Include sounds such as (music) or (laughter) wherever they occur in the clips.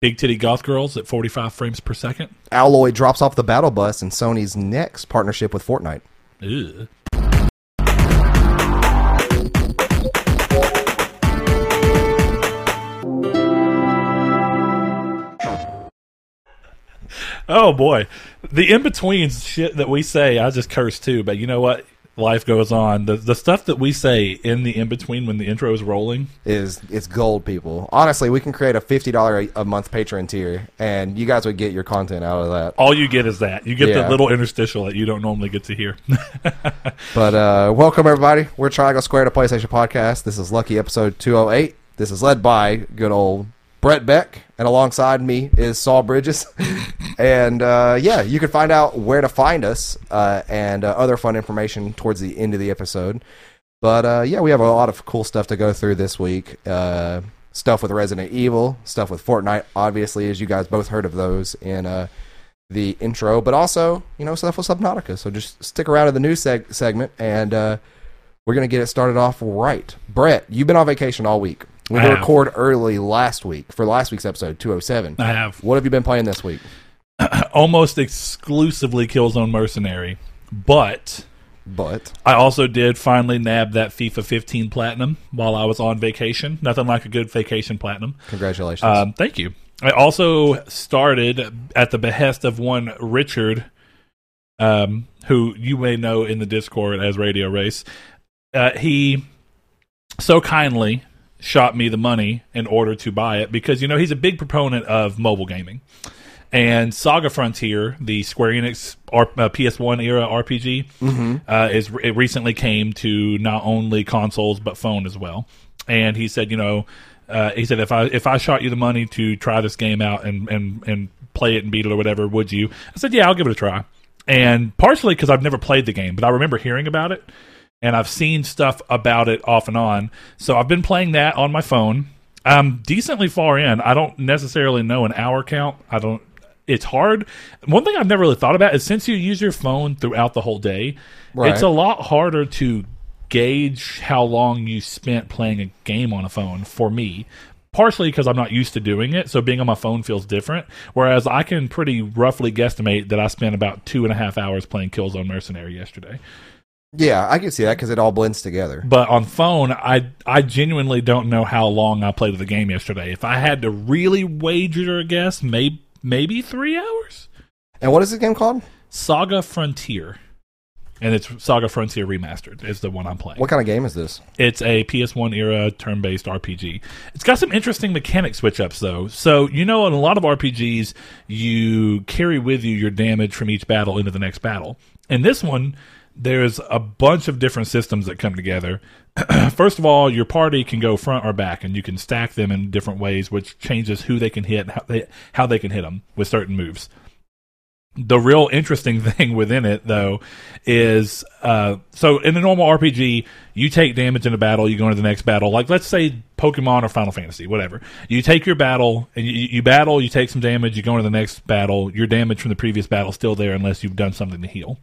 Big titty goth girls at 45 frames per second. Alloy drops off the battle bus in Sony's next partnership with Fortnite. Ugh. Oh boy, the in between shit that we say, I just curse too. But you know what? Life goes on. The the stuff that we say in the in between when the intro is rolling. Is it's gold, people. Honestly, we can create a fifty dollar a month Patreon tier, and you guys would get your content out of that. All you get is that you get Yeah. the little interstitial that you don't normally get to hear. (laughs) But uh, welcome everybody. We're Triangle Square to PlayStation Podcast. This is Lucky Episode 208. This is led by good old Brett Beck, and alongside me is Saul Bridges. (laughs) and uh, yeah, you can find out where to find us uh, and uh, other fun information towards the end of the episode. But uh, yeah, we have a lot of cool stuff to go through this week. Uh, stuff with Resident Evil, stuff with Fortnite, obviously, as you guys both heard of those in uh, the intro, but also, you know, stuff with Subnautica. So just stick around to the news seg- segment, and we're going to get it started off right. Brett, you've been on vacation all week. We I did have. record early last week for last week's episode, 207. I have What have you been playing this week? (clears throat) almost exclusively Killzone Mercenary, but But I also did finally nab that FIFA 15 Platinum while I was on vacation. Nothing like a good vacation Platinum. congratulations. Um, thank you. I also started at the behest of one Richard, um, who you may know in the Discord as Radio Race. Uh, he so kindly shot me the money in order to buy it because you know he's a big proponent of mobile gaming. And Saga Frontier, the Square Enix R- uh, PS1 era RPG, uh, is it recently came to not only consoles but phone as well. And he said, you know, uh, he said if I if I shot you the money to try this game out and and and play it and beat it or whatever, would you? I said, yeah, I'll give it a try. And partially because I've never played the game, but I remember hearing about it and I've seen stuff about it off and on. So I've been playing that on my phone. I'm decently far in. I don't necessarily know an hour count. I don't. It's hard. One thing I've never really thought about is since you use your phone throughout the whole day, Right. it's a lot harder to gauge how long you spent playing a game on a phone for me. Partially because I'm not used to doing it, so being on my phone feels different. Whereas I can pretty roughly guesstimate that I spent about two and a half hours playing Killzone Mercenary yesterday. Yeah, I can see that because it all blends together. But on phone, I I genuinely don't know how long I played the game yesterday. If I had to really wager a guess, maybe maybe three hours. And what is this game called? Saga Frontier, and it's Saga Frontier Remastered is the one I'm playing. What kind of game is this? It's a PS1 era turn based RPG. It's got some interesting mechanic switch ups though. So you know, in a lot of RPGs, you carry with you your damage from each battle into the next battle. And this one, there's a bunch of different systems that come together. (clears throat) First of all, your party can go front or back, and you can stack them in different ways, which changes who they can hit how they, how they can hit them with certain moves. The real interesting (laughs) thing within it though is uh so in the normal rpg you take damage in a battle you go into the next battle. Like let's say pokemon or final fantasy whatever. You take your battle and you, you battle you take some damage you go into the next battle your damage from the previous battle is still there unless you've done something to heal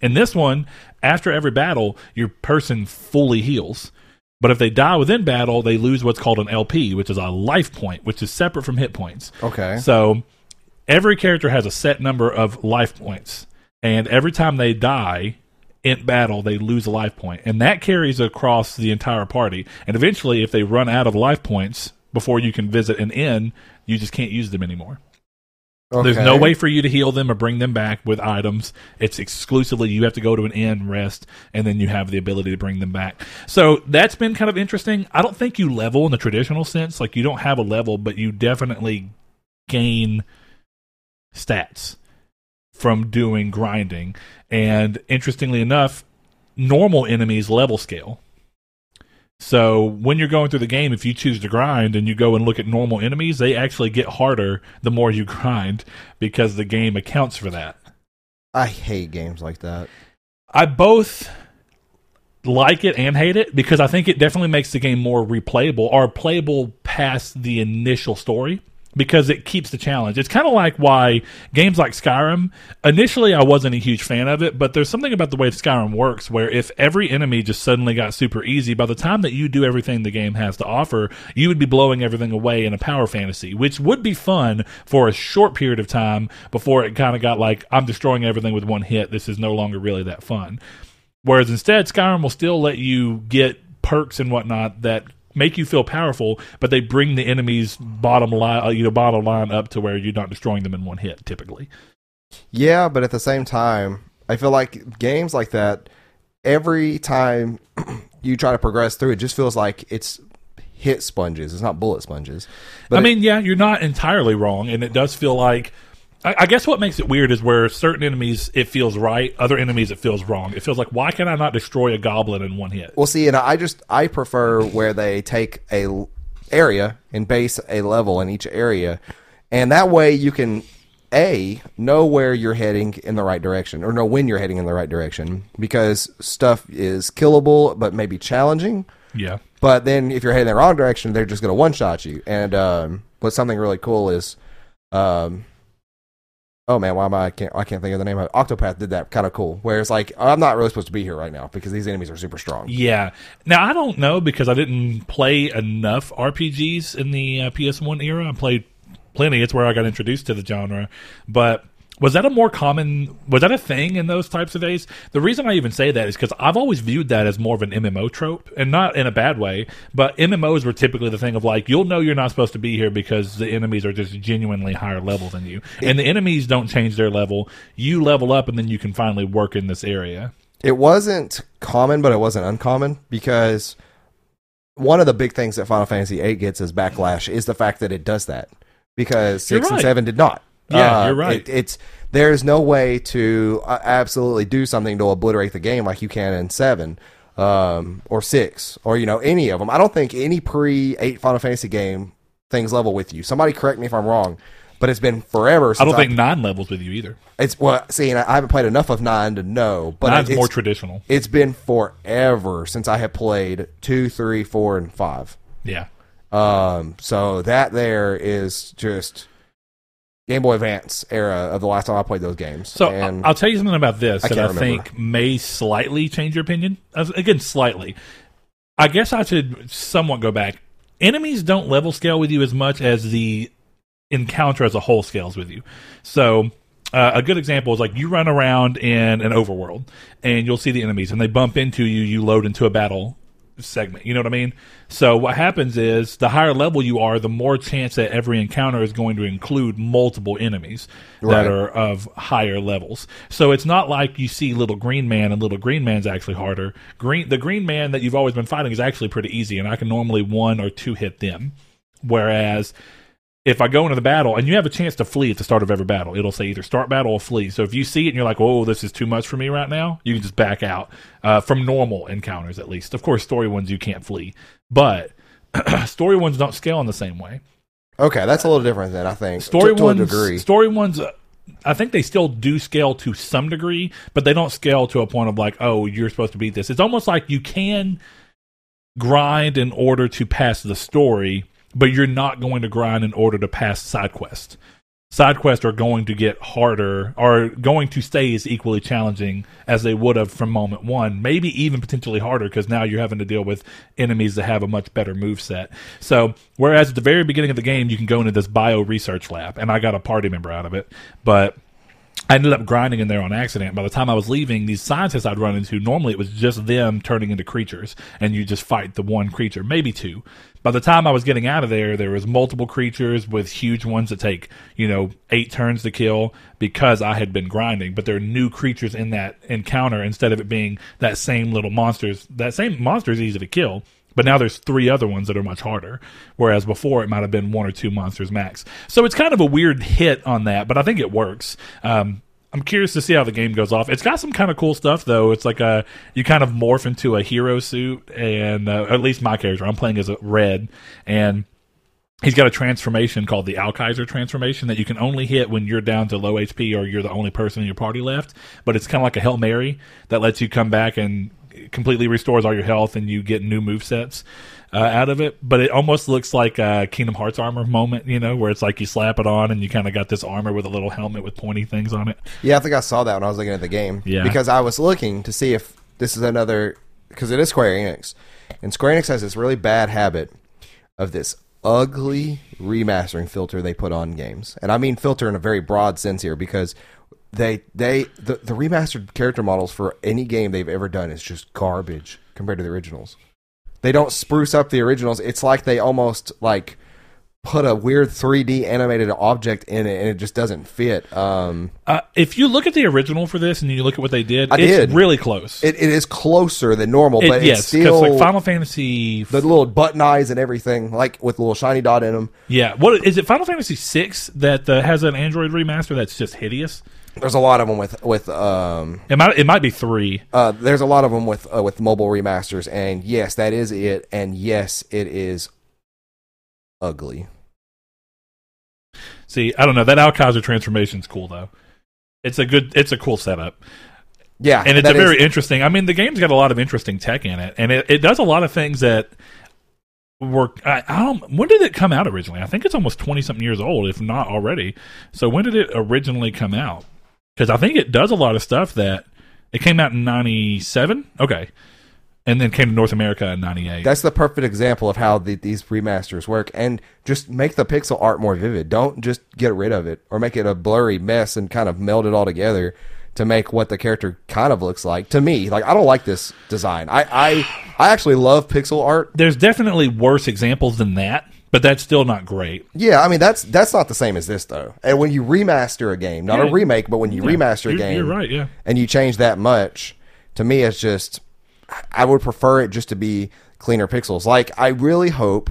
in this one after every battle your person fully heals but if they die within battle they lose what's called an lp which is a life point which is separate from hit points Okay. so every character has a set number of life points, and every time they die in battle, they lose a life point, and that carries across the entire party. And eventually, if they run out of life points before you can visit an inn, you just can't use them anymore. There's no way for you to heal them or bring them back with items. It's exclusively you have to go to an inn, rest, and then you have the ability to bring them back. So that's been kind of interesting. I don't think you level in the traditional sense. Like you don't have a level, but you definitely gain stats from doing grinding. And interestingly enough, normal enemies level scale. So when you're going through the game, if you choose to grind and you go and look at normal enemies, they actually get harder the more you (laughs) grind because the game accounts for that. I hate games like that. I both like it and hate it because I think it definitely makes the game more replayable or playable past the initial story because it keeps the challenge. It's kind of like why games like Skyrim, initially I wasn't a huge fan of it, but there's something about the way Skyrim works where if every enemy just suddenly got super easy, by the time that you do everything the game has to offer, you would be blowing everything away in a power fantasy, which would be fun for a short period of time before it kind of got like, I'm destroying everything with one hit. This is no longer really that fun. Whereas instead, Skyrim will still let you get perks and whatnot that make you feel powerful, but they bring the enemy's bottom line, uh, you know, bottom line up to where you're not destroying them in one hit. Typically, Yeah, but at the same time, I feel like games like that, every time (clears throat) you try to progress through, it just feels like it's hit sponges. It's not bullet sponges. But I it- mean, yeah, you're not entirely wrong, and it does feel like. I, I guess what makes it weird is where certain enemies it feels right, other enemies it feels wrong. It feels like why can I not destroy a goblin in one hit? Well, see, and I just I prefer where they take a l- area and base a level in each area, and that way you can a know where you're heading in the right direction, or know when you're heading in the right direction, because stuff is killable but maybe challenging. Yeah, But then if you're heading the wrong direction, they're just going to one shot you. And um, what's something really cool is, um, oh man, why am I? I can't I can't think of the name of it. Octopath did that kind of cool. Where it's like I'm not really supposed to be here right now because these enemies are super strong. yeah. Now I don't know because I didn't play enough RPGs in the uh, PS1 era. I played plenty. It's where I got introduced to the genre, but. Was that a more common? Was that a thing in those types of days? The reason I even say that is because I've always viewed that as more of an MMO trope, and not in a bad way. But MMOs were typically the thing of like you'll know you're not supposed to be here because the enemies are just genuinely higher level than you, and the enemies don't change their level. You level up, and then you can finally work in this area. It wasn't common, but it wasn't uncommon because one of the big things that Final Fantasy VIII gets as backlash is the fact that it does that because You're six and seven did not. Yeah, Uh, you're right. It, it's there's no way to uh, absolutely do something to obliterate the game like you can in seven um, or six or you know any of them. I don't think any pre eight Final Fantasy game things level with you. Somebody correct me if I'm wrong, but it's been forever. Since I don't think nine levels with you either. it's well. See, and I haven't played enough of nine to know, but Nine's more traditional. it's been forever since I have played two, three, four, and five. Yeah. Um, so that there is just Game Boy Advance era of the last time I played those games. So and I'll tell you something about this I that I remember. think may slightly change your opinion. Again, slightly. I guess I should somewhat go back. Enemies don't level scale with you as much as the encounter as a whole scales with you. So uh, a good example is like you run around in an overworld and you'll see the enemies and they bump into you. You load into a battle segment. You know what I mean? So what happens is the higher level you are, the more chance that every encounter is going to include multiple enemies Right. that are of higher levels. So it's not like you see little green man and little green man's actually harder. Green the green man that you've always been fighting is actually pretty easy and I can normally one or two hit them. Whereas if I go into the battle and you have a chance to flee at the start of every battle, it'll say either start battle or flee. So if you see it and you're like, "Oh, this is too much for me right now," you can just back out uh, from normal encounters at least. Of course, story ones you can't flee, but (clears throat) story ones don't scale in the same way. okay, that's a little different than I think. Story to, to ones, a degree. story ones. Uh, I think they still do scale to some degree, but they don't scale to a point of like, oh, you're supposed to beat this. It's almost like you can grind in order to pass the story, but you're not going to grind in order to pass side quests. Side quests are going to get harder, are going to stay as equally challenging as they would have from moment one, maybe even potentially harder because now you're having to deal with enemies that have a much better move set. So, whereas at the very beginning of the game, you can go into this bio research lab, and I got a party member out of it, but I ended up grinding in there on accident. By the time I was leaving, these scientists I'd run into, normally it was just them turning into creatures, and you just fight the one creature, maybe two. By the time I was getting out of there, there was multiple creatures with huge ones that take, you know, eight turns to kill because I had been grinding. But there are new creatures in that encounter instead of it being that same little monsters. That same monster is easy to kill, but now there's three other ones that are much harder. Whereas before it might have been one or two monsters max. So it's kind of a weird hit on that, but I think it works. Um, I'm curious to see how the game goes off. It's got some kind of cool stuff though. It's like a you kind of morph into a hero suit, and uh, at least my character, I'm playing as a red, and he's got a transformation called the Alkaiser transformation that you can only hit when you're down to low HP or you're the only person in your party left. But it's kind of like a hail mary that lets you come back and completely restores all your health and you get new move sets uh, out of it. But it almost looks like a Kingdom Hearts armor moment, you know, where it's like you slap it on and you kind of got this armor with a little helmet with pointy things on it. Yeah, I think I saw that when I was looking at the game. Yeah. Because I was looking to see if this is another because it is Square Enix, and Square Enix has this really bad habit of this ugly remastering filter they put on games, and I mean filter in a very broad sense here because they they the, the remastered character models for any game they've ever done is just garbage compared to the originals. They don't spruce up the originals. It's like they almost like put a weird 3D animated object in it and it just doesn't fit. Um, Uh, if you look at the original for this and you look at what they did, I it's did. really close. it, it is closer than normal, It- but yes, it's still like Final Fantasy. the little button eyes and everything, like with a little shiny dot in them. yeah, what is it? Final Fantasy VI that uh, has an Android remaster that's just hideous. There's a lot of them with with um It might it might be three. uh there's a lot of them with uh, with mobile remasters, and yes, that is it, and yes, it is ugly. See, I don't know that Alkaiser transformation's cool though. It's a good, it's a cool setup, Yeah, and it's a very is- interesting. I mean, the game's got a lot of interesting tech in it, and it, it does a lot of things that were. I, I don't. When did it come out originally? I think it's almost twenty something years old, if not already. So when did it originally come out? Because I think it does a lot of stuff that it came out in ninety seven. Okay, and then came to North America in ninety eight. That's the perfect example of how the, these remasters work, and just make the pixel art more vivid. Don't just get rid of it or make it a blurry mess and kind of meld it all together to make what the character kind of looks like. To me, like I don't like this design. I I, I actually love pixel art. There's definitely worse examples than that, but that's still not great. Yeah, I mean that's that's not the same as this though. And when you remaster a game, not Yeah. a remake, but when you remaster a You're- game, you're right, yeah. and you change that much, to me it's just I would prefer it just to be cleaner pixels. Like I really hope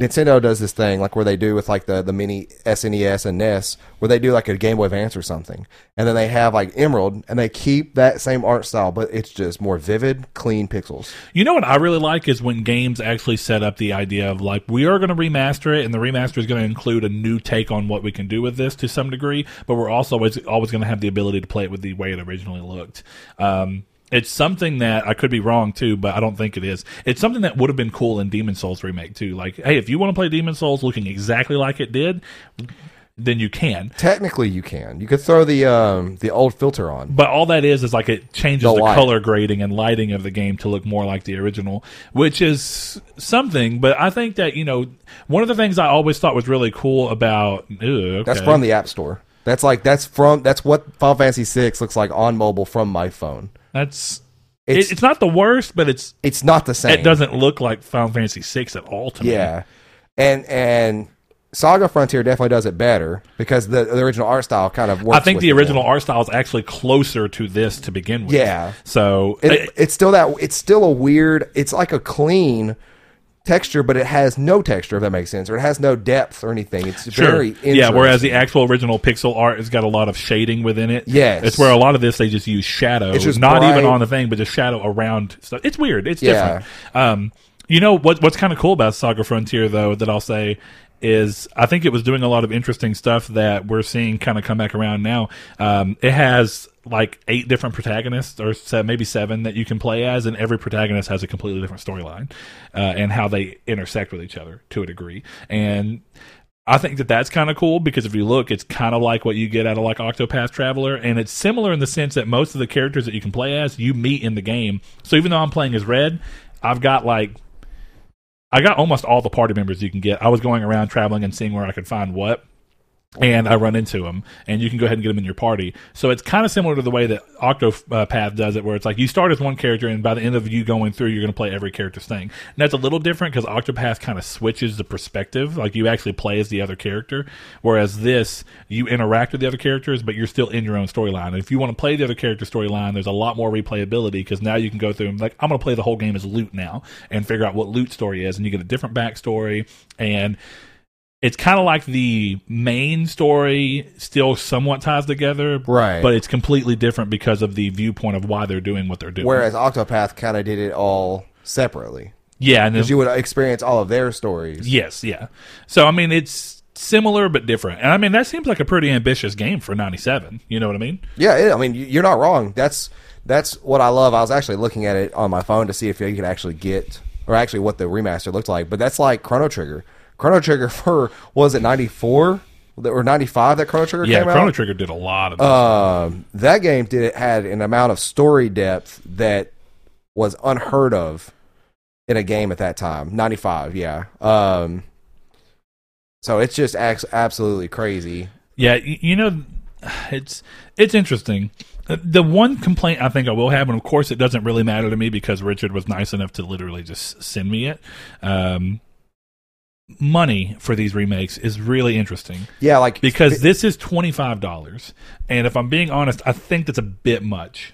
Nintendo does this thing like where they do with like the the mini SNES and NES, where they do like a Game Boy Advance or something, and then they have like Emerald, and they keep that same art style, but it's just more vivid, clean pixels. You know what I really like is when games actually set up the idea of like we are going to remaster it, and the remaster is going to include a new take on what we can do with this to some degree, but we're also always, always going to have the ability to play it with the way it originally looked. Um, it's something that I could be wrong too, but I don't think it is. It's something that would have been cool in Demon Souls remake too. Like, hey, if you want to play Demon Souls looking exactly like it did, then you can. Technically, you can. You could throw the um the old filter on. But all that is is like it changes The the, color grading and lighting of the game to look more like the original, which is something. But I think that you know one of the things I always thought was really cool about ugh, okay. That's from the App Store. That's like that's from that's what Final Fantasy VI looks like on mobile from my phone. That's It's- it's, not the worst, but it's It's not the same. it doesn't look like Final Fantasy VI at all to me. Yeah, and and Saga Frontier definitely does it better because the, the original art style kind of works. I think the original art style is actually closer to this to begin with. Yeah. So It, it- it's still that it's still a weird. It's like a clean texture, but it has no texture. If that makes sense, or it has no depth or anything. It's Sure. very yeah. Whereas the actual original pixel art has got a lot of shading within it. Yes. it's where a lot of this they just use shadow, It's just not even on the thing, but just shadow around stuff. It's weird. It's Yeah. different. Um, you know what? What's kind of cool about Saga Frontier though that I'll say is I think it was doing a lot of interesting stuff that we're seeing kind of come back around now. Um, it has like eight different protagonists or se- maybe seven that you can play as, and every protagonist has a completely different storyline uh, and how they intersect with each other to a degree. And I think that that's kind of cool because if you look, it's kind of like what you get out of like Octopath Traveler, and it's similar in the sense that most of the characters that you can play as, you meet in the game. So even though I'm playing as Red, I've got like I got almost all the party members you can get. I was going around traveling and seeing where I could find what. And I run into them, and you can go ahead and get them in your party. So it's kind of similar to the way that Octopath uh, does it, where it's like you start as one character, and by the end of you going through, you're going to play every character's thing. And that's a little different because Octopath kind of switches the perspective. Like you actually play as the other character, whereas this, you interact with the other characters, but you're still in your own storyline. And if you want to play the other character storyline, there's a lot more replayability because now you can go through like I'm going to play the whole game as Lute now and figure out what Lute story is, and you get a different backstory and it's kind of like the main story still somewhat ties together, Right. But it's completely different because of the viewpoint of why they're doing what they're doing. Whereas Octopath kind of did it all separately yeah, and because you would experience all of their stories. yes, yeah. So I mean, it's similar but different. And I mean, that seems like a pretty ambitious game for 97. You know what I mean? Yeah, it, I mean, you- you're not wrong. That's that's what I love. I was actually looking at it on my phone to see if you could actually get, or actually what the remaster looked like. But that's like Chrono Trigger. Chrono Trigger (laughs) for was it 94 or 95 that Chrono Trigger Yeah, came Chrono out. Trigger did a lot of that. Um, that game did it had an amount of story depth that was unheard of in a game at that time. 95, yeah. Um, so it's just absolutely crazy. Yeah, you know, it's it's interesting. Uh, The one complaint I think I will have, and of course it doesn't really matter to me because Richard was nice enough to literally just send me it. Um, money for these remakes is really interesting Yeah, like because this is twenty five dollars, and if I'm being honest, I think that's a bit much.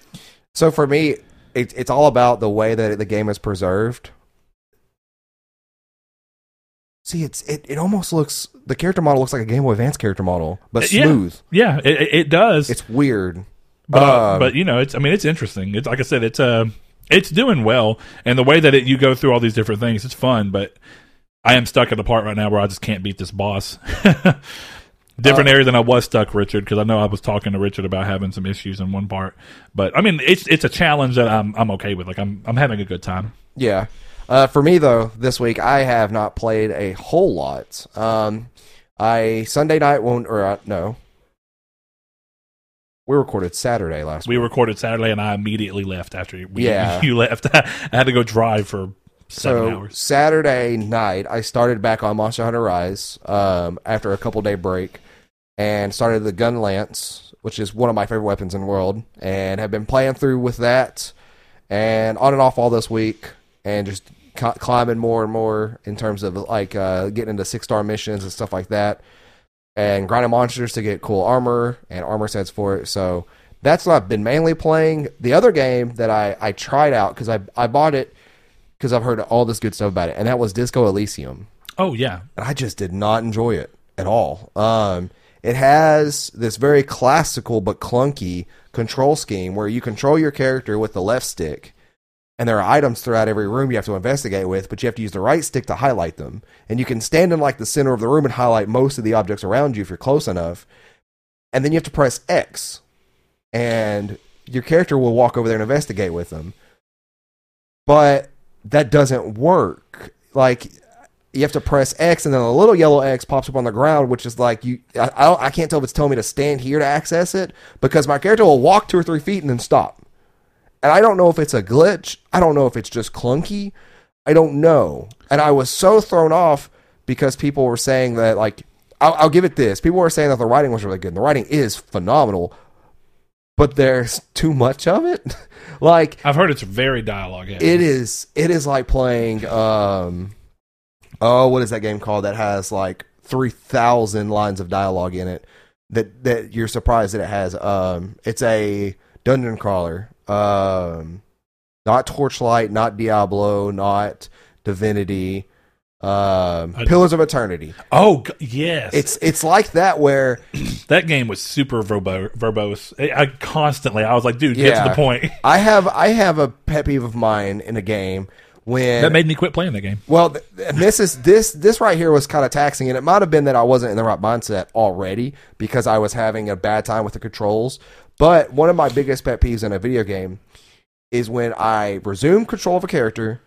So for me, it, it's all about the way that the game is preserved. See, it's it, it almost looks the character model looks like a Game Boy Advance character model, but smooth. Yeah, it, it- it does. It's weird. but um, but you know, it's I mean, it's interesting. It's like I said, it's uh, it's doing well, and the way that it, you go through all these different things, it's fun. But I am stuck at the part right now where I just can't beat this boss. (laughs) Different Uh, area than I was stuck, Richard, because I know I was talking to Richard about having some issues in one part. But I mean, it's it's a challenge that I'm I'm okay with. Like I'm I'm having a good time. Yeah. Uh, for me though, this week I have not played a whole lot. Um, I Sunday night won't or uh, no, we recorded Saturday last We week. recorded Saturday, and I immediately left after we, Yeah. (laughs) you left. I had to go drive for so. Saturday night, I started back on Monster Hunter Rise um, after a couple day break, and started the Gun Lance, which is one of my favorite weapons in the world, and have been playing through with that, and on and off all this week, and just c- climbing more and more in terms of like uh, getting into six star missions and stuff like that, and grinding monsters to get cool armor and armor sets for it. So that's what I've been mainly playing. The other game that I, I tried out because I I bought it because I've heard all this good stuff about it, and that was Disco Elysium, Oh yeah, and I just did not enjoy it at all. Um, it has this very classical but clunky control scheme where you control your character with the left stick, and there are items throughout every room you have to investigate with, but you have to use the right stick to highlight them, and you can stand in like the center of the room and highlight most of the objects around you if you're close enough, and then you have to press X, and your character will walk over there and investigate with them. But that doesn't work. Like you have to press X, and then a little yellow X pops up on the ground, which is like you. I, I, I can't tell if it's telling me to stand here to access it because my character will walk two or three feet and then stop. And I don't know if it's a glitch. I don't know if it's just clunky. I don't know. And I was so thrown off because people were saying that like I'll, I'll give it this. People were saying that the writing was really good. And the writing is phenomenal, but there's too much of it. (laughs) like I've heard it's very dialogue heavy. it is it is like playing um oh what is that game called that has like 3000 lines of dialogue in it that that you're surprised that it has um it's a dungeon crawler um not torchlight not diablo not divinity um pillars of eternity Oh yes, it's it's like that where (clears throat) that game was super verbo- verbose. I, I constantly, I was like, dude, get to the point. (laughs) i have i have a pet peeve of mine in a game when that made me quit playing that game. Well, th- this is this this right here was kind of taxing, and it might have been that I wasn't in the right mindset already because I was having a bad time with the controls. But one of my biggest pet peeves in a video game is when I resume control of a character,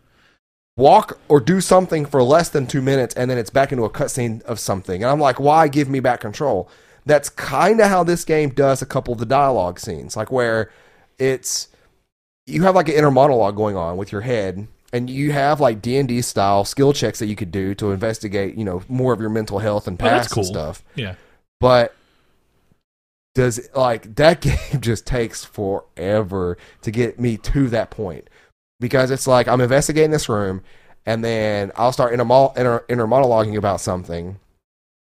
walk or do something for less than two minutes, and then it's back into a cutscene of something, and I'm like, why give me back control? That's kind of how this game does a couple of the dialogue scenes, like where it's you have like an inner monologue going on with your head and you have like d&d style skill checks that you could do to investigate you know more of your mental health and Oh, past cool. and stuff Yeah, but does like (laughs) that game just takes forever to get me to that point because it's like i'm investigating this room and then i'll start inner, mo- inner, inner monologuing about something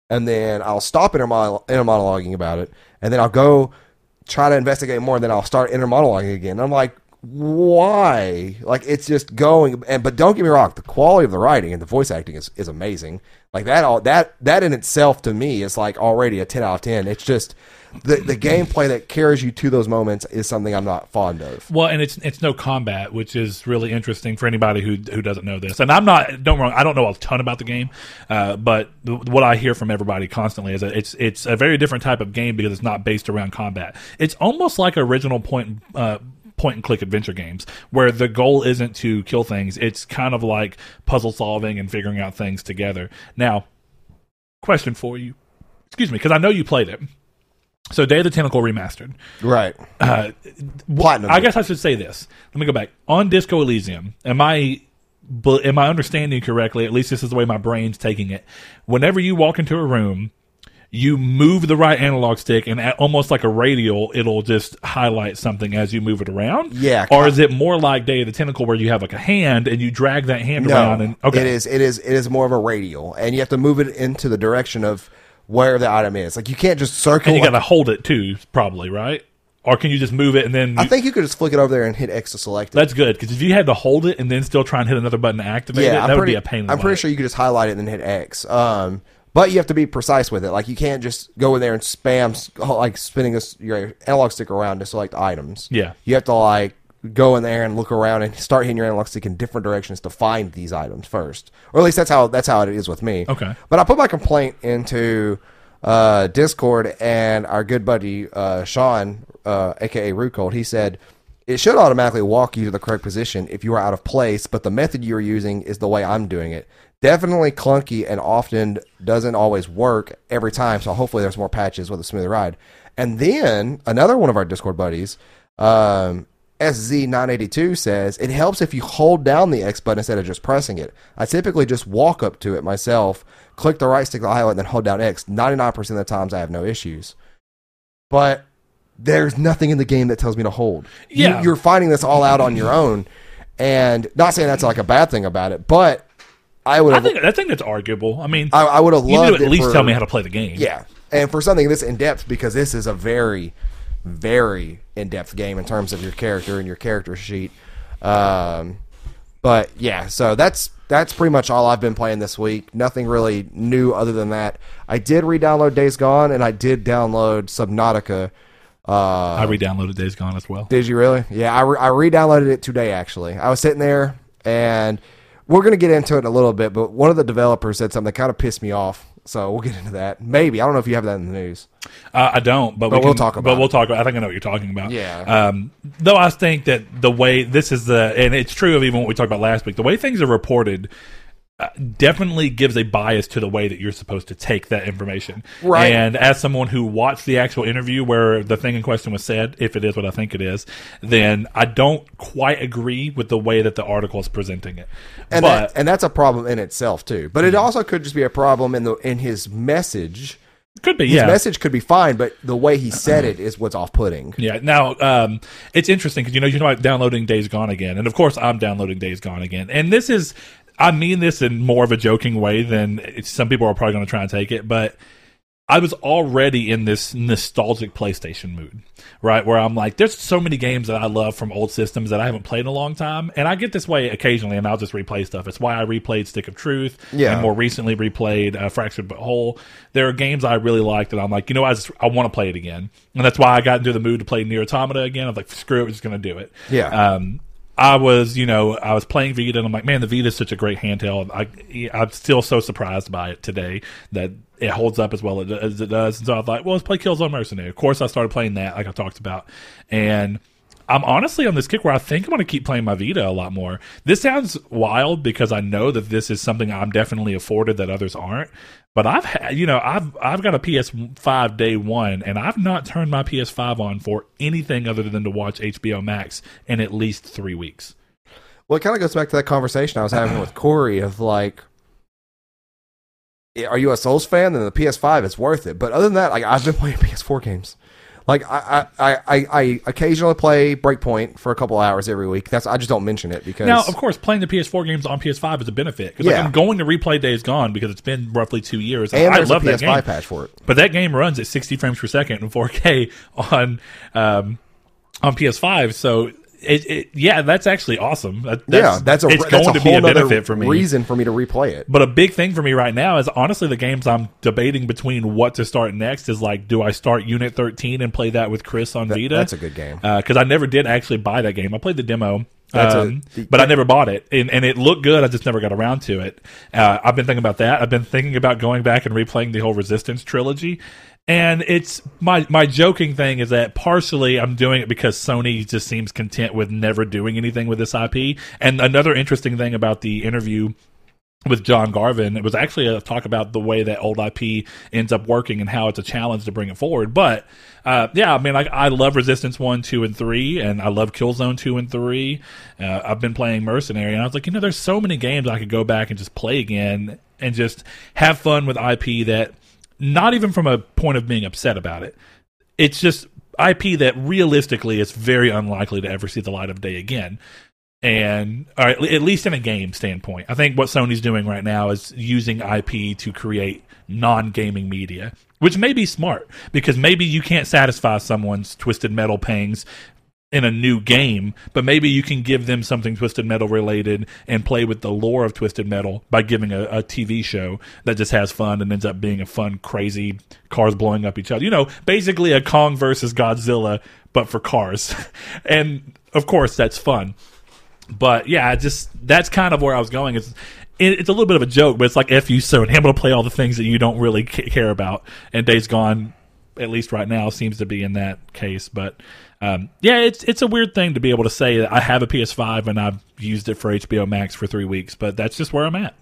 and then i'll stop inner, mono- inner monologuing about it and then i'll go try to investigate more and then i'll start inner monologuing again. I'm like why? Like it's just going and but don't get me wrong, the quality of the writing and the voice acting is, is amazing. Like that all that that in itself to me is like already a ten out of ten. It's just the the gameplay that carries you to those moments is something I'm not fond of. Well, and it's it's no combat, which is really interesting for anybody who who doesn't know this. And I'm not don't wrong, I don't know a ton about the game, uh, but th- what I hear from everybody constantly is that it's it's a very different type of game because it's not based around combat. It's almost like original point uh, point and click adventure games where the goal isn't to kill things. It's kind of like puzzle solving and figuring out things together. Now, question for you. Excuse me, because I know you played it. So Day of the Tentacle remastered. Right. Uh, Platinum. I guess I should say this. Let me go back on Disco Elysium. Am I, bu- am I understanding correctly? At least this is the way my brain's taking it. Whenever you walk into a room, you move the right analog stick, and at, almost like a radial, it'll just highlight something as you move it around. Yeah, Or is it more like Day of the Tentacle, where you have like a hand and you drag that hand around? And okay, it is. It is. It is more of a radial, and you have to move it into the direction of where the item is. Like you can't just circle. and you like- got to hold it too, probably right? Or can you just move it and then? I think you could just flick it over there and hit X to select it. that's good because if you had to hold it and then still try and hit another button to activate yeah, that I'm would pretty, be a pain. In the I'm pretty sure you could just highlight it and then hit X. Um, but you have to be precise with it. Like you can't just go in there and spam like spinning this, your analog stick around to select items. Yeah. you have to like go in there and look around and start hitting your analog stick in different directions to find these items first, or at least that's how that's how it is with me. Okay. But I put my complaint into uh, Discord, and our good buddy uh, Sean, uh, aka Rucold, he said it should automatically walk you to the correct position if you are out of place, but the method you are using is the way I'm doing it. Definitely clunky and often doesn't always work every time. So hopefully there's more patches with a smoother ride. And then another one of our Discord buddies, um, SZ982 says it helps if you hold down the X button instead of just pressing it. I typically just walk up to it myself, click the right stick to highlight, and then hold down X. 99% of the times I have no issues. But there's nothing in the game that tells me to hold. You- Yeah. you're finding this all out on your own. And not saying that's like a bad thing about it, but I would I have think I think that's arguable. I mean, I, I would have you need loved to at least for- tell me how to play the game. yeah, and for something this in depth, because this is a very, very in depth game in terms of your character and your character sheet. Um, but yeah, so that's that's pretty much all I've been playing this week. Nothing really new other than that. I did re-download Days Gone, and I did download Subnautica. Uh, I re-downloaded Days Gone as well. did you really? Yeah, I, re- I re-downloaded it today. Actually, I was sitting there, and we're gonna get into it in a little bit. But one of the developers said something that kind of pissed me off. So we'll get into that. Maybe I don't know if you have that in the news. Uh, I don't, but, we we'll talk about But we'll talk about. I think I know what you're talking about. Yeah. Um, though I think that the way this is the, and it's true of even what we talked about last week. The way things are reported. Uh, definitely gives a bias to the way that you're supposed to take that information. Right. And as someone who watched the actual interview where the thing in question was said, if it is what I think it is, then I don't quite agree with the way that the article is presenting it. and but that, and that's a problem in itself too. But it also could just be a problem in the in his message. could be, His yeah. message could be fine, but the way he said it is what's off putting. Yeah. Now, um, it's interesting because you know you know about downloading Days Gone again, and of course I'm downloading Days Gone again, and this is I mean this in more of a joking way than it's, some people are probably going to try and take it, but I was already in this nostalgic PlayStation mood, right? Where I'm like, there's so many games that I love from old systems that I haven't played in a long time, and I get this way occasionally, and I'll just replay stuff. It's why I replayed Stick of Truth, Yeah. and more recently replayed uh, Fractured But Whole. There are games I really like that I'm like, you know, I just, I want to play it again, and that's why I got into the mood to play NieR Automata again. I'm like, screw it, we're just going to do it. Yeah. Um, I was, you know, I was playing Vita, and I'm like, man, the Vita is such a great handheld. I, I'm still so surprised by it today that it holds up as well as it does. And so I was like, well, let's play Killzone Mercenary. Of course, I started playing that, like I talked about, and I'm honestly on this kick where I think I'm going to keep playing my Vita a lot more. This sounds wild because I know that this is something I'm definitely afforded that others aren't. But I've had, you know, I've I've got a PS5 day one, and I've not turned my PS5 on for anything other than to watch HBO Max in at least three weeks. Well, it kind of goes back to that conversation I was having with Corey of like, are you a Souls fan? Then the PS5 is worth it. But other than that, like I've been playing PS4 games. Like I, I, I, I occasionally play Breakpoint for a couple hours every week. That's I just don't mention it because Now, of course, playing the PS4 games on PS5 is a benefit because like, Yeah. I'm going to replay Days Gone because it's been roughly two years. and I love that game. PS5 patch for it. But that game runs at 60 frames per second in 4K (laughs) on um, on PS5. So it, it, yeah, that's actually awesome. That, yeah, that's a it's that's going a to be a benefit for me. reason for me to replay it. But a big thing for me right now is honestly the games I'm debating between what to start next is like, do I start Unit 13 and play that with Chris on Vita? That's a good game. because I never did actually buy that game. I played the demo, That's a- um, but I never bought it, and, and it looked good. I just never got around to it. Uh, I've been thinking about that. I've been thinking about going back and replaying the whole Resistance trilogy. And it's my my joking thing is that partially I'm doing it because Sony just seems content with never doing anything with this IP. And another interesting thing about the interview with John Garvin. It was actually a talk about the way that old IP ends up working and how it's a challenge to bring it forward. But uh, yeah, I mean, like I love Resistance one, two, and three, and I love Killzone two and three. Uh, I've been playing Mercenary, and I was like, you know, there's so many games I could go back and just play again and just have fun with IP that, not even from a point of being upset about it, it's just IP that realistically is very unlikely to ever see the light of day again. And at least in a game standpoint, I think what Sony's doing right now is using IP to create non-gaming media, which may be smart because maybe you can't satisfy someone's twisted metal pangs in a new game, but maybe you can give them something Twisted Metal related and play with the lore of Twisted Metal by giving a, a TV show that just has fun and ends up being a fun, crazy cars blowing up each other. You know, basically a Kong versus Godzilla, but for cars. (laughs) and of course, that's fun but yeah, just that's kind of where I was going. It's it, it's a little bit of a joke, but it's like fu so and able to play all the things that you don't really care about. And Days Gone, at least right now, seems to be in that case. But um, yeah, it's it's a weird thing to be able to say that I have a PS5 and I've used it for HBO Max for three weeks, but that's just where I'm at.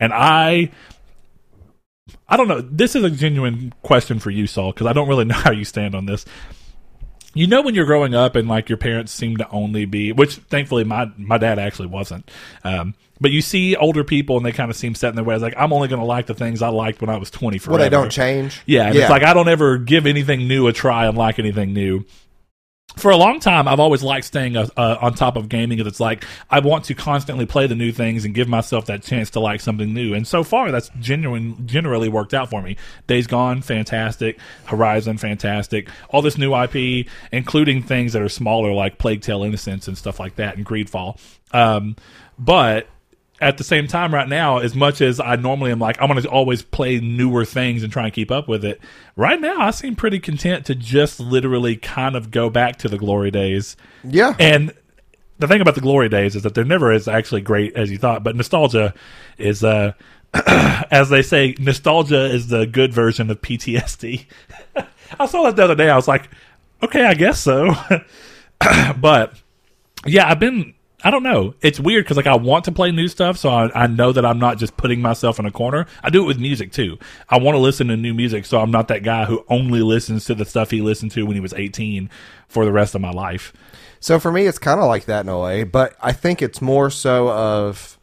And I. I don't know. This is a genuine question for you, Saul, because I don't really (laughs) know how you stand on this you know when you're growing up and like your parents seem to only be which thankfully my my dad actually wasn't um, but you see older people and they kind of seem set in their ways like i'm only going to like the things i liked when i was 20 forever. Well, they don't change. yeah, and it's like i don't ever give anything new a try and like anything new for a long time, I've always liked staying uh, uh, on top of gaming because it's like I want to constantly play the new things and give myself that chance to like something new. And so far, that's genuine, generally worked out for me. Days Gone, fantastic. Horizon, fantastic. All this new IP, including things that are smaller like Plague Tale Innocence and stuff like that, and Greedfall. Um, but at the same time right now as much as i normally am like i'm going to always play newer things and try and keep up with it right now i seem pretty content to just literally kind of go back to the glory days Yeah. and the thing about the glory days is that they're never as actually great as you thought but nostalgia is uh (clears throat) as they say nostalgia is the good version of ptsd (laughs) i saw that the other day i was like okay i guess so (laughs) but yeah, I've been. I don't know. It's weird because like I want to play new stuff, so I, I know that I'm not just putting myself in a corner. I do it with music too. I want to listen to new music, so I'm not that guy who only listens to the stuff he listened to when he was 18 for the rest of my life. So for me, it's kind of like that in a way, but I think it's more so of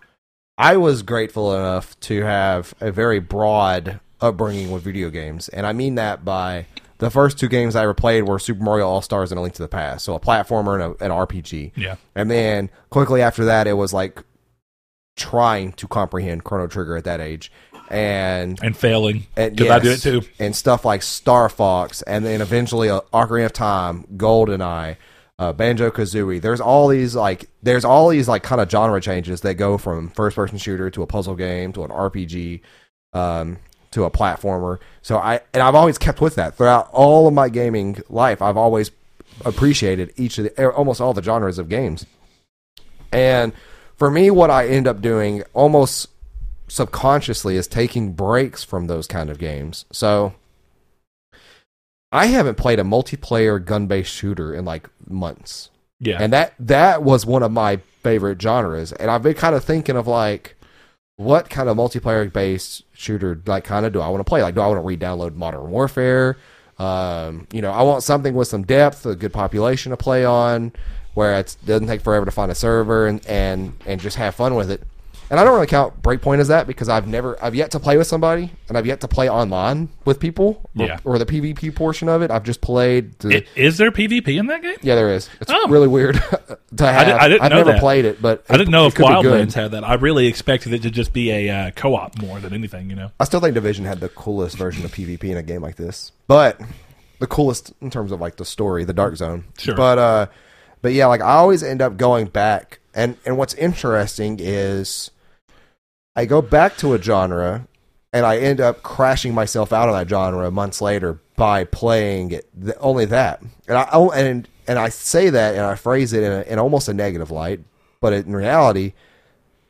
I was grateful enough to have a very broad upbringing with video games, and I mean that by the first two games I ever played were Super Mario All Stars and A Link to the Past, so a platformer and a, an RPG. Yeah. And then quickly after that, it was like trying to comprehend Chrono Trigger at that age, and And failing and because I do it too. And stuff like Star Fox, and then eventually uh, Ocarina of Time, GoldenEye, uh, Banjo Kazooie. There's all these like there's all these like kind of genre changes that go from first person shooter to a puzzle game to an RPG. Um, to a platformer. So I and I've always kept with that throughout all of my gaming life. I've always appreciated each of the er, almost all the genres of games. And for me, what I end up doing almost subconsciously is taking breaks from those kind of games. So I haven't played a multiplayer gun-based shooter in like months. Yeah. And that that was one of my favorite genres. And I've been kind of thinking of like what kind of multiplayer based shooter like kind of do I want to play? Like do I want to re-download Modern Warfare? Um, you know, I want something with some depth, a good population to play on, where it doesn't take forever to find a server and and and just have fun with it. And I don't really count Breakpoint as that because I've never, I've yet to play with somebody, and I've yet to play online with people, or, Yeah. or the PvP portion of it. I've just played. The, I- Is there PvP in that game? yeah, there is. It's Oh. really weird (laughs) to have. I didn't have know never that. played it, but I didn't know it if could be good. Wildlands had that. I really expected it to just be a uh, co-op more than anything. You know. I still think Division had the coolest version of PvP in a game like this, but the coolest in terms of like the story, the Dark Zone. Sure. But uh, But yeah, like I always end up going back, and and what's interesting is I go back to a genre, and I end up crashing myself out of that genre months later by playing it, th- only that. And I oh, and and I say that and I phrase it in, a, in almost a negative light, but in reality,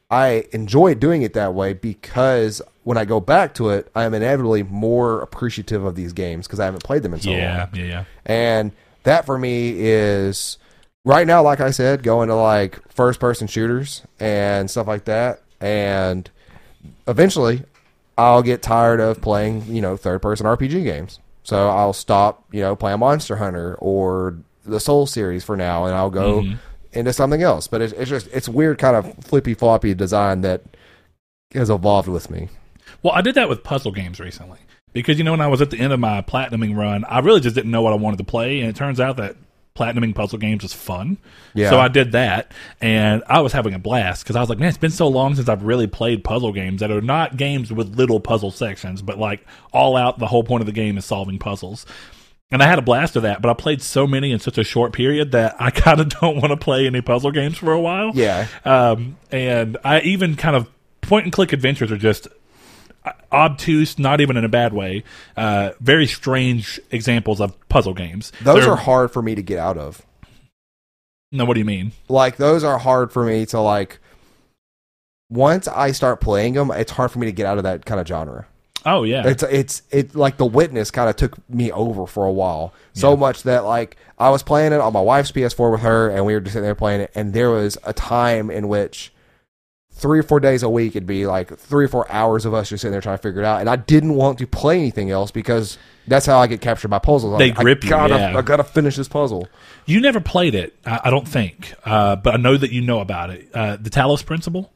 I enjoy doing it that way because when I go back to it, I am inevitably more appreciative of these games because I haven't played them in so long. yeah, yeah, yeah. And that for me is right now, like I said, going to like first person shooters and stuff like that. And eventually I'll get tired of playing, you know, third person RPG games. So I'll stop, you know, playing Monster Hunter or the Soul series for now and I'll go mm-hmm. into something else. But it's, it's just, it's weird kind of flippy floppy design that has evolved with me. Well, I did that with puzzle games recently because you know when I was at the end of my platinuming run, I really just didn't know what I wanted to play, and it turns out that platinuming puzzle games is fun. Yeah. So I did that, and I was having a blast because I was like, man, it's been so long since I've really played puzzle games that are not games with little puzzle sections, but like all out. The whole point of the game is solving puzzles. And I had a blast of that, but I played so many in such a short period that I (laughs) kind of don't want to play any puzzle games for a while. Yeah. Um, and I even kind of point and click adventures are just obtuse, not even in a bad way. Uh, very strange examples of puzzle games. Those They're- are hard for me to get out of. No, what do you mean? like those are hard for me to like once i start playing them it's hard for me to get out of that kind of genre Oh yeah, it's it's it like the witness kind of took me over for a while so Yeah. much that like i was playing it on my wife's ps4 with her and we were just sitting there playing it and there was a time in which three or four days a week it'd be like three or four hours of us just sitting there trying to figure it out and i didn't want to play anything else because that's how i get captured by puzzles They I grip you, gotta, yeah. i gotta finish this puzzle you never played it. I, I don't think, uh, but I know that you know about it. Uh, the Talos Principle.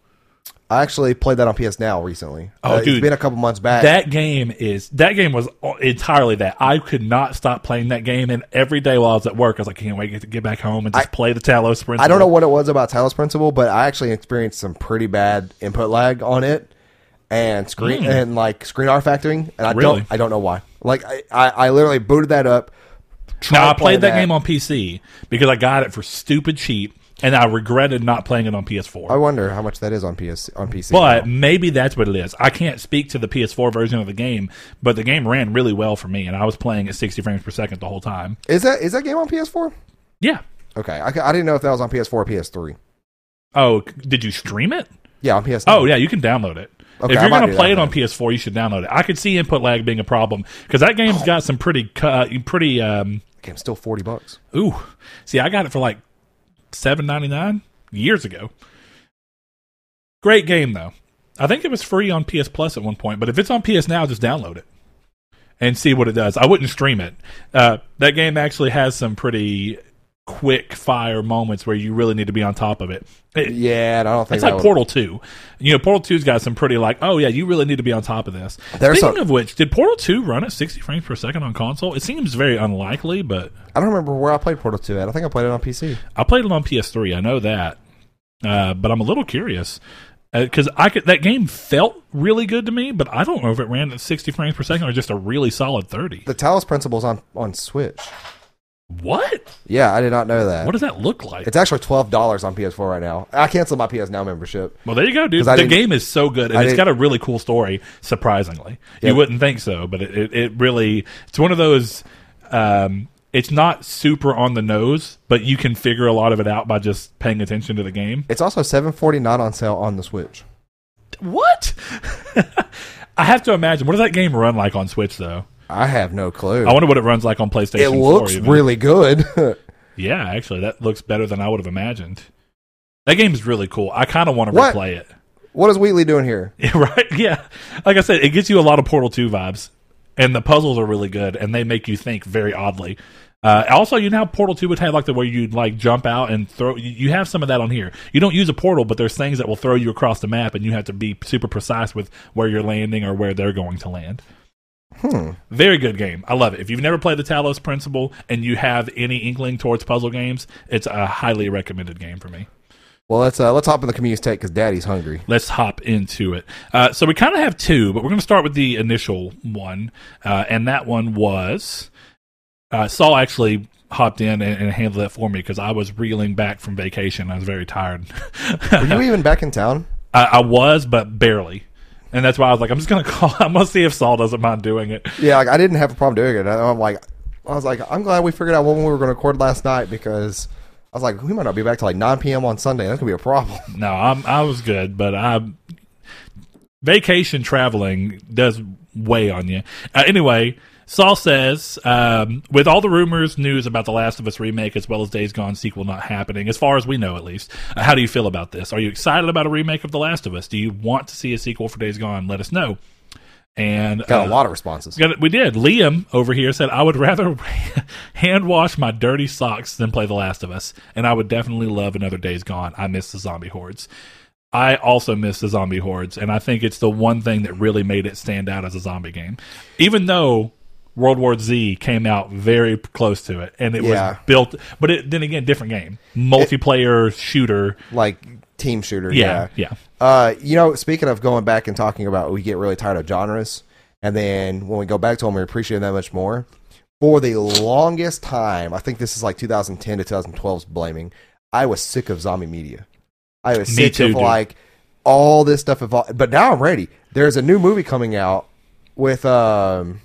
I actually played that on PS Now recently. Oh, Uh, dude. it's been a couple months back. That game is that game was entirely that. I could not stop playing that game, and every day while I was at work, I was like, "Can't wait to get back home and just play the Talos Principle." I don't know what it was about Talos Principle, but I actually experienced some pretty bad input lag on it, and screen and like screen refactoring, and I. Really? don't I don't know why. Like I, I, I literally booted that up. Now I played that, playing game on PC because I got it for stupid cheap, and I regretted not playing it on PS4. I wonder how much that is on PS on PC. But now. maybe that's what it is. I can't speak to the PS4 version of the game, but the game ran really well for me, and I was playing at 60 frames per second the whole time. is that is that game on PS4? Yeah. Okay, I, I didn't know if that was on PS4 or PS3. Oh, did you stream it? Yeah, on PS. Oh, yeah, you can download it. Okay, if you're going to play it on. PS4, you should download it. I could see input lag being a problem because that game's got some pretty, uh, pretty. Um, game's still forty bucks. ooh, see, I got it for like seven ninety nine years ago. Great game though. I think it was free on PS Plus at one point, but if it's on PS Now, just download it and see what it does. I wouldn't stream it. Uh, that game actually has some pretty quick fire moments where you really need to be on top of it. It- Yeah, I don't think it's like would- Portal 2. You know, Portal 2's got some pretty like, oh yeah, you really need to be on top of this. There's Speaking some- of which, did Portal 2 run at 60 frames per second on console? It seems very unlikely, but I don't remember where I played Portal Two at. I think I played it on PC. I played it on PS3. I know that, uh, but I'm a little curious because I could. That game felt really good to me, but I don't know if it ran at 60 frames per second or just a really solid 30. The Talos Principle's on on Switch. What? Yeah, I did not know that. What does that look like? It's actually twelve dollars on PS4 right now. I canceled my PS Now membership. Well, there you go, dude. 'Cause I The didn't- game is so good, and I it's got a really cool story. Surprisingly, Yeah. you wouldn't think so, but it, it, it really it's one of those. Um, it's not super on the nose, but you can figure a lot of it out by just paying attention to the game. It's also seven forty nine on sale on the Switch. What? (laughs) I have to imagine. What does that game run like on Switch, though? I have no clue. I wonder what it runs like on PlayStation. it looks even. really good. (laughs) Yeah, actually, that looks better than I would have imagined. That game is really cool. I kind of want to replay it. what is Wheatley doing here? (laughs) Right? Yeah. Like I said, it gets you a lot of Portal 2 vibes. And the puzzles are really good and they make you think very oddly. Uh, also, you know how Portal 2 would have like the where you'd like jump out and throw. You you have some of that on here. You don't use a portal, but there's things that will throw you across the map and you have to be super precise with where you're landing or where they're going to land. Hmm. Very good game. I love it. If you've never played the Talos Principle and you have any inkling towards puzzle games, it's a highly recommended game for me. Well, let's uh, let's hop in the community take because Daddy's hungry. let's hop into it. Uh, so we kind of have two, but we're going to start with the initial one, uh, and that one was uh, Saul actually hopped in and, and handled that for me because I was reeling back from vacation. I was very tired. Were you (laughs) even back in town? I, I was, but barely. And that's why I was like, I'm just gonna (laughs) call. I'm gonna see if Saul doesn't mind doing it. Yeah, like I didn't have a problem doing it. I'm like, I was like, I'm glad we figured out when we were going to record last night because I was like, we might not be back till like 9 p.m. on Sunday. That's gonna be a problem. (laughs) No, I'm, I was good, but I vacation traveling does weigh on you. Uh, anyway, Saul says, um, with all the rumors, news about the Last of Us remake as well as Days Gone sequel not happening, as far as we know at least, uh, how do you feel about this? Are you excited about a remake of The Last of Us? Do you want to see a sequel for Days Gone? Let us know. And Got uh, a lot of responses. Got We did. Liam over here said, I would rather (laughs) hand wash my dirty socks than play The Last of Us. And I would definitely love another Days Gone. I miss the zombie hordes. I also miss the zombie hordes. And I think it's the one thing that really made it stand out as a zombie game. Even though World War Z came out very close to it and it Yeah. was built, but it, then again, different game. Multiplayer shooter. Like team shooter. Yeah. Yeah. Yeah. Uh, you know, speaking of going back and talking about, we get really tired of genres, and then when we go back to them, we appreciate them that much more. For the longest time, I think this is like 2010 to 2012's blaming. I was sick of zombie media. I was Me sick too, of dude. like all this stuff. But now I'm ready. There's a new movie coming out with um,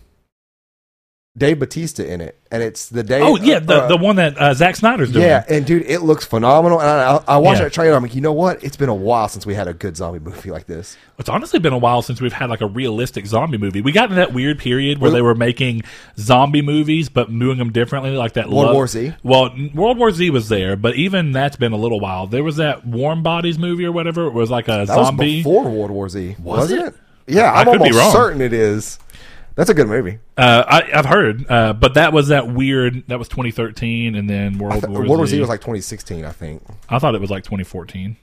Dave Batista in it, and it's the day. Oh, yeah. The, uh, the one that uh, Zack Snyder's doing. yeah, and dude, it looks phenomenal. And I, I, I watched Yeah. that trailer. I'm like, you know what? It's been a while since we had a good zombie movie like this. It's honestly been a while since we've had like a realistic zombie movie. We got in that weird period where Well- they were making zombie movies but doing them differently, like that World Love- War Z? Well, World War Z was there, but even that's been a little while. There was that Warm Bodies movie or whatever. It was like a That zombie. was before World War Z, Was wasn't it? it? Yeah, I I'm could be almost wrong. certain it is. That's a good movie. Uh, I, I've heard, uh, but that was that weird. That was 2013, and then World War World War Z. Z was like 2016, I think. I thought it was like 2014,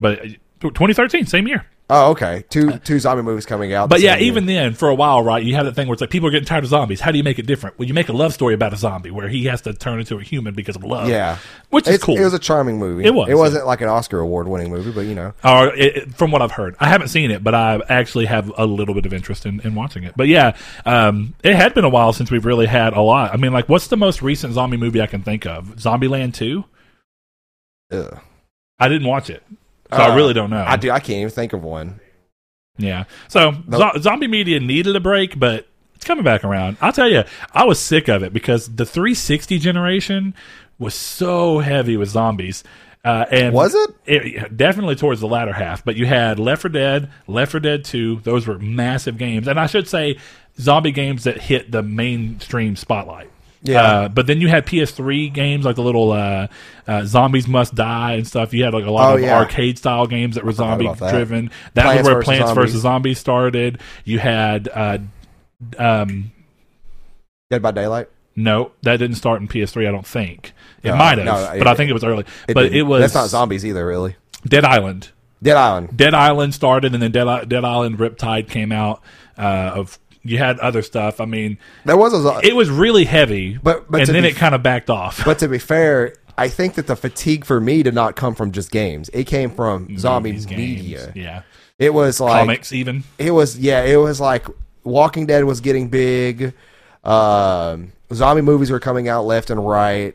but uh, 2013, same year. Oh, okay. Two two zombie movies coming out. But yeah, year. even then, for a while, right, you have that thing where it's like people are getting tired of zombies. How do you make it different? Well, you make a love story about a zombie where he has to turn into a human because of love. yeah, which is It's- cool. It was a charming movie. It was, It wasn't like an Oscar award winning movie, but you know, or it, it- from what I've heard, I haven't seen it, but I actually have a little bit of interest in, in watching it. But yeah, um, it had been a while since we've really had a lot. I mean, like, what's the most recent zombie movie I can think of? Zombieland Two. ugh. I didn't watch it, so I Uh, really don't know. I do. I can't even think of one. Yeah. So Nope. zo- zombie media needed a break, but it's coming back around. I'll tell you, I was sick of it because the 360 generation was so heavy with zombies. Uh, and Was it? it? Definitely towards the latter half. But you had Left 4 Dead, Left 4 Dead 2. Those were massive games, and I should say zombie games that hit the mainstream spotlight. Yeah. Uh, but then you had PS3 games like the little uh, uh, Zombies Must Die and stuff. You had like a lot Oh, of yeah. arcade style games that were zombie that. driven. That was where. Plants Zombies. vs Zombies started. You had uh, um, Dead by Daylight. no, that didn't start in PS3. I don't think it No, might have, no, but I think it was early. It but didn't. it was That's not zombies either, really. Dead Island. Dead Island. Dead Island started, and then Dead, Dead Island Riptide came out. Uh, of you had other stuff. I mean, There was a. zo- it was really heavy, But- but and then be it kind of backed off. But to be (laughs) fair, I think that the fatigue for me did not come from just games. It came from zombie Movies, games, media. yeah, It was like comics even. it was yeah, it was like Walking Dead was getting big. Um, zombie movies were coming out left and right.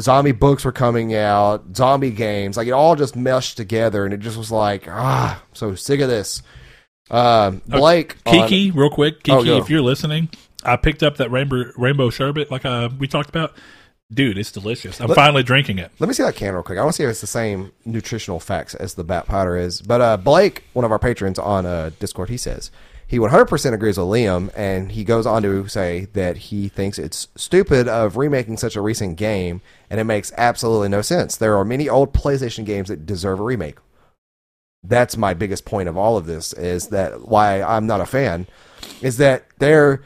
Zombie books were coming out. Zombie games, like it all just meshed together, and it just was like ah, I'm so sick of this. Um, Blake, on- Kiki, real quick, Kiki, Oh, if you're listening, I picked up that rainbow rainbow sherbet like uh, we talked about. Dude, it's delicious. I'm Let- finally drinking it. Let me see that can real quick. I want to see if it's the same nutritional facts as the bat powder is. But uh, Blake, one of our patrons on uh, Discord, he says he 100% agrees with Liam, and he goes on to say that he thinks it's stupid of remaking such a recent game, and it makes absolutely no sense. There are many old PlayStation games that deserve a remake. That's my biggest point of all of this is that why I'm not a fan is that they're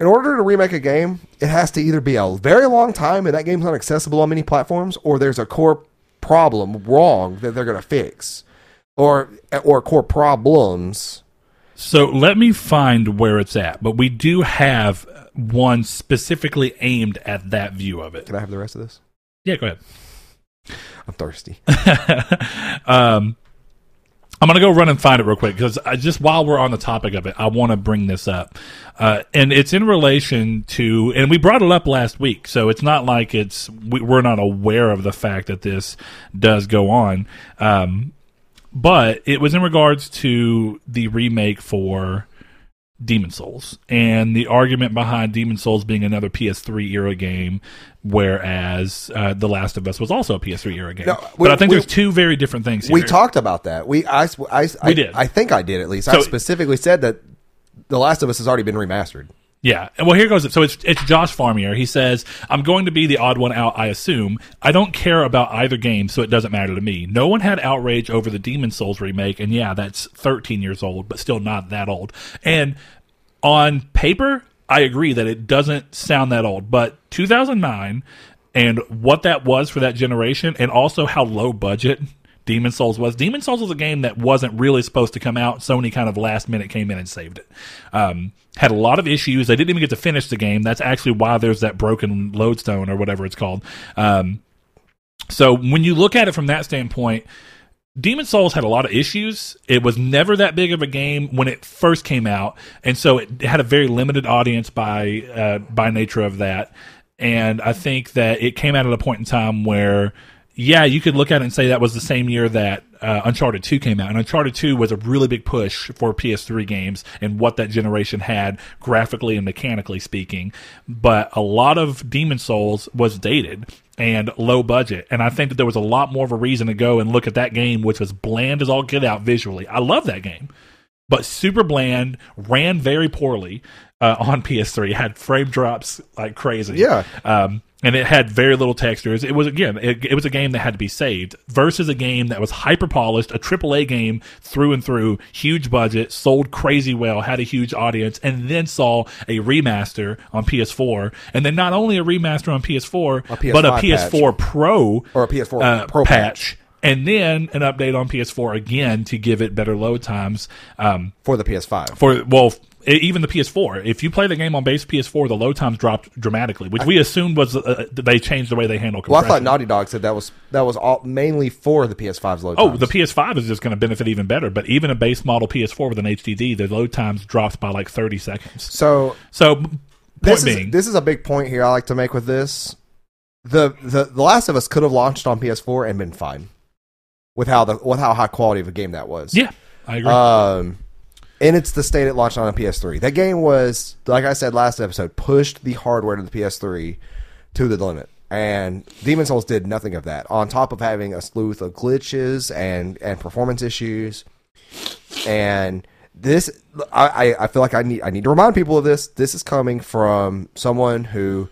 in order to remake a game, it has to either be a very long time and that game's not accessible on many platforms, or there's a core problem wrong that they're going to fix, or or core problems. So let me find where it's at. But we do have one specifically aimed at that view of it. Can I have the rest of this? Yeah, go ahead. I'm thirsty. (laughs) um, I'm gonna go run and find it real quick because just while we're on the topic of it, I want to bring this up, uh, and it's in relation to, and we brought it up last week, so it's not like it's we, we're not aware of the fact that this does go on, um, but it was in regards to the remake for Demon Souls and the argument behind Demon Souls being another PS3 era game, whereas uh, The Last of Us was also a PS3 era game. No, but I think we- there's two very different things here. We talked about that. We I, I, I, We did. I think I did at least. I specifically said that The Last of Us has already been remastered. Yeah. Well, here goes. It. So it's it's Josh Farmier. He says, "I'm going to be the odd one out. I assume. I don't care about either game, so it doesn't matter to me. No one had outrage over the Demon Souls remake, and yeah, that's 13 years old, but still not that old. And on paper, I agree that it doesn't sound that old, but 2009 and what that was for that generation, and also how low budget." Demon Souls was. Demon Souls was a game that wasn't really supposed to come out. Sony kind of last minute came in and saved it. Um, had a lot of issues. They didn't even get to finish the game. That's actually why there's that broken lodestone or whatever it's called. Um, so when you look at it from that standpoint, Demon Souls had a lot of issues. It was never that big of a game when it first came out, and so it had a very limited audience by uh, by nature of that. And I think that it came out at a point in time where, yeah, you could look at it and say that was the same year that uh, Uncharted 2 came out. And Uncharted 2 was a really big push for PS3 games and what that generation had graphically and mechanically speaking. But a lot of Demon Souls was dated and low budget. And I think that there was a lot more of a reason to go and look at that game, which was bland as all get out visually. I love that game but super bland, ran very poorly uh, on PS3. Had frame drops like crazy. Yeah. Um, and it had very little textures. It was again, it, it was a game that had to be saved versus a game that was hyper polished, a AAA game through and through, huge budget, sold crazy well, had a huge audience, and then saw a remaster on PS4, and then not only a remaster on PS4, A but a PS5 PS4 Pro Or a PS4 uh, Pro patch. And then an update on PS4 again to give it better load times. Um, for the PS5. for well, even the PS4. If you play the game on base PS4, the load times dropped dramatically, which we assumed was uh, they changed the way they handle well, I thought Naughty Dog said that was that was all mainly for the PS5's load Oh, times. the PS5 is just going to benefit even better. But even a base model PS4 with an HDD, the load times dropped by like 30 seconds. so So, point this being, is this is a big point here I like to make with this. The the The Last of Us could have launched on PS4 and been fine with how the with how high quality of a game that was. yeah, I agree. Um, and it's the state it launched on a PS3. That game was, like I said last episode, pushed the hardware to the PS3 to the limit. And Demon Souls did nothing of that. On top of having a slew of glitches and and performance issues, and this, I, I feel like I need I need to remind people of this. This is coming from someone who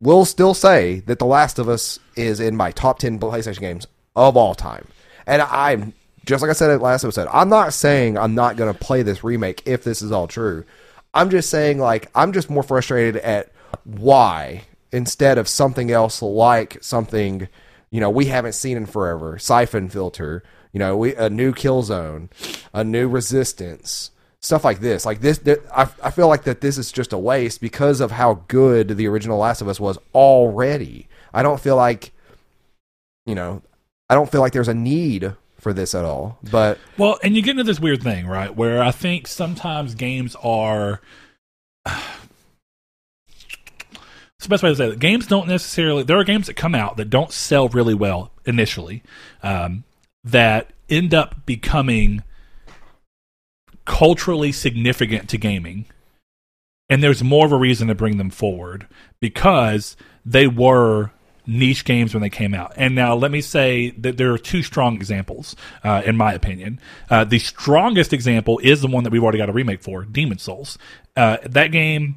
will still say that The Last of Us is in my top ten PlayStation games of all time. And I'm just like I said at last episode, I'm not saying I'm not going to play this remake if this is all true. I'm just saying like I'm just more frustrated at why instead of something else like something you know we haven't seen in forever, Siphon Filter, you know, we a new Killzone, a new resistance, stuff like this. Like this, th- I, I feel like that this is just a waste because of how good the original Last of Us was already. I don't feel like, you know, I don't feel like there's a need for this at all. But Well, and you get into this weird thing, right? Where I think sometimes games are. (sighs) It's the best way to say it. Games don't necessarily. There are games that come out that don't sell really well initially, um, that end up becoming culturally significant to gaming. And there's more of a reason to bring them forward because they were niche games when they came out. And now let me say that there are two strong examples, uh, in my opinion. Uh, the strongest example is the one that we've already got a remake for, Demon Souls. Uh, that game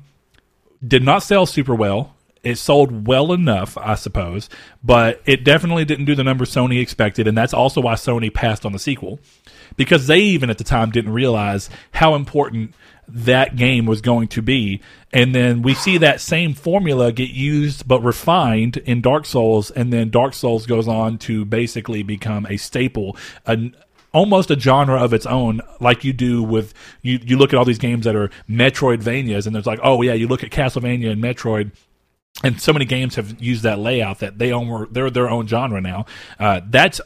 did not sell super well. It sold well enough, I suppose, but it definitely didn't do the number Sony expected, and that's also why Sony passed on the sequel. Because they even at the time didn't realize how important that game was going to be. And then we see that same formula get used but refined in Dark Souls, and then Dark Souls goes on to basically become a staple, an almost a genre of its own, like you do with you. You look at all these games that are Metroidvanias, and there's like, oh yeah, you look at Castlevania and Metroid. And so many games have used that layout that they own they're their own genre now. Uh, that's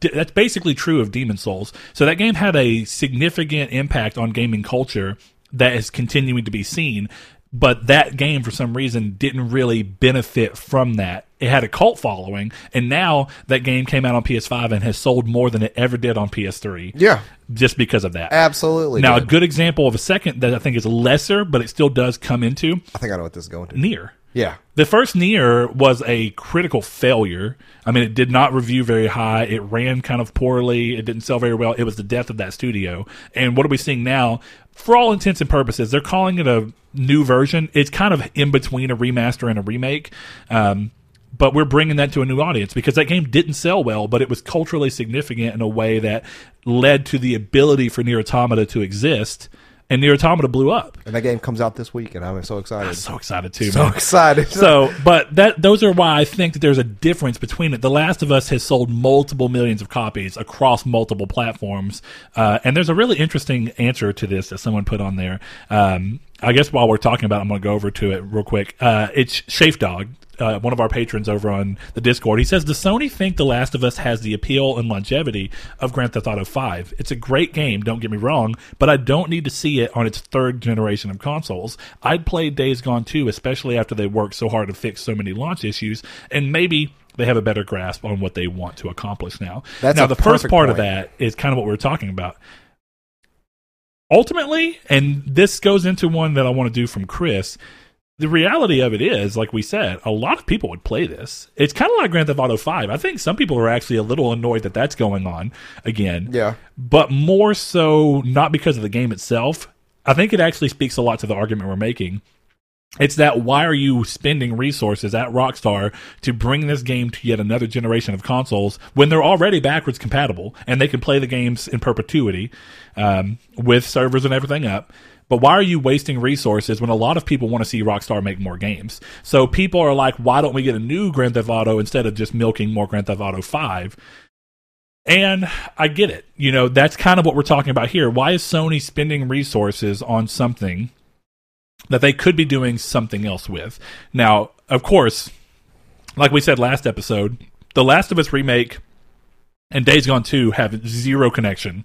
that's basically true of Demon Souls. So that game had a significant impact on gaming culture that is continuing to be seen. But that game, for some reason, didn't really benefit from that. It had a cult following, and now that game came out on PS5 and has sold more than it ever did on PS3 Yeah, just because of that. absolutely. Now, a good example of a second that I think is lesser, but it still does come into I think I know what this is going to. Nier. Yeah, The first Nier was a critical failure. I mean, it did not review very high. It ran kind of poorly. It didn't sell very well. It was the death of that studio. And what are we seeing now? For all intents and purposes, they're calling it a new version. It's kind of in between a remaster and a remake. Um, but we're bringing that to a new audience because that game didn't sell well, but it was culturally significant in a way that led to the ability for NieR Automata to exist. And NieR Automata blew up. and that game comes out this week, and I'm so excited. I'm so excited too, so man. excited. So, but that those are why I think that there's a difference between it. The Last of Us has sold multiple millions of copies across multiple platforms, uh, and there's a really interesting answer to this that someone put on there. Um, I guess while we're talking about, it, I'm going to go over to it real quick. Uh, it's Shafe Dog. Uh, one of our patrons over on the Discord, he says, "Does Sony think The Last of Us has the appeal and longevity of Grand Theft Auto 5? It's a great game, don't get me wrong, but I don't need to see it on its third generation of consoles. I'd play Days Gone 2, especially after they worked so hard to fix so many launch issues, and maybe." They have a better grasp on what they want to accomplish now. That's now, the first part of that is kind of what we we're talking about ultimately, and this goes into one that I want to do from Chris. The reality of it is, like we said, a lot of people would play this. It's kind of like Grand Theft Auto 5. I think some people are actually a little annoyed that that's going on again. yeah, But more so, not because of the game itself. I think it actually speaks a lot to the argument we're making. It's that why are you spending resources at Rockstar to bring this game to yet another generation of consoles when they're already backwards compatible and they can play the games in perpetuity um, with servers and everything up? But why are you wasting resources when a lot of people want to see Rockstar make more games? So people are like, why don't we get a new Grand Theft Auto instead of just milking more Grand Theft Auto 5? And I get it. You know, that's kind of what we're talking about here. Why is Sony spending resources on something that they could be doing something else with? Now, of course, like we said last episode, The Last of Us remake and Days Gone 2 have zero connection.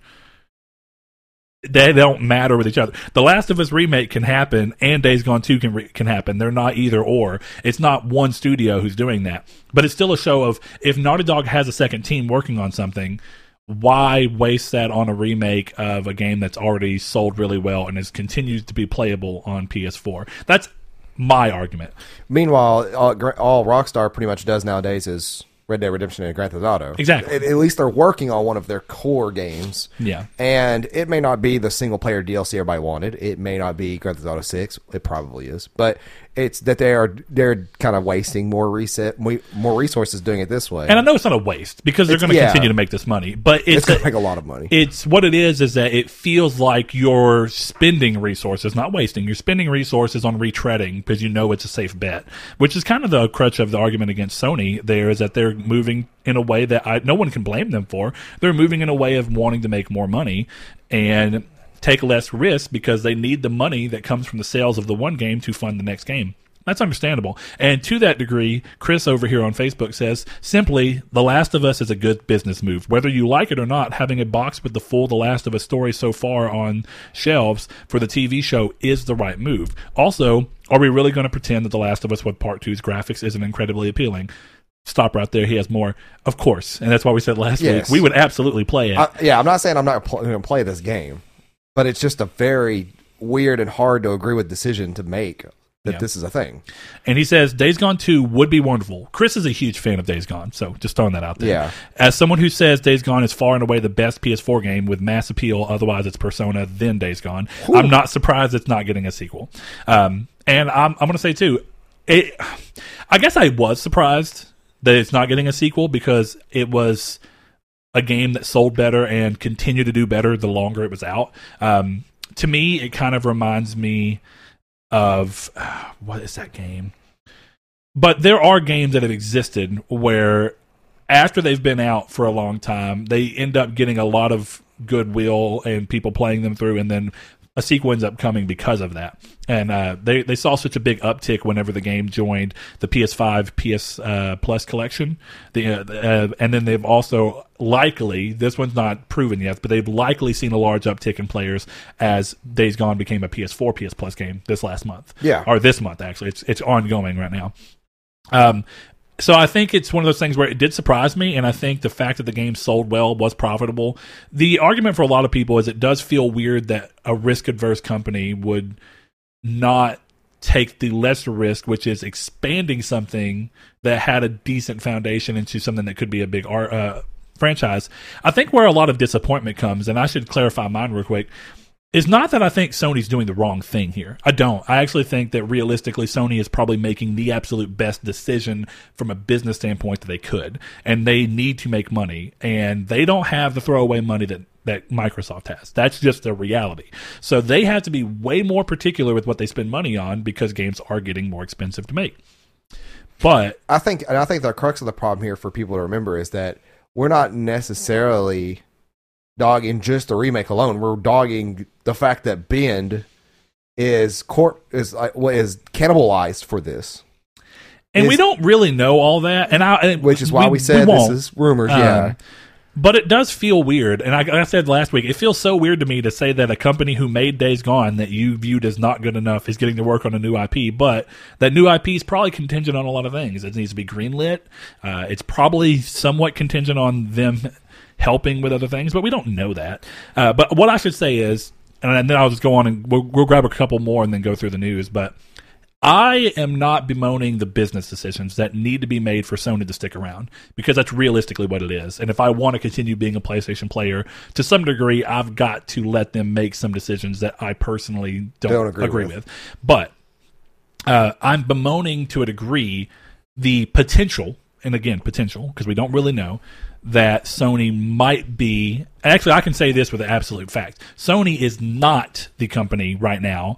They don't matter with each other. The Last of Us remake can happen, and Days Gone 2 can re- can happen. They're not either or. It's not one studio who's doing that, but it's still a show of if Naughty Dog has a second team working on something, why waste that on a remake of a game that's already sold really well and is continues to be playable on PS4? That's my argument. Meanwhile, all, all Rockstar pretty much does nowadays is Red Dead Redemption and Grand Theft Auto. Exactly. At, at least they're working on one of their core games. Yeah. And it may not be the single player DLC everybody wanted. It may not be Grand Theft Auto Six. It probably is, but it's that they are they're kind of wasting more reset more resources doing it this way. And I know it's not a waste because they're going to yeah. continue to make this money, but it's it's, going a- to make a lot of money. it's what it is is that it feels like you're spending resources, not wasting. You're spending resources on retreading because you know it's a safe bet, which is kind of the crutch of the argument against Sony. There is that they're moving in a way that I, no one can blame them for. They're moving in a way of wanting to make more money and take less risk because they need the money that comes from the sales of the one game to fund the next game. That's understandable. And to that degree, Chris over here on Facebook says simply, The Last of Us is a good business move. Whether you like it or not, having a box with the full The Last of Us story so far on shelves for the TV show is the right move. Also, are we really going to pretend that The Last of Us with Part 2's graphics isn't incredibly appealing? Stop right there. He has more. Of course. And that's why we said last Yes. week we would absolutely play it. I, yeah, I'm not saying I'm not pl- going to play this game, but it's just a very weird and hard to agree with decision to make that Yeah. this is a thing. And he says Days Gone 2 would be wonderful. Chris is a huge fan of Days Gone, so just throwing that out there. Yeah. As someone who says Days Gone is far and away the best PS4 game with mass appeal, otherwise it's Persona, then Days Gone, I'm not surprised it's not getting a sequel. Um, and I'm, I'm going to say, too, it, I guess I was surprised that it's not getting a sequel because it was a game that sold better and continued to do better the longer it was out. Um, to me, it kind of reminds me of (sighs) what is that game? But there are games that have existed where after they've been out for a long time, they end up getting a lot of goodwill and people playing them through and then a sequel ends up coming because of that. And uh, they they saw such a big uptick whenever the game joined the PS5 PS uh, Plus collection. The uh, uh, and then they've also likely this one's not proven yet, but they've likely seen a large uptick in players as Days Gone became a PS4 PS Plus game this last month. Yeah. or this month actually. It's it's ongoing right now. Um, so I think it's one of those things where it did surprise me, and I think the fact that the game sold well was profitable. The argument for a lot of people is it does feel weird that a risk adverse company would not take the lesser risk, which is expanding something that had a decent foundation into something that could be a big art, uh, franchise. I think where a lot of disappointment comes, and I should clarify mine real quick is not that I think Sony's doing the wrong thing here. I don't. I actually think that realistically, Sony is probably making the absolute best decision from a business standpoint that they could. And they need to make money. And they don't have the throwaway money that, that Microsoft has. That's just the reality. So they have to be way more particular with what they spend money on because games are getting more expensive to make. But I think, and I think the crux of the problem here for people to remember is that we're not necessarily dogging just the remake alone. We're dogging the fact that Bend is court is like what is cannibalized for this, and we don't really know all that. And I, and which is why we, said this is rumors. Um, yeah, But it does feel weird, and I, I said last week, it feels so weird to me to say that a company who made Days Gone that you viewed as not good enough is getting to work on a new IP, but that new IP is probably contingent on a lot of things. It needs to be greenlit. Uh, it's probably somewhat contingent on them helping with other things, but we don't know that. Uh, but what I should say is, and then I'll just go on and we'll, we'll grab a couple more and then go through the news, but. I am not bemoaning the business decisions that need to be made for Sony to stick around because that's realistically what it is. And if I want to continue being a PlayStation player to some degree, I've got to let them make some decisions that I personally don't, Don't agree agree, with. with. But uh, I'm bemoaning to a degree the potential, and again, potential, because we don't really know, that Sony might be. Actually, I can say this with absolute fact Sony is not the company right now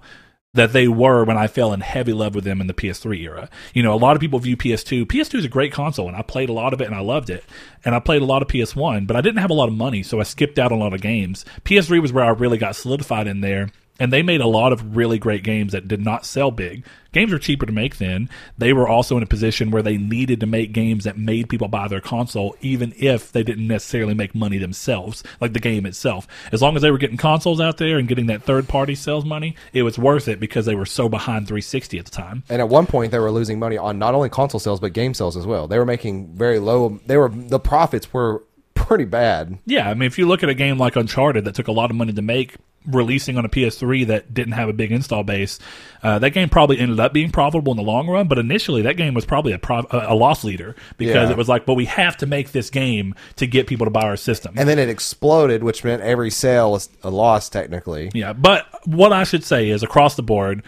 that they were when I fell in heavy love with them in the PS3 era. You know, a lot of people view PS2. PS2 is a great console, and I played a lot of it and I loved it. And I played a lot of PS1, but I didn't have a lot of money, so I skipped out on a lot of games. PS3 was where I really got solidified in there. And they made a lot of really great games that did not sell big. Games were cheaper to make then. They were also in a position where they needed to make games that made people buy their console, even if they didn't necessarily make money themselves, like the game itself. As long as they were getting consoles out there and getting that third party sales money, it was worth it because they were so behind 360 at the time. and at one point they were losing money on not only console sales but game sales as well. They were making very low. They were the profits were pretty bad. Yeah, I mean, if you look at a game like Uncharted that took a lot of money to make, releasing on a PS3 that didn't have a big install base, uh, that game probably ended up being profitable in the long run. But initially, that game was probably a, a loss leader because Yeah. it was like, but we have to make this game to get people to buy our system. And then it exploded, which meant every sale was a loss technically. Yeah, but what I should say is across the board,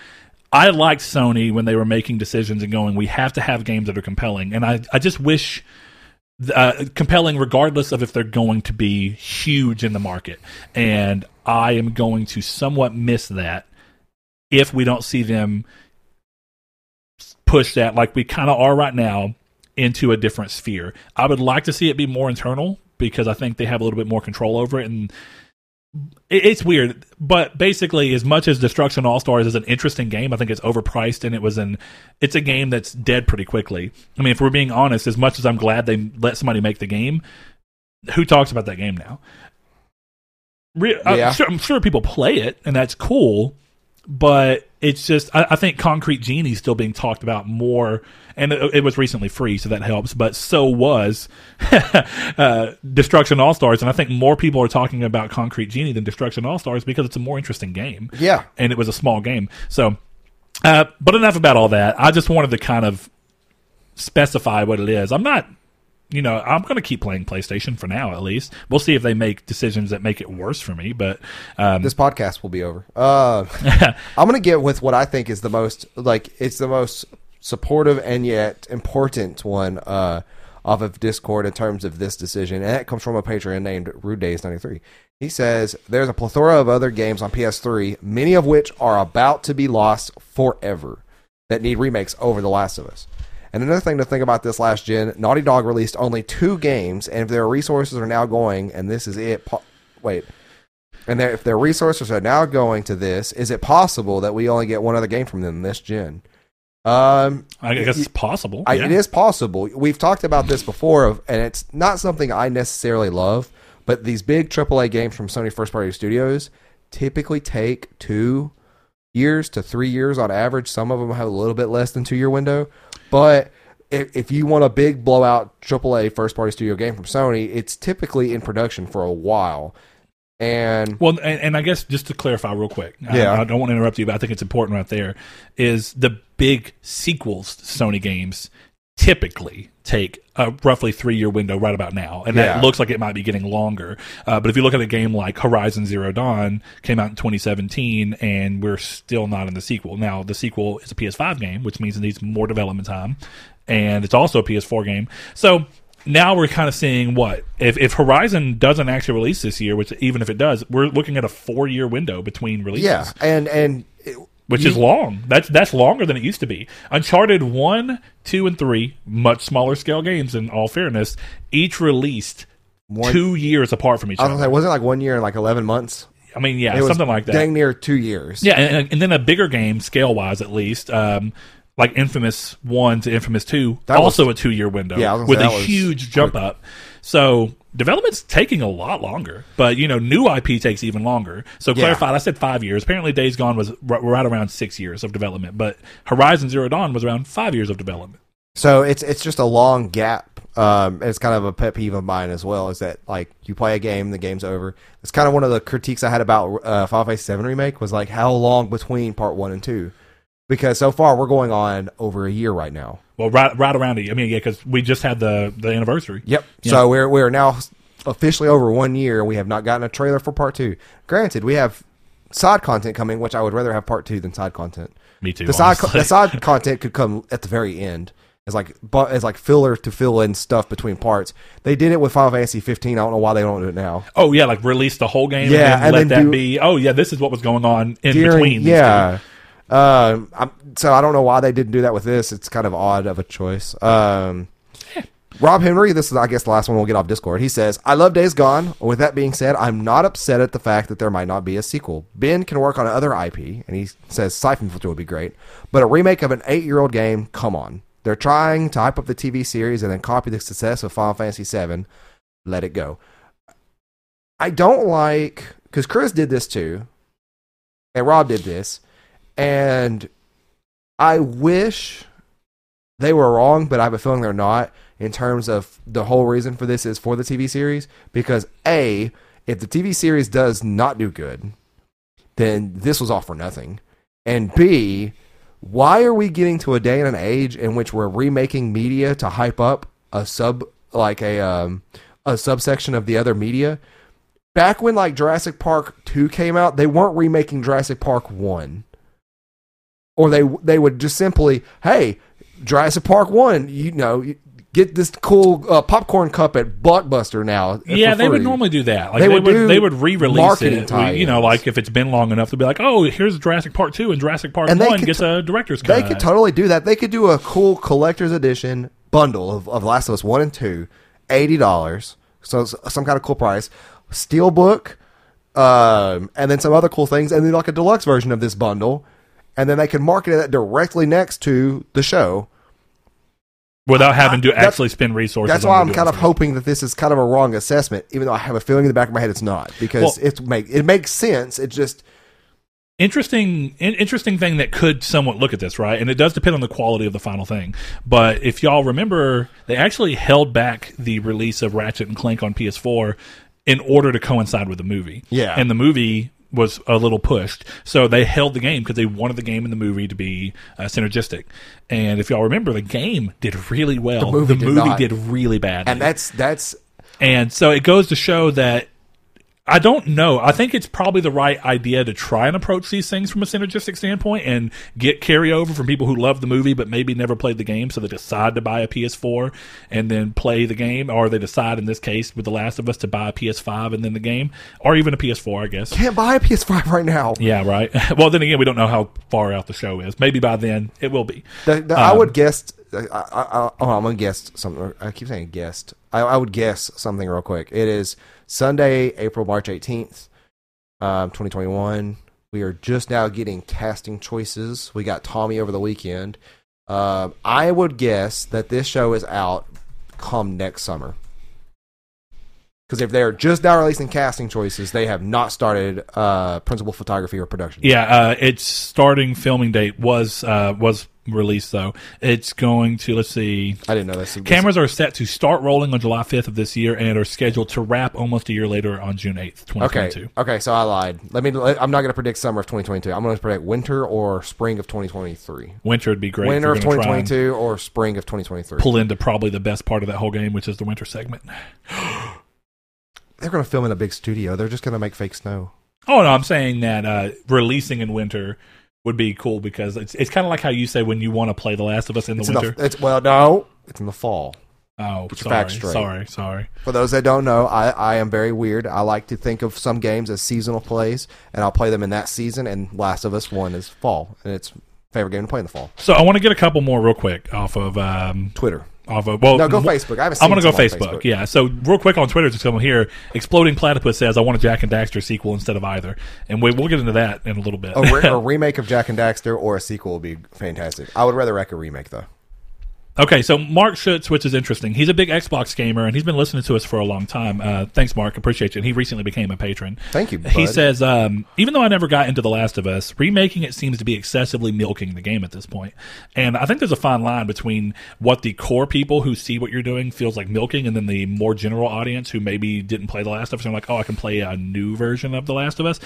I liked Sony when they were making decisions and going, we have to have games that are compelling. And I, I just wish uh, compelling regardless of if they're going to be huge in the market. And I am going to somewhat miss that if we don't see them push that like we kind of are right now into a different sphere. I would like to see it be more internal because I think they have a little bit more control over it and it's weird, but basically, as much as Destruction All Stars is an interesting game, I think it's overpriced and it was an. It's a game that's dead pretty quickly. I mean, if we're being honest, as much as I'm glad they let somebody make the game, who talks about that game now? Re- uh, Yeah. I'm, sure, I'm sure people play it, and that's cool. But it's just, I, I think Concrete Genie is still being talked about more, and it, it was recently free, so that helps. But so was (laughs) uh, Destruction All Stars, and I think more people are talking about Concrete Genie than Destruction All Stars because it's a more interesting game Yeah, and it was a small game. So, uh, but enough about all that. I just wanted to kind of specify what it is. I'm not, you know, I'm going to keep playing PlayStation for now, at least. We'll see if they make decisions that make it worse for me. But um, this podcast will be over. Uh, (laughs) I'm gonna get with what I think is the most like it's the most supportive and yet important one uh, off of Discord in terms of this decision, and that comes from a patron named Rude Days 93. He says there's a plethora of other games on PS3, many of which are about to be lost forever, that need remakes over The Last of Us. And another thing to think about this last gen, Naughty Dog released only two games, and if their resources are now going, and this is it. Po- wait, And if their resources are now going to this, is it possible that we only get one other game from them this gen? Um, I guess it's possible. I, yeah. It is possible. We've talked about this before, of- and it's not something I necessarily love. But these big AAA games from Sony first party studios typically take two years to three years on average. Some of them have a little bit less than two year window. But if, if you want a big blowout AAA first party studio game from Sony, it's typically in production for a while. And Well, and, and I guess just to clarify real quick, I- Yeah. I, don't want to interrupt you, but I think it's important right there. Is the big sequels to Sony games typically take a roughly three year window right about now, and Yeah. that looks like it might be getting longer. Uh, but if you look at a game like Horizon Zero Dawn, came out in 2017, and we're still not in the sequel. Now, the sequel is a PS5 game, which means it needs more development time, and it's also a PS4 game. So now we're kind of seeing what if if Horizon doesn't actually release this year, which even if it does, we're looking at a four year window between releases. yeah, and and Which you- is long. That's that's longer than it used to be. Uncharted one, two, and three, much smaller scale games. In all fairness, each released One- two years apart from each other. I was gonna say, other. wasn't it like one year and like eleven months? I mean, yeah, It was something like that. Dang near two years. Yeah, and, and then a bigger game, scale wise at least, um, like Infamous One to Infamous Two, That was- also a two year window Yeah, was with a was huge jump up. So development's taking a lot longer, but you know, new IP takes even longer. So Yeah. clarified, I said five years. Apparently, Days Gone was r- right around six years of development, but Horizon Zero Dawn was around five years of development. So it's it's just a long gap. Um, it's kind of a pet peeve of mine as well. Is that like you play a game, the game's over. It's kind of one of the critiques I had about uh, Final Fantasy Seven remake was like how long between part one and two, because so far we're going on over a year right now. Well, right right around it. I mean, yeah, because we just had the the anniversary. Yep. Yeah. So we're we're now officially over one year, and we have not gotten a trailer for part two. Granted, we have side content coming, which I would rather have part two than side content. Me too. The side honestly. the side (laughs) content could come at the very end as like bu- as like filler to fill in stuff between parts. They did it with Final Fantasy 15. I don't know why they don't do it now. Oh yeah, like release the whole game. Yeah, and, then and let that do- be. Oh yeah, this is what was going on in During- between. these yeah. Um, I'm, so I don't know why they didn't do that with this. It's kind of odd of a choice. Um, Rob Henry, this is I guess the last one we'll get off Discord. He says, "I love Days Gone. With that being said, I'm not upset at the fact that there might not be a sequel. Bend can work on other IP, and he says Siphon Filter would be great, but a remake of an eight-year-old game, come on. They're trying to hype up the TV series and then copy the success of Final Fantasy VII. Let it go. I don't like because Chris did this too, and Rob did this, and I wish they were wrong, but I have a feeling they're not in terms of the whole reason for this is for the TV series. Because A, if the TV series does not do good, then this was all for nothing. And B, why are we getting to a day and an age in which we're remaking media to hype up a sub like a um a subsection of the other media? Back when like Jurassic Park 2 came out, they weren't remaking Jurassic Park 1 or they they would just simply, hey, Jurassic Park One, you know, get this cool uh, popcorn cup at Blockbuster now. Yeah, they would normally do that. Like They they, would would, they would re-release marketing it. You know, like if it's been long enough, they'll be like, "Oh, here's Jurassic Park two, and Jurassic Park And one gets t- a director's cut." They could totally do that. They could do a cool collector's edition bundle of, of Last of Us One and Two, eighty dollars. So some kind of cool price, steelbook, um, and then some other cool things, and then like a deluxe version of this bundle, and then they can market it directly next to the show. without having to That's- actually spend resources. That's why I'm kind of hoping that this is kind of a wrong assessment, even though I have a feeling in the back of my head it's not because Well- it's make it makes sense. It just interesting in, interesting thing that could somewhat look at this right and it does depend on the quality of the final thing but if y'all remember they actually held back the release of ratchet and clank on ps4 in order to coincide with the movie Yeah. and the movie was a little pushed. So they held the game because they wanted the game and the movie to be uh, synergistic. And if y'all remember the game did really well. The movie did not. did really bad. And that's that's and so it goes to show that I don't know. I think it's probably the right idea to try and approach these things from a synergistic standpoint and get carryover from people who love the movie but maybe never played the game, so they decide to buy a PS4 and then play the game, or they decide in this case with The Last of Us to buy a PS5 and then the game, or even a PS4, I guess. can't buy a PS5 (laughs) right now. Yeah, right. (laughs) well, then again, we don't know how far out the show is. Maybe by then it will be. The, the, I Um, would guess. I, I, I, oh, I'm gonna guess something. I keep saying guessed. I, I would guess something real quick. It is Sunday, April March 18th. um, 2021. We are just now getting casting choices. We got Tommy over the weekend. Um, I would guess that this show is out come next summer. Because if they're just now releasing casting choices, they have not started uh, principal photography or production. Yeah, uh, its starting filming date was uh, was released though. It's going to let's see. I didn't know this. Cameras are set to start rolling on July 5th of this year and are scheduled to wrap almost a year later on June 8th, Okay. 2022. Okay. So I lied. Let me. I'm not going to predict summer of 2022. I'm going to predict winter or spring of 2023. Winter would be great. winter of gonna try and 2022 or spring of 2023. Pull into probably the best part of that whole game, which is the winter segment. (gasps) They're going to film in a big studio. They're just going to make fake snow. Oh no, I'm saying that uh, releasing in winter would be cool because it's it's kind of like how you say when you want to play The Last of Us in the It's in winter. the, it's well, no, it's in the fall. oh, your sorry, sorry, sorry. For those that don't know, I, I am very weird. I like to think of some games as seasonal plays, and I'll play them in that season. And Last of Us One is fall, and it's favorite game to play in the fall. So I want to get a couple more real quick off of um, Twitter. Off of well No, go Facebook. I haven't. I'm gonna go some on Facebook. Yeah. So real quick on Twitter, just come here. Exploding Platypus says, "I want a Jak and Daxter sequel instead of either," and we, we'll get into that in a little bit. a, re- a (laughs) remake of Jak and Daxter or a sequel would be fantastic. I would rather wreck a remake though. Okay, so Mark Schutz, which is interesting. He's a big Xbox gamer, and he's been listening to us for a long time. Uh, thanks, Mark. Appreciate you. And he recently became a patron. Thank you. He says, um, even though I never got into The Last of Us, remaking it seems to be excessively milking the game at this point. And I think there's a fine line between what the core people who see what you're doing feels like milking, and then the more general audience who maybe didn't play The Last of Us and are like, oh, I can play a new version of The Last of Us.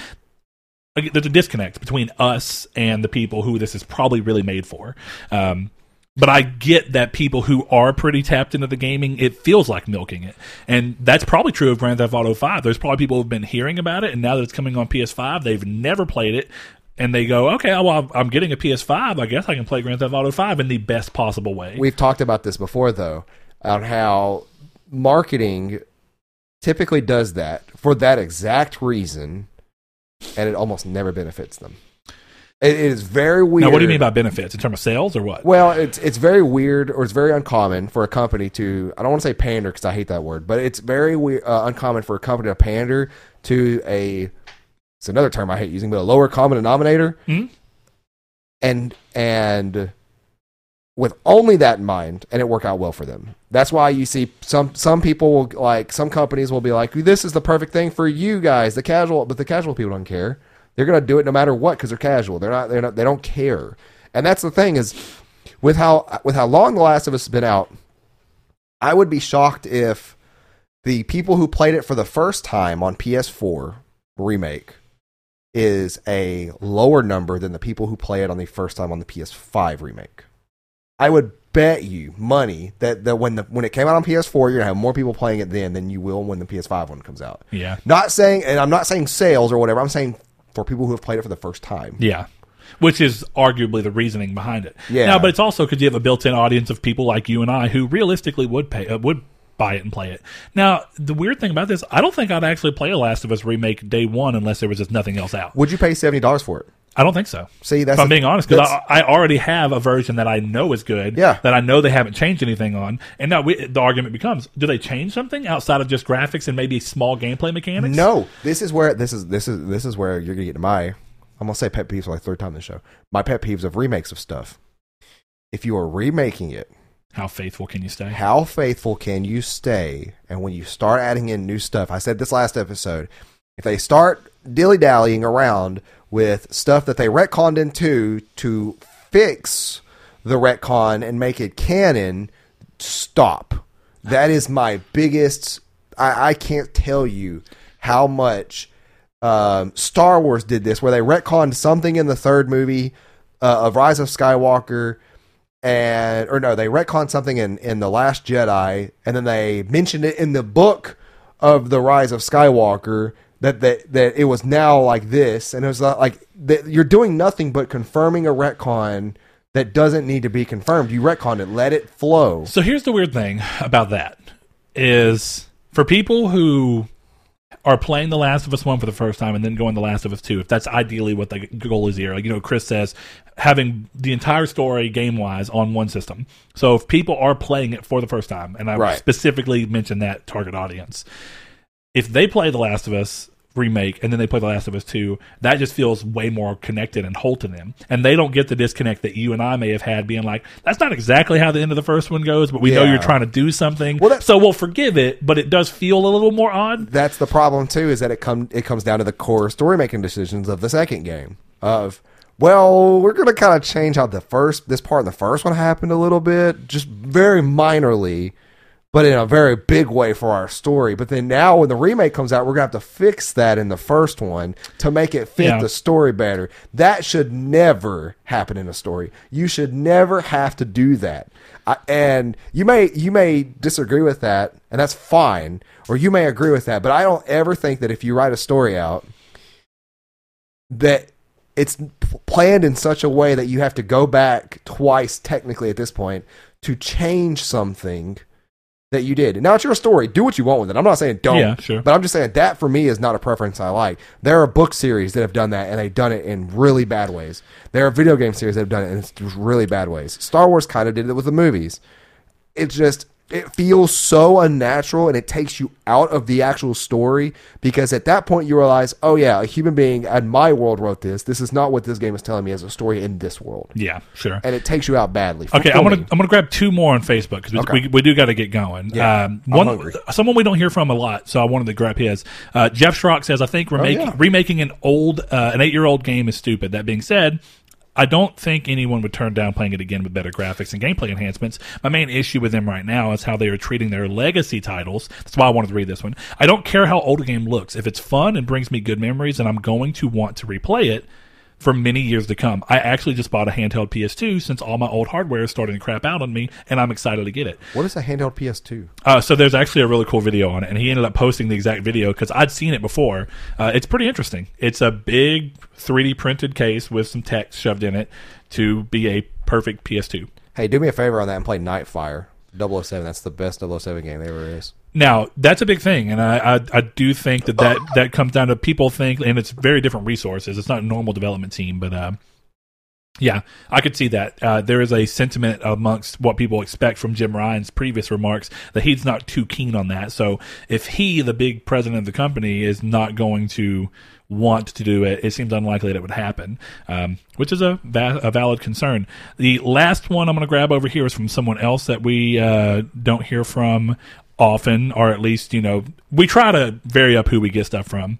There's a disconnect between us and the people who this is probably really made for. Um, but I get that people who are pretty tapped into the gaming, it feels like milking it. And that's probably true of Grand Theft Auto 5. There's probably people who've been hearing about it, and now that it's coming on PS5, they've never played it. And they go, okay, oh, well, I'm getting a PS5. I guess I can play Grand Theft Auto 5 in the best possible way. We've talked about this before, though, on how marketing typically does that for that exact reason, and it almost never benefits them. It, it is very weird. now, what do you mean by benefits? In terms of sales or what? Well, it's it's very weird, or it's very uncommon for a company to. I don't want to say pander because I hate that word, but it's very we- uh, uncommon for a company to pander to a. It's another term I hate using, but a lower common denominator, Mhm. and and with only that in mind, and it work out well for them. That's why you see some some people will like some companies will be like, "This is the perfect thing for you guys, the casual," but the casual people don't care. They're gonna do it no matter what because they're casual. They're not. They're not. They don't care. And that's the thing is, with how with how long The Last of Us has been out, I would be shocked if the people who played it for the first time on PS4 remake is a lower number than the people who play it on the first time on the PS5 remake. I would bet you money that, that when the when it came out on PS4, you're gonna have more people playing it then than you will when the PS5 one comes out. Yeah. Not saying, and I'm not saying sales or whatever. I'm saying for people who have played it for the first time. Yeah. Which is arguably the reasoning behind it. Yeah. Now, but it's also because you have a built-in audience of people like you and I who realistically would pay uh, would buy it and play it. Now, the weird thing about this, I don't think I'd actually play a Last of Us remake day one unless there was just nothing else out. Would you pay seventy dollars for it? I don't think so. See, that's if I'm the- being honest, because I, I already have a version that I know is good. Yeah. That I know they haven't changed anything on, and now we, the argument becomes: Do they change something outside of just graphics and maybe small gameplay mechanics? No, this is where this is this is this is where you're gonna get to my. I'm gonna say pet peeves for like third time in the show. My pet peeves of remakes of stuff. If you are remaking it, How faithful can you stay? how faithful can you stay? And when you start adding in new stuff, I said this last episode. If they start dilly dallying around with stuff that they retconned into to fix the retcon and make it canon, stop. That is my biggest. I, I can't tell you how much um, Star Wars did this, where they retconned something in the third movie uh, of Rise of Skywalker, and or no, they retconned something in in the Last Jedi, and then they mentioned it in the book of the Rise of Skywalker that that that it was now like this, and it was like that you're doing nothing but confirming a retcon that doesn't need to be confirmed. You retcon it, let it flow. So here's the weird thing about that is for people who are playing The Last of Us 1 for the first time and then going The Last of Us 2, if that's ideally what the goal is here, like, you know, Chris says, having the entire story game wise on one system. So if people are playing it for the first time, and I Right. specifically mentioned that target audience, if they play The Last of Us remake and then they play The Last of Us 2, that just feels way more connected and whole to them. And they don't get the disconnect that you and I may have had being like, that's not exactly how the end of the first one goes, but we know you're trying to do something. Well, that- so we'll forgive it, but it does feel a little more odd. that's the problem too is that it come it comes down to the core story making decisions of the second game of well we're gonna kind of change how the first this part in the first one happened a little bit just very minorly but in a very big way for our story. But then now when the remake comes out we're gonna have to fix that in the first one to make it fit Yeah. the story better. That should never happen in a story. You should never have to do that. I, and you may you may disagree with that and that's fine or you may agree with that but i don't ever think that if you write a story out that it's planned in such a way that you have to go back twice technically at this point to change something that you did. And Now it's your story. Do what you want with it. I'm not saying don't. Yeah, sure. But I'm just saying that for me is not a preference I like. There are book series that have done that and they've done it in really bad ways. There are video game series that have done it in really bad ways. Star Wars kind of did it with the movies. It's just it feels so unnatural and it takes you out of the actual story because at that point you realize, oh yeah, a human being in my world wrote this. This is not what this game is telling me as a story in this world. Yeah, sure. And it takes you out badly. Okay, I'm gonna. I'm gonna grab two more on Facebook because we, Okay. we, we do got to get going. Yeah, um, I'm one someone we don't hear from a lot, so I wanted to grab his. Uh, Jeff Schrock says I think remake, Oh, yeah. remaking an old uh, an eight year old game is stupid. That being said. I don't think anyone would turn down playing it again with better graphics and gameplay enhancements. My main issue with them right now is how they are treating their legacy titles. That's why I wanted to read this one. I don't care how old a game looks. If it's fun and brings me good memories and I'm going to want to replay it, for many years to come. I actually just bought a handheld PS2 since all my old hardware is starting to crap out on me, and I'm excited to get it. What is a handheld PS2? Uh, so there's actually a really cool video on it, and he ended up posting the exact video because I'd seen it before. Uh, it's pretty interesting. It's a big 3D printed case with some text shoved in it to be a perfect PS2. Hey, do me a favor on that and play Nightfire 007. That's the best 007 game there ever is. Now that's a big thing, and I, I I do think that that that comes down to people think, and it's very different resources. It's not a normal development team, but uh, yeah, I could see that. Uh, there is a sentiment amongst what people expect from Jim Ryan's previous remarks that he's not too keen on that. So if he, the big president of the company, is not going to want to do it, it seems unlikely that it would happen, um, which is a, va- a valid concern. The last one I'm going to grab over here is from someone else that we uh, don't hear from often, or at least, you know, we try to vary up who we get stuff from.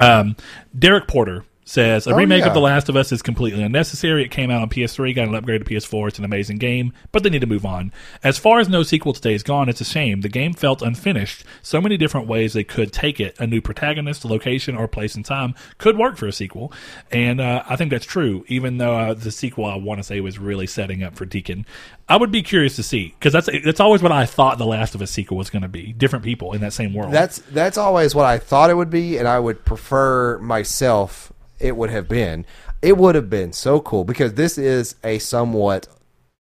Um, Derek Porter says a Oh, remake yeah. of The Last of Us is completely unnecessary. It came out on PS3, got an upgrade to PS4. It's an amazing game, but they need to move on. As far as no sequel to Days Gone, it's a shame. The game felt unfinished. So many different ways they could take it. A new protagonist, location, or place and time could work for a sequel, and uh, I think that's true. Even though uh, the sequel, I want to say, was really setting up for Deacon. I would be curious to see because that's that's always what I thought The Last of Us sequel was going to be. Different people in that same world. That's that's always what I thought it would be, and I would prefer myself. It would have been. It would have been so cool because this is a somewhat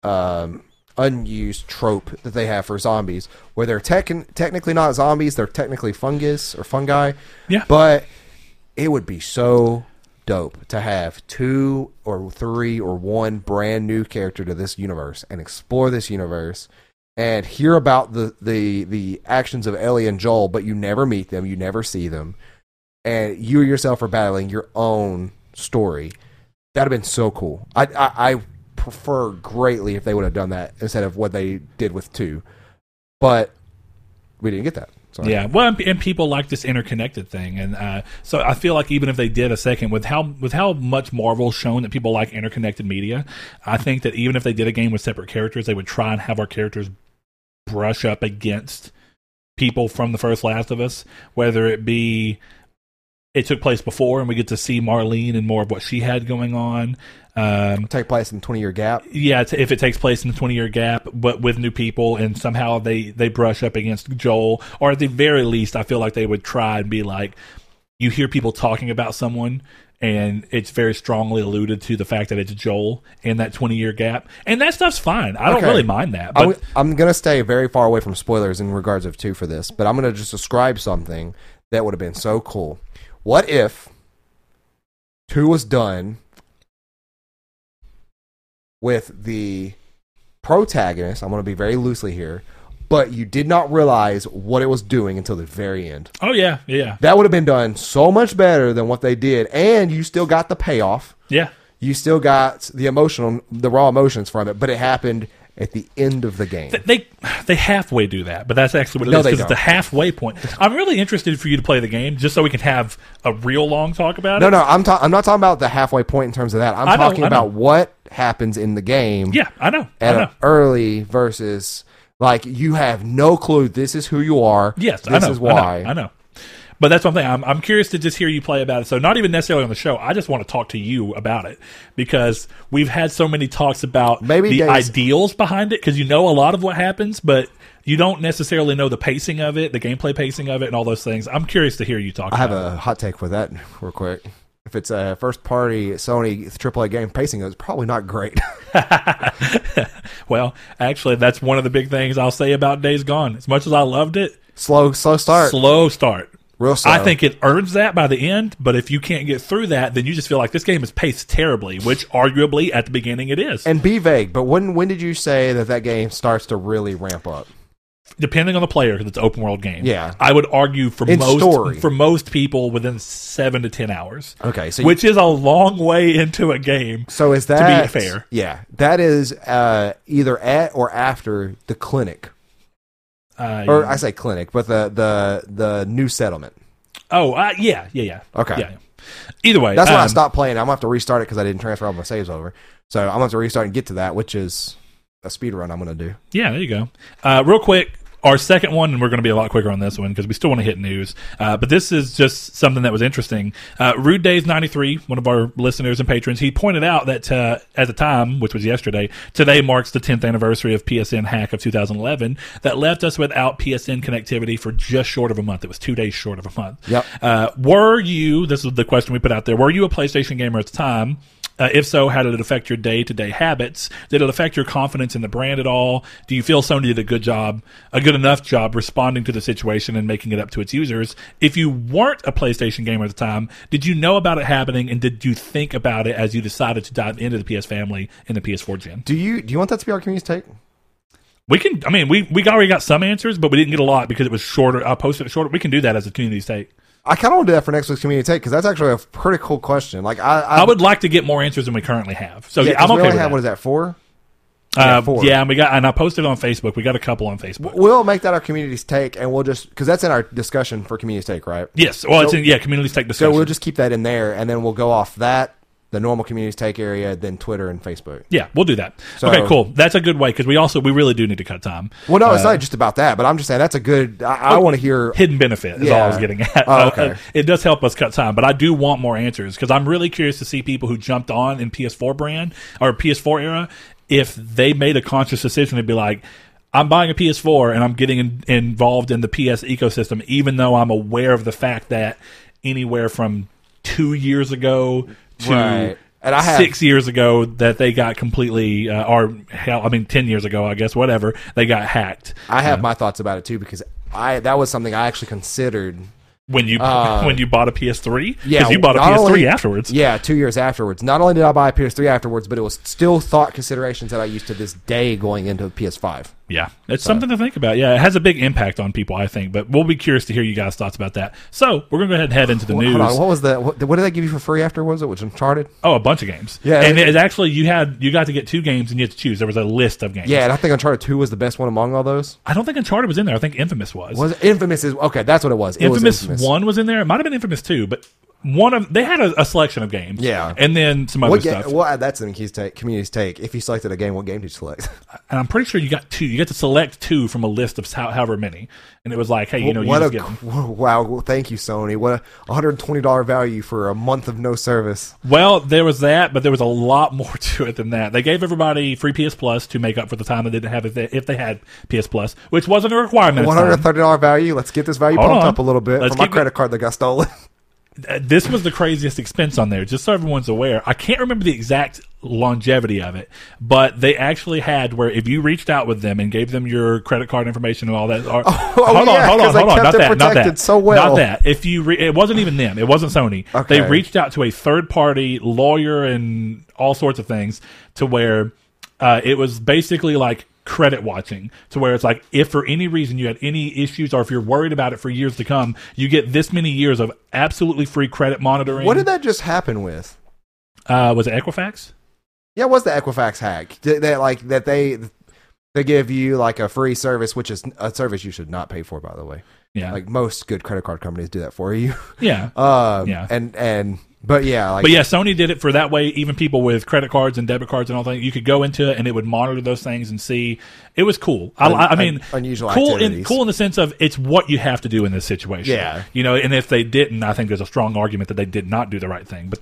um, unused trope that they have for zombies, where they're techn technically not zombies; they're technically fungus or fungi. Yeah. but it would be so dope to have two or three or one brand new character to this universe and explore this universe and hear about the the the actions of Ellie and Joel, but you never meet them, you never see them, and you yourself are battling your own story. That'd have been so cool. I I, I prefer greatly if they would have done that instead of what they did with two, but we didn't get that. So Yeah, well, and, and people like this interconnected thing, and uh, so I feel like even if they did a second with how with how much Marvel's shown that people like interconnected media, I think that even if they did a game with separate characters, they would try and have our characters brush up against people from the first Last of Us, whether it be it took place before and we get to see Marlene and more of what she had going on. Um, take place in twenty year gap. yeah, if it takes place in the 20 year gap, but with new people, and somehow they they brush up against Joel, or at the very least, I feel like they would try and be like, you hear people talking about someone, and it's very strongly alluded to the fact that it's Joel in that 20 year gap, and that stuff's fine. I don't really mind that, but I'm, I'm going to stay very far away from spoilers in regards of two for this, but I'm going to just describe something that would have been so cool. What if two was done with the protagonist? I'm going to be very loosely here but you did not realize what it was doing until the very end. Oh yeah, yeah, That would have been done so much better than what they did, and you still got the payoff. yeah. You still got the emotional, the raw emotions from it, but it happened at the end of the game. They they halfway do that, but that's actually what it No, is because it's the halfway point. I'm really interested for you to play the game just so we can have a real long talk about No, it. no, no, I'm ta- I'm not talking about the halfway point in terms of that. I'm I know, talking know. about what happens in the game. Yeah, I know. I at know. an early versus like you have no clue. This is who you are. Yes, this I know. is why. I know. I know. But that's one thing. I'm, I'm curious to just hear you play about it. So not even necessarily on the show. I just want to talk to you about it because we've had so many talks about Maybe the Dave's- ideals behind it because you know a lot of what happens, but you don't necessarily know the pacing of it, the gameplay pacing of it, and all those things. I'm curious to hear you talk. I have a hot take for that, real quick. If it's a first party Sony AAA game, pacing it's probably not great. (laughs) (laughs) Well, actually, that's one of the big things I'll say about Days Gone. As much as I loved it, slow, slow start, slow start. Real. I think it earns that by the end, but if you can't get through that, then you just feel like this game is paced terribly, which arguably at the beginning it is. and be vague. But when when did you say that that game starts to really ramp up? Depending on the player, because it's an open world game. Yeah. I would argue for In most story. for most people within seven to ten hours, Okay, so which is a long way into a game. so is that fair. Yeah, that is uh, either at or after the clinic, Uh, or I say clinic, but the the the new settlement. oh, uh, yeah, yeah, yeah. Okay. yeah. Either way, That's why I um, stopped playing. I'm gonna have to restart it because I didn't transfer all my saves over. So I'm gonna have to restart and get to that, which is a speed run. I'm gonna do. Yeah, there you go. Uh, real quick, our second one, and we're going to be a lot quicker on this one because we still want to hit news. Uh, but this is just something that was interesting. Uh, Rude Days ninety three, one of our listeners and patrons, he pointed out that uh, at the time, which was yesterday, today marks the tenth anniversary of PSN hack of 2011 that left us without PSN connectivity for just short of a month. It was two days short of a month. Yep. Uh, were you? This is the question we put out there. Were you a PlayStation gamer at the time? Uh, if so, how did it affect your day to day habits? Did it affect your confidence in the brand at all? Do you feel Sony did a good job, a good enough job responding to the situation and making it up to its users? If you weren't a PlayStation gamer at the time, did you know about it happening and did you think about it as you decided to dive into the PS family in the PS4 gen? Do you do you want that to be our community take? We can, I mean, we, we already got some answers, but we didn't get a lot because it was shorter. I posted it shorter. We can do that as a community take. I kind of want to do that for next week's community take because that's actually a pretty cool question. Like I, I, I would like to get more answers than we currently have. So yeah, yeah, I'm we okay only with have that. what is that four? Uh, four. yeah, and we got and I posted on Facebook. We got a couple on Facebook. We'll make that our community's take, and we'll just because that's in our discussion for community's take, right? Yes, well, it's in yeah, communities take discussion. So we'll just keep that in there, and then we'll go off that the normal community's take area, then Twitter and Facebook. yeah, we'll do that. So- okay, cool. That's a good way because we also we really do need to cut time. Well, no, it's Uh, not just about that, but I'm just saying that's a good. I, I want to hear. hidden benefit is all I was getting at. Oh, Uh, okay. uh, it does help us cut time, but I do want more answers because I'm really curious to see people who jumped on in PS4 brand or PS4 era if they made a conscious decision to be like. I'm buying a PS4 and I'm getting in, involved in the PS ecosystem, even though I'm aware of the fact that anywhere from two years ago to Right. And I have- six years ago that they got completely, uh, or hell, I mean, ten years ago, I guess, whatever, they got hacked. I have my thoughts about it too because I that was something I actually considered. When you (laughs) Uh, when you bought a PS3, Yeah, you bought a PS3 only- afterwards. Yeah, two years afterwards. Not only did I buy a PS3 afterwards, but it was still thought considerations that I used to this day going into PS5. Yeah, it's something to think about. Yeah, it has a big impact on people, I think. But we'll be curious to hear you guys' thoughts about that. So we're gonna go ahead and head into the Hold news. what was the what, what did they give you for free after? Was it which Uncharted? Oh, a bunch of games. Yeah, and it- it's actually you had you got to get two games and you had to choose. There was a list of games. Yeah, and I think Uncharted Two was the best one among all those. I don't think Uncharted was in there. I think Infamous was. Was it Infamous? Is okay. That's what it was. It was Infamous, Infamous One was in there. It might have been Infamous Two, but one of they had a, a selection of games. Yeah. and then some other What ga- stuff. well, that's Keys take, community's take. If you selected a game, what game did you select? (laughs) and I'm pretty sure you got two. You got to select two from a list of how, however many. And it was like, hey, you know, you what a get (laughs) wow! Well, thank you, Sony. What a 120 dollar value for a month of no service. Well, there was that, but there was a lot more (laughs) to it than that. They gave everybody free PS Plus to make up for the time they didn't have if they, if they had PS Plus, which wasn't a requirement. at the One time. hundred thirty dollar value. Let's get this value Hold pumped on. up a little bit Let's for my it- credit card that got stolen. Uh, This was the craziest expense on there, just so everyone's aware. I can't remember the exact longevity of it, but they actually had where if you reached out with them and gave them your credit card information and all that. Or, hold (laughs) yeah, on, hold on, hold on. Not that, not that. so well. Not that. If you, re- it wasn't even them. It wasn't Sony. Okay. They reached out to a third party lawyer and all sorts of things to where uh, it was basically like credit watching to where it's like if for any reason you had any issues or if you're worried about it for years to come, you get this many years of absolutely free credit monitoring. What did that just happen with? uh, was it Equifax? Yeah, what's the Equifax hack? Did they like that they they give you like a free service, which is a service you should not pay for, by the way. Yeah. Like most good credit card companies do that for you. yeah. (laughs) Um, Yeah. And and but yeah, like But yeah, Sony did it for that way. Even people with credit cards and debit cards and all that, you could go into it and it would monitor those things and see. It was cool. I, Un- I mean, un- unusual cool in cool in the sense of it's what you have to do in this situation. Yeah. you know. And if they didn't, I think there's a strong argument that they did not do the right thing. But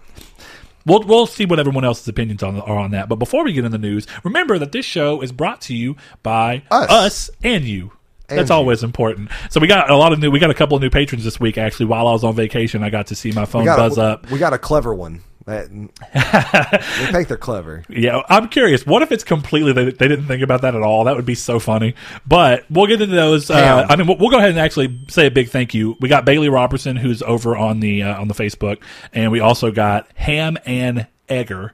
we'll we'll see what everyone else's opinions on are on that. But before we get in the news, remember that this show is brought to you by Us. and you. That's always important. So we got a lot of new. We got a couple of new patrons this week. Actually, while I was on vacation, I got to see my phone got buzz up. We got a clever one. That, (laughs) they think they're clever. Yeah, I'm curious. What if it's completely they, they didn't think about that at all? That would be so funny. But we'll get into those. Uh, I mean, we'll, we'll go ahead and actually say a big thank you. We got Bailey Robertson, who's over on the uh, on the Facebook, and we also got Ham and Egger.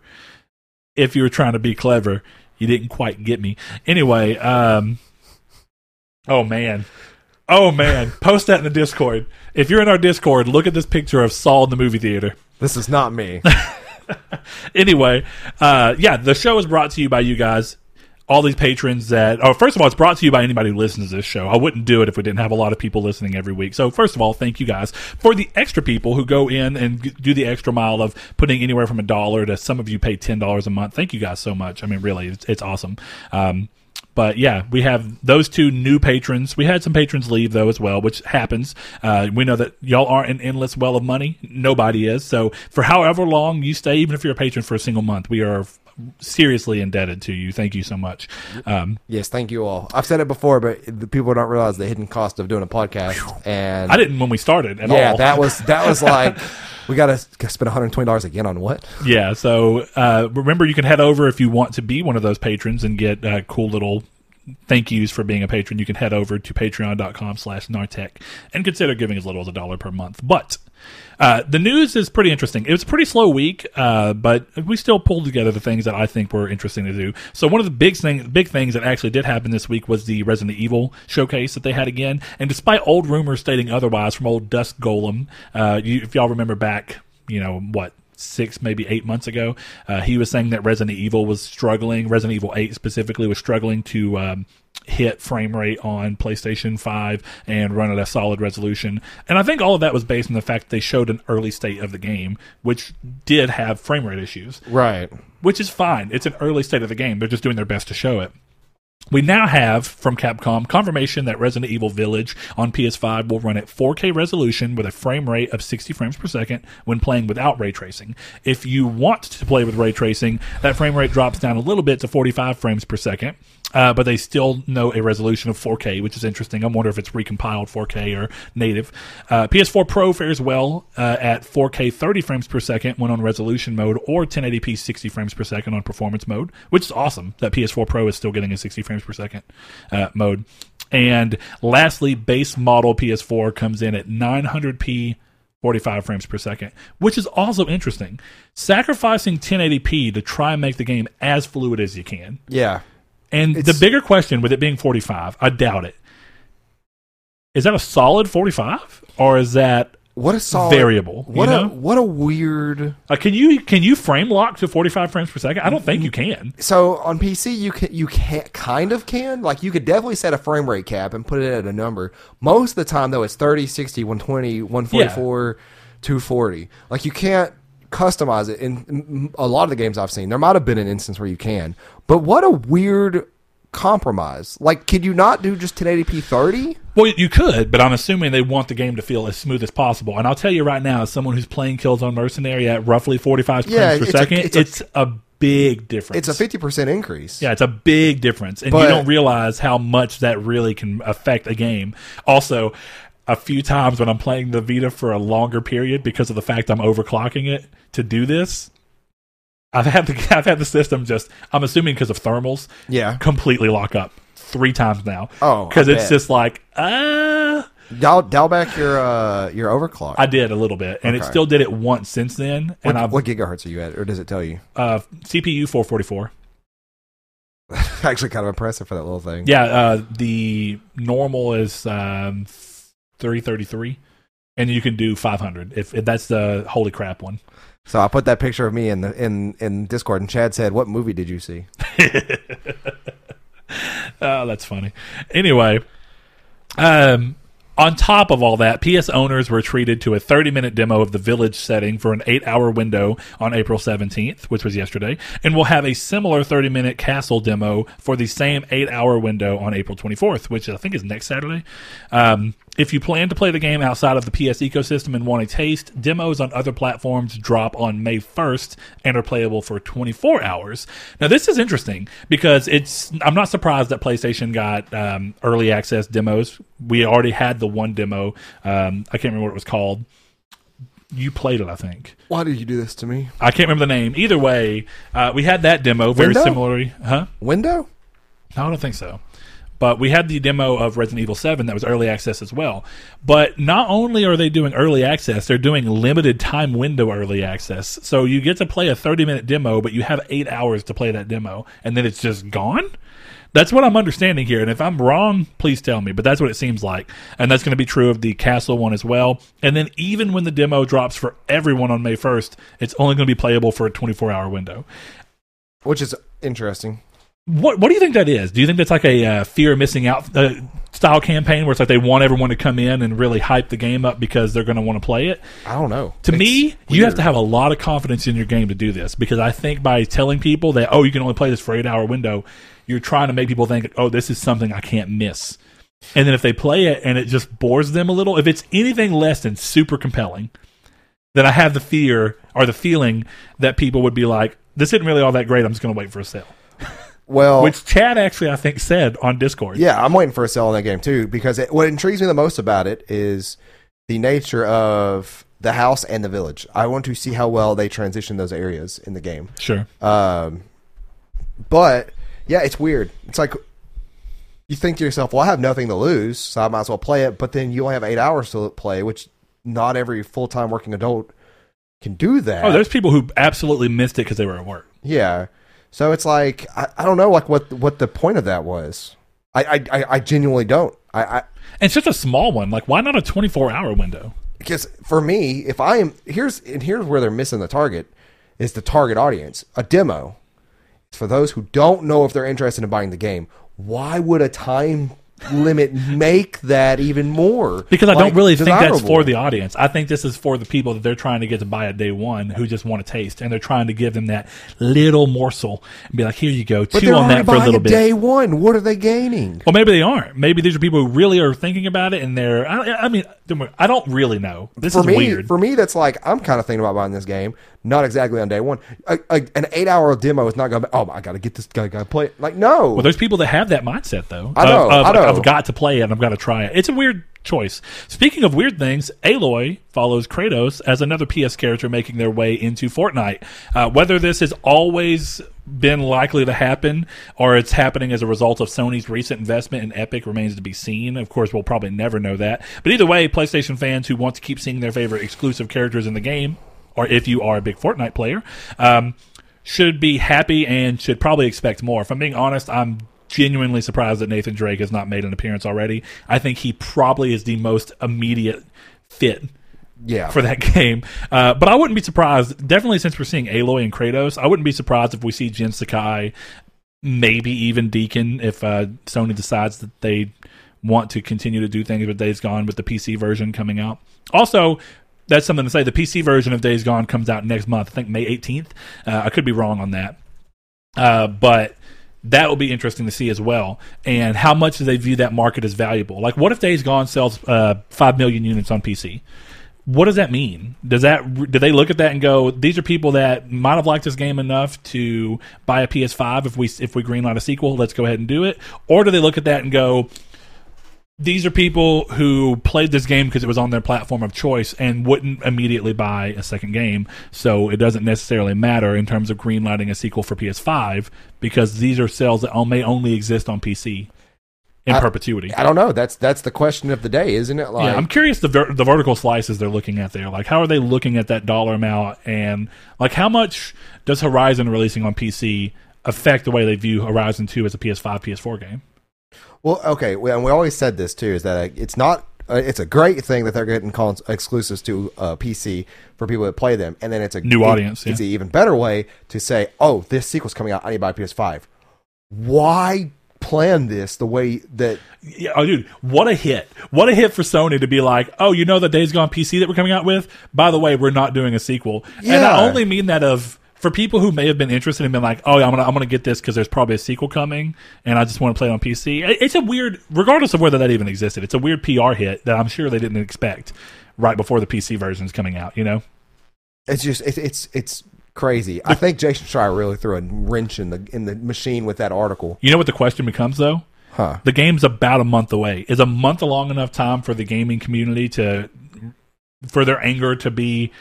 If you were trying to be clever, you didn't quite get me. Anyway, um, oh man. Oh man, post that in the Discord. If you're in our Discord, look at this picture of Saul in the movie theater This is not me. (laughs) anyway, uh, yeah, the show is brought to you by you guys. All these patrons that, oh, first of all, it's brought to you by anybody who listens to this show. I wouldn't do it if we didn't have a lot of people listening every week. So, first of all, thank you guys. For the extra people who go in and g- do the extra mile of putting anywhere from a dollar to some of you pay $10 a month, thank you guys so much. I mean, really, it's, it's awesome. Um, but yeah, we have those two new patrons. We had some patrons leave though as well, which happens. Uh, we know that y'all aren't an endless well of money. Nobody is. So for however long you stay, even if you're a patron for a single month, we are seriously indebted to you. Thank you so much. Um, yes, thank you all. I've said it before, but the people don't realize the hidden cost of doing a podcast. And I didn't when we started at yeah, all. that was that was (laughs) like we got to spend 120 dollars again on what? Yeah, so uh, remember, you can head over if you want to be one of those patrons and get uh, cool little thank yous for being a patron. You can head over to patreon.com slash nartech and consider giving as little as a dollar per month. But uh, the news is pretty interesting. It was a pretty slow week, uh, but we still pulled together the things that I think were interesting to do. So one of the big thing, big things that actually did happen this week was the Resident Evil showcase that they had again. And despite old rumors stating otherwise from old Dusk Golem, uh, you, if y'all remember back, you know what, six, maybe eight months ago. Uh, he was saying that Resident Evil was struggling, Resident Evil 8 specifically was struggling to um, hit frame rate on PlayStation 5 and run at a solid resolution. And I think all of that was based on the fact that they showed an early state of the game, which did have frame rate issues, Right. which is fine. It's an early state of the game. They're just doing their best to show it. We now have from Capcom confirmation that Resident Evil Village on PS5 will run at 4K resolution with a frame rate of 60 frames per second when playing without ray tracing. If you want to play with ray tracing, that frame rate drops down a little bit to 45 frames per second. Uh, but they still know a resolution of 4K, which is interesting. I wonder if it's recompiled 4K or native. Uh, PS4 Pro fares well uh, at 4K 30 frames per second when on resolution mode, or 1080p 60 frames per second on performance mode, which is awesome that PS4 Pro is still getting a 60 frames per second uh, mode. And lastly, base model PS4 comes in at 900p 45 frames per second, which is also interesting. Sacrificing 1080p to try and make the game as fluid as you can. Yeah. And the bigger question with it being 45, I doubt it. Is that a solid 45 or is that What a solid variable? you What a know? what a weird. Uh, can you can you frame lock to 45 frames per second? I don't think you can. So on PC, you can you can kind of can like you could definitely set a frame rate cap and put it at a number. Most of the time though, it's 30, 60, 120, 144, 240. Like you can't customize it in in a lot of the games I've seen. There might have been an instance where you can, but what a weird compromise. Like, could you not do just 1080p 30? Well, you could, but I'm assuming they want the game to feel as smooth as possible. And I'll tell you right now, as someone who's playing Killzone Mercenary at roughly 45 Yeah, frames per it's a- second, it's it's, a- a, big difference. It's a 50% increase. Yeah, it's a big difference, and But- you don't realize how much that really can affect a game. Also, a few times when I'm playing the Vita for a longer period because of the fact I'm overclocking it to do this, I've had the (laughs) I've had the system just I'm assuming because of thermals Yeah. completely lock up three times now. Oh, because it's bet. just like uh Dial, dial back your uh, your overclock. I did a little bit, and it still did it once since then. what, And I've what gigahertz are you at, or does it tell you? uh, CPU 444. (laughs) Actually, kind of impressive for that little thing. Yeah, uh, the normal is um, three thirty three, and you can do five hundred if, if that's the holy crap one. So I put that picture of me in the in in Discord, and Chad said, "What movie did you see?" (laughs) oh, that's funny. Anyway, um, on top of all that, PS owners were treated to a 30 minute demo of the village setting for an eight hour window on April 17th, which was yesterday, and we'll have a similar 30 minute castle demo for the same eight hour window on April 24th, which I think is next Saturday. Um, if you plan to play the game outside of the PS ecosystem and want a taste, demos on other platforms drop on May 1st and are playable for 24 hours. Now, this is interesting because it's, I'm not surprised that PlayStation got um, early access demos. We already had the one demo. Um, I can't remember what it was called. You played it, I think. Why did you do this to me? I can't remember the name. Either way, uh, we had that demo very Window? similarly. Huh? Window? No, I don't think so. But we had the demo of Resident Evil 7 that was early access as well. But not only are they doing early access, they're doing limited time window early access. So you get to play a 30 minute demo, but you have eight hours to play that demo, and then it's just gone? That's what I'm understanding here. And if I'm wrong, please tell me. But that's what it seems like. And that's going to be true of the Castle one as well. And then even when the demo drops for everyone on May 1st, it's only going to be playable for a 24 hour window. Which is interesting. What What do you think that is? Do you think that's like a uh, fear of missing out uh, style campaign where it's like they want everyone to come in and really hype the game up because they're going to want to play it? I don't know. To It's me, you have to have a lot of confidence in your game to do this because I think by telling people that oh you can only play this for eight hour window, you're trying to make people think oh this is something I can't miss. And then if they play it and it just bores them a little, if it's anything less than super compelling, then I have the fear or the feeling that people would be like, "This isn't really all that great. I'm just going to wait for a sale." Well, Which Chad actually, I think, said on Discord. yeah, I'm waiting for a sale on that game too because it, what intrigues me the most about it is the nature of the house and the village. I want to see how well they transition those areas in the game. Sure. Um, but yeah, it's weird. It's like you think to yourself, "Well, I have nothing to lose, so I might as well play it." But then you only have eight hours to play, which not every full time working adult can do that. Oh, there's people who absolutely missed it because they were at work. yeah. So it's like I, I don't know, like what what the point of that was. I I, I, genuinely don't. I, I And it's just a small one. Like, why not a 24 hour window? because for me, if I am here's and here's where they're missing the target is the target audience. A demo is for those who don't know if they're interested in buying the game. Why would a time limit make that even more? Because I like, don't really think that's for the audience. I think this is for the people that they're trying to get to buy at day one who just want to taste. And they're trying to give them that little morsel and be like, here you go, chew on that for a little bit. day one. What are they gaining? Well, maybe they aren't. Maybe these are people who really are thinking about it and they're, I, I mean, I don't really know. This for is me, weird. for me, that's like I'm kind of thinking about buying this game. Not exactly on day one. A, a, an eight-hour demo is not going. to be, Oh, I got to get this guy. Got to play it. Like no. Well, there's people that have that mindset though. I know, Of, of, I know. I've got to play it. and I've got to try it. It's a weird choice. Speaking of weird things, Aloy follows Kratos as another PS character making their way into Fortnite. Uh, whether this has always been likely to happen or it's happening as a result of Sony's recent investment in Epic remains to be seen. Of course, we'll probably never know that. But either way, PlayStation fans who want to keep seeing their favorite exclusive characters in the game, or if you are a big Fortnite player, um, should be happy and should probably expect more. If I'm being honest, I'm genuinely surprised that Nathan Drake has not made an appearance already. I think he probably is the most immediate fit yeah. for that (laughs) game. Uh, but I wouldn't be surprised, definitely since we're seeing Aloy and Kratos, I wouldn't be surprised if we see Jin Sakai, maybe even Deacon, if uh, Sony decides that they want to continue to do things with Days Gone with the PC version coming out. Also, that's something to say. The PC version of Days Gone comes out next month. I think May 18th. Uh, I could be wrong on that. Uh, but that will be interesting to see as well. And how much do they view that market as valuable? Like, what if Days Gone sells uh, 5 million units on PC? What does that mean? Does that do they look at that and go, these are people that might have liked this game enough to buy a PS5 if we if we greenlight a sequel, let's go ahead and do it? Or do they look at that and go, these are people who played this game because it was on their platform of choice and wouldn't immediately buy a second game. So it doesn't necessarily matter in terms of greenlighting a sequel for PS5 because these are sales that may only exist on PC in I- perpetuity. I don't know. That's that's the question of the day, isn't it? Like, yeah, I'm curious the ver- the vertical slices they're looking at there. Like, how are they looking at that dollar amount, and like how much does Horizon releasing on PC affect the way they view Horizon Two as a PS5, PS4 game. Well, okay, we- and we always said this too is that uh, it's not. Uh, it's a great thing that they're getting cons- exclusives to uh, PC for people that play them, and then it's a New audience, It's yeah. an even better way to say, "Oh, this sequel's coming out. I need to buy a PS5." Why plan this the way that? Yeah, oh, dude, what a hit! What a hit for Sony to be like, oh, you know the Days Gone PC that we're coming out with. By the way, we're not doing a sequel, and I only mean that of for people who may have been interested and been like, oh, yeah, I'm gonna I'm gonna get this because there's probably a sequel coming, and I just want to play it on PC. It's a weird, regardless of whether that even existed, it's a weird PR hit that I'm sure they didn't expect right before the PC version is coming out. You know, It's just it's it's it's crazy. I think Jason Schreier really threw a wrench in the in the machine with that article. you know what the question becomes though. Huh. The game's about a month away. Is a month a long enough time for the gaming community to for their anger to be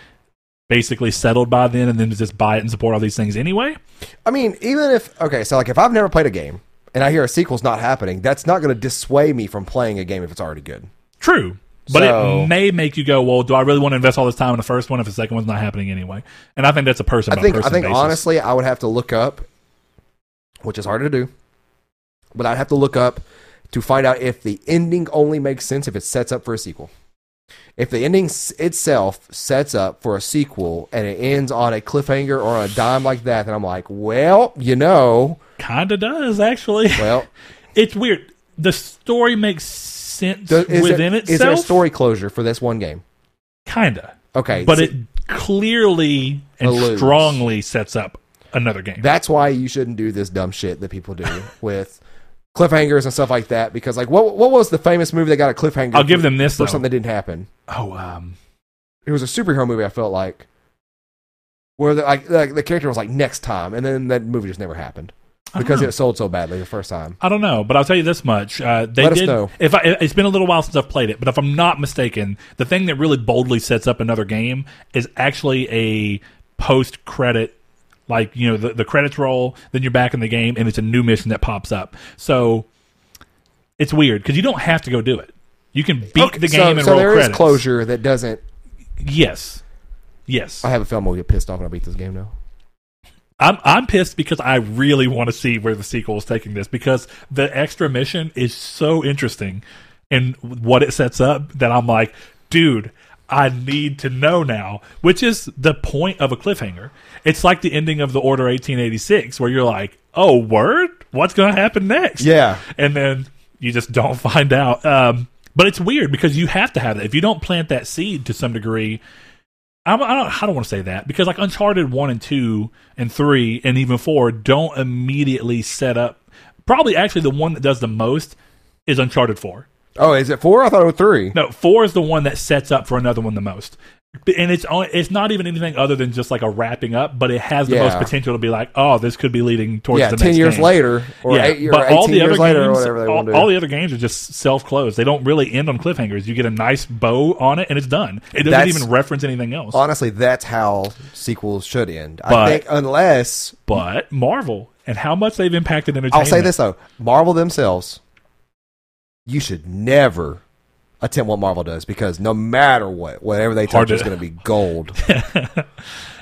basically settled by then and then to just buy it and support all these things anyway? I mean, even if okay, so like if I've never played a game and I hear a sequel's not happening, that's not going to dissuade me from playing a game if it's already good. True. But So- it may make you go, well, do I really want to invest all this time in the first one if the second one's not happening anyway? And I think that's a person I think I think basis. honestly, I would have to look up, which is hard to do, but I'd have to look up to find out if the ending only makes sense if it sets up for a sequel. If the ending s- itself sets up for a sequel and it ends on a cliffhanger or a dime like that, then I'm like, well, you know, kind of does actually. well, (laughs) it's weird. The story makes sense is, within there, itself. is there a story closure for this one game? Kinda. Okay, But so it clearly and strongly sets up another game. that's why you shouldn't do this dumb shit that people do (laughs) with cliffhangers and stuff like that. Because like, what what was the famous movie that got a cliffhanger? I'll give for- them this for though. something that didn't happen. Oh, um, it was a superhero movie. I felt like where the like the, the character was like next time, and then that movie just never happened because it sold so badly the first time. I don't know, but I'll tell you this much: uh, they Let us did. know. If I, it's been a little while since I've played it, but if I'm not mistaken, the thing that really boldly sets up another game is actually a post-credit, like you know, the, the credits roll, then you're back in the game, and it's a new mission that pops up. So it's weird because you don't have to go do it. You can beat Okay, the so, game and roll credits so roll there is credits. closure that doesn't. Yes, yes. I have a film will get pissed off when I beat this game now. I'm I'm pissed because I really want to see where the sequel is taking this because the extra mission is so interesting in what it sets up that I'm like, dude, I need to know now. Which is the point of a cliffhanger. It's like the ending of the Order 1886 where you're like, oh, word, what's going to happen next? Yeah, and then you just don't (laughs) find out. Um, but it's weird because you have to have that. If you don't plant that seed to some degree, I'm, I don't. I don't want to say that because like Uncharted one and two and three and even four don't immediately set up. Probably actually the one that does the most is Uncharted four. Oh, is it four? I thought it was three. No, four is the one that sets up for another one the most. And it's only, it's not even anything other than just like a wrapping up, but it has the Yeah. most potential to be like, oh, this could be leading towards yeah, the ten next years game. later, or eight or eighteen years later, or whatever they all, want to do. all the other games are just self closed. They don't really end on cliffhangers. You get a nice bow on it, and it's done. It doesn't That's- even reference anything else. Honestly, that's how sequels should end. I But- think unless but Marvel and how much they've impacted entertainment. I'll say this though, Marvel themselves, you should never attempt what Marvel does because no matter what, whatever they touch is going to be gold. (laughs) that,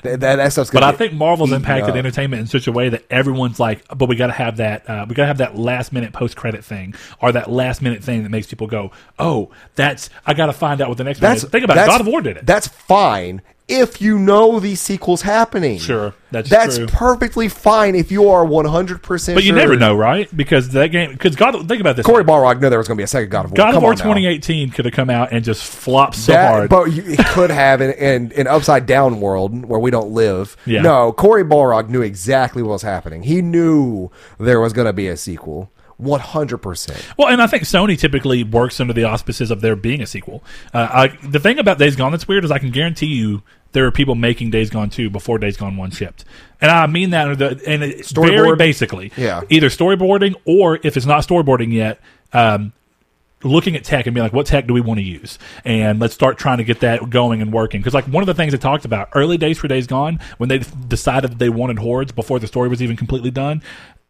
that, that stuff's But I think Marvel's impacted up. entertainment in such a way that everyone's like, but we got to have that. Uh, we got to have that last minute post credit thing, or that last minute thing that makes people go, "Oh, that's I got to find out what the next one that's is." Think about it. God of War did it. That's fine if you know these sequels happening. Sure, that's that's true. perfectly fine if you are one hundred percent. but you never know, right? Because that game, because God, think about this. Cory Barlog knew there was going to be a second God of War. God of War 2018 could have come out and just flopped so That- hard. But you, it could have in, in an upside down world where we don't live. Yeah. No, Cory Barlog knew exactly what was happening. He knew there was going to be a sequel. One hundred percent. Well, and I think Sony typically works under the auspices of there being a sequel. Uh, I, the thing about Days Gone that's weird is I can guarantee you there are people making Days Gone 2 before Days Gone 1 shipped. And I mean that under the, and it's very basically. Yeah. Either storyboarding or if it's not storyboarding yet, um, looking at tech and being like, what tech do we want to use? And let's start trying to get that going and working. Because like one of the things they talked about early days for Days Gone, when they decided that they wanted hordes before the story was even completely done,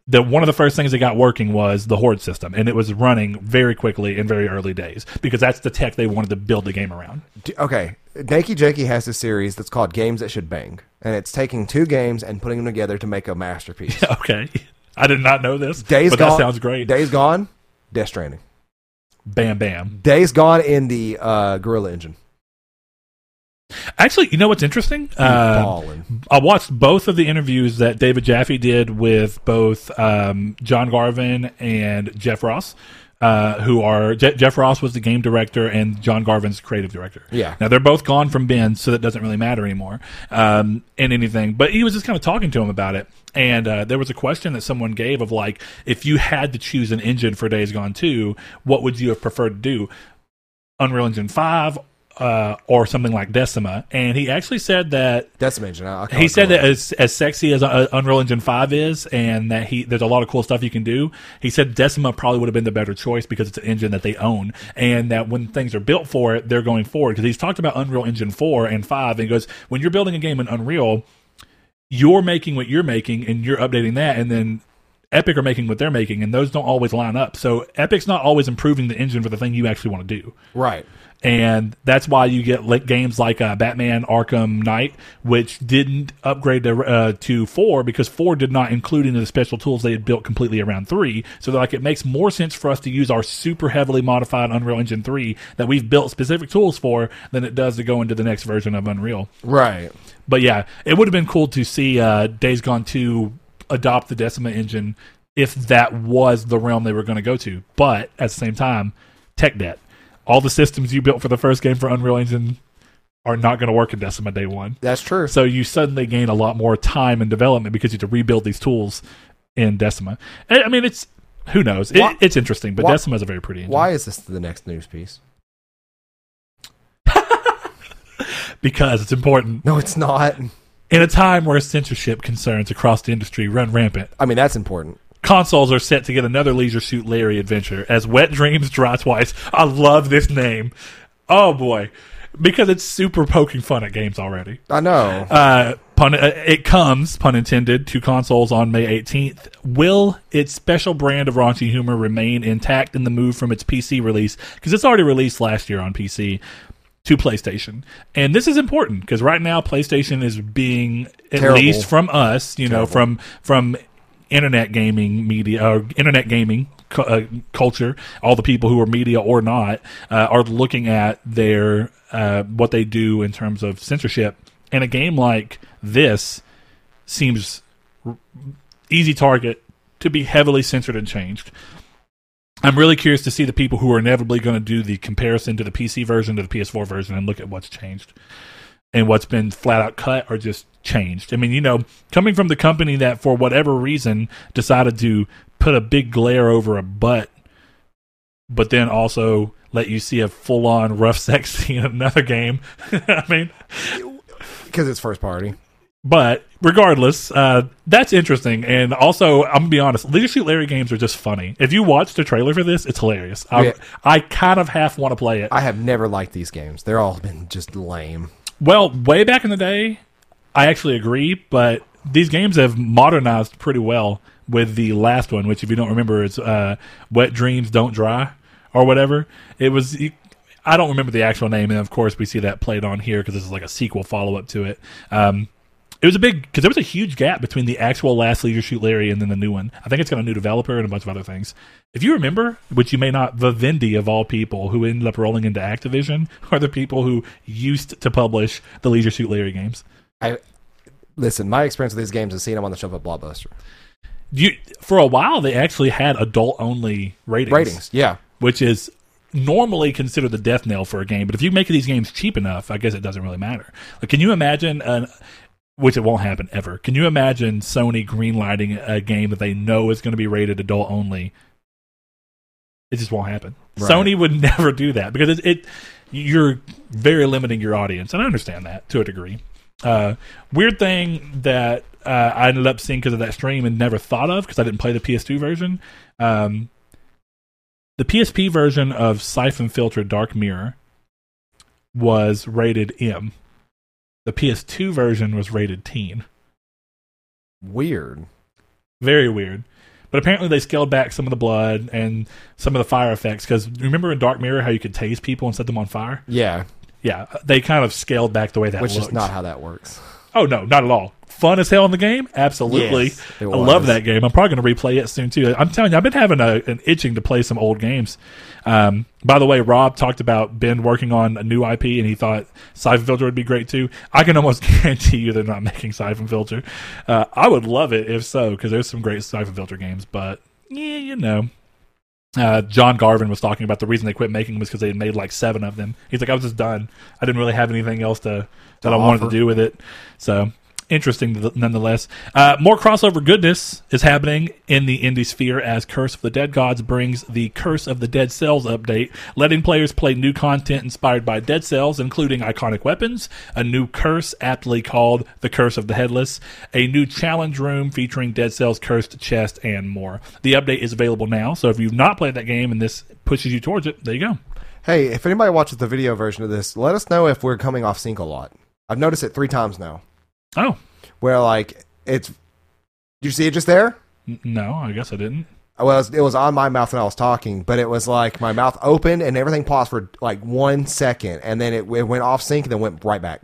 that one of the first things they got working was the horde system, and it was running very quickly in very early days because that's the tech they wanted to build the game around. Okay, Nakey Jakey has a series that's called Games That Should Bang, and it's taking two games and putting them together to make a masterpiece. (laughs) okay. I did not know this, Days but Gone that sounds great. Days Gone, Death Stranding. bam, bam. Days Gone in the uh, Guerrilla Engine. Actually, you know what's interesting? Uh, I watched both of the interviews that David Jaffe did with both um, John Garvin and Jeff Ross, uh, who are Je- Jeff Ross was the game director and John Garvin's creative director. Yeah. Now they're both gone from Bend, so that doesn't really matter anymore um, in anything. But he was just kind of talking to him about it, and uh, there was a question that someone gave of like, if you had to choose an engine for Days Gone Two, what would you have preferred to do? Unreal Engine Five. Uh, or something like Decima, and he actually said that Decima Engine. I- I he said that as as sexy as uh, Unreal Engine Five is, and that he there's a lot of cool stuff you can do. He said Decima probably would have been the better choice because it's an engine that they own, and that when things are built for it, they're going forward. Because he's talked about Unreal Engine Four and Five, and he goes when you're building a game in Unreal, you're making what you're making, and you're updating that, and then. Epic are making what they're making, and those don't always line up. So Epic's not always improving the engine for the thing you actually want to do right. and that's why you get games like uh, Batman Arkham Knight, which didn't upgrade to uh, to four because four did not include any of the special tools they had built completely around three. So like, it makes more sense for us to use our super heavily modified Unreal Engine three that we've built specific tools for than it does to go into the next version of Unreal. Right. But yeah, it would have been cool to see uh, Days Gone 2 adopt the Decima engine if that was the realm they were going to go to. But at the same time, tech debt. All the systems you built for the first game for Unreal Engine are not going to work in Decima day one. That's true. So you suddenly gain a lot more time and development because you have to rebuild these tools in Decima. I I mean, it's who knows? It, it's interesting, but why- Decima is a very pretty engine. Why is this the next news piece? (laughs) Because it's important. No, it's not. In a time where censorship concerns across the industry run rampant, I mean, that's important. consoles are set to get another Leisure Suit Larry adventure as Wet Dreams Dry Twice. I love this name. Oh boy, because it's super poking fun at games already. I know. Uh, pun, uh, it comes, pun intended, to consoles on May 18th. Will its special brand of raunchy humor remain intact in the move from its PC release? Because it's already released last year on PC to PlayStation. And this is important because right now PlayStation is being, at Terrible. least from us, you know, from from internet gaming media or internet gaming cu- uh, culture, all the people who are media or not uh, are looking at their uh, what they do in terms of censorship. And a game like this seems r- easy target to be heavily censored and changed. I'm really curious to see the people who are inevitably going to do the comparison to the PC version to the PS4 version and look at what's changed and what's been flat out cut or just changed. I mean, you know, coming from the company that for whatever reason decided to put a big glare over a butt, but then also let you see a full on rough (laughs) sex scene in another game. (laughs) I mean, Because it's first party. But regardless, uh, that's interesting. And also, I'm gonna be honest, Leisure Suit Larry games are just funny. If you watch the trailer for this, it's hilarious. I, Yeah. I kind of half want to play it. I have never liked these games. They're all been just lame. Well, way back in the day, I actually agree, but these games have modernized pretty well with the last one, which, if you don't remember, is uh, Wet Dreams Don't Dry or whatever. It was. I don't remember the actual name, and of course, we see that played on here because this is like a sequel follow up to it. Um, it was a big because there was a huge gap between the actual last Leisure Suit Larry and then the new one. I think it's got a new developer and a bunch of other things. If you remember, which you may not, Vivendi of all people who ended up rolling into Activision (laughs) are the people who used to publish the Leisure Suit Larry games. I listen. My experience with these games is seeing them on the shelf at Blockbuster. You for a while they actually had adult only ratings, Ratings, yeah. which is normally considered the death knell for a game. But if you make these games cheap enough, I guess it doesn't really matter. Like, can you imagine an which it won't happen ever. Can you imagine Sony greenlighting a game that they know is going to be rated adult only? It just won't happen. Right. Sony would (laughs) never do that because it, it you're very limiting your audience, and I understand that to a degree. Uh, weird thing that uh, I ended up seeing because of that stream and never thought of because I didn't play the PS2 version. Um, the PSP version of Siphon Filter Dark Mirror was rated M. The PS2 version was rated teen. Weird. Very weird. But apparently they scaled back some of the blood and some of the fire effects because remember in Dark Mirror how you could tase people and set them on fire? Yeah. yeah, they kind of scaled back the way that which looked. is not how that works. Oh no, not at all. Fun as hell in the game, absolutely. Yes, I love that game. I'm probably going to replay it soon too. I'm telling you, I've been having a, an itching to play some old games. Um, by the way, Rob talked about Bend working on a new IP, and he thought Siphon Filter would be great too. I can almost (laughs) guarantee you they're not making Siphon Filter. Uh, I would love it if so, because there's some great Siphon Filter games. But yeah, you know, uh, John Garvin was talking about the reason they quit making them was because they had made like seven of them. He's like, I was just done. I didn't really have anything else to that To I wanted to do with it. So interesting nonetheless. Uh, more crossover goodness is happening in the indie sphere as Curse of the Dead Gods brings the Curse of the Dead Cells update, letting players play new content inspired by Dead Cells, including iconic weapons, a new curse aptly called the Curse of the Headless, a new challenge room featuring Dead Cells cursed chest, and more. The update is available now, so if you've not played that game and this pushes you towards it, there you go. Hey, if anybody watches the video version of this, let us know if we're coming off sync a lot. I've noticed it three times now. Oh, Where like it's, you see it just there? n- no, I guess I didn't. Well, it was, it was on my mouth when I was talking, but it was like my mouth opened and everything paused for like one second, and then it, it went off sync and then went right back.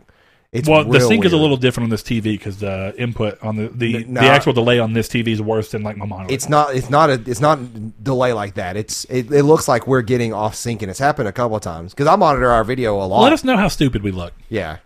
It's well, the sync is a little different on this TV because the input on the the, N- nah. the actual delay on this TV is worse than like my monitor. It's not. It's not a. It's not delay like that. It's. It, it looks like we're getting off sync, and it's happened a couple of times because I monitor our video a lot. Let us know how stupid we look. yeah.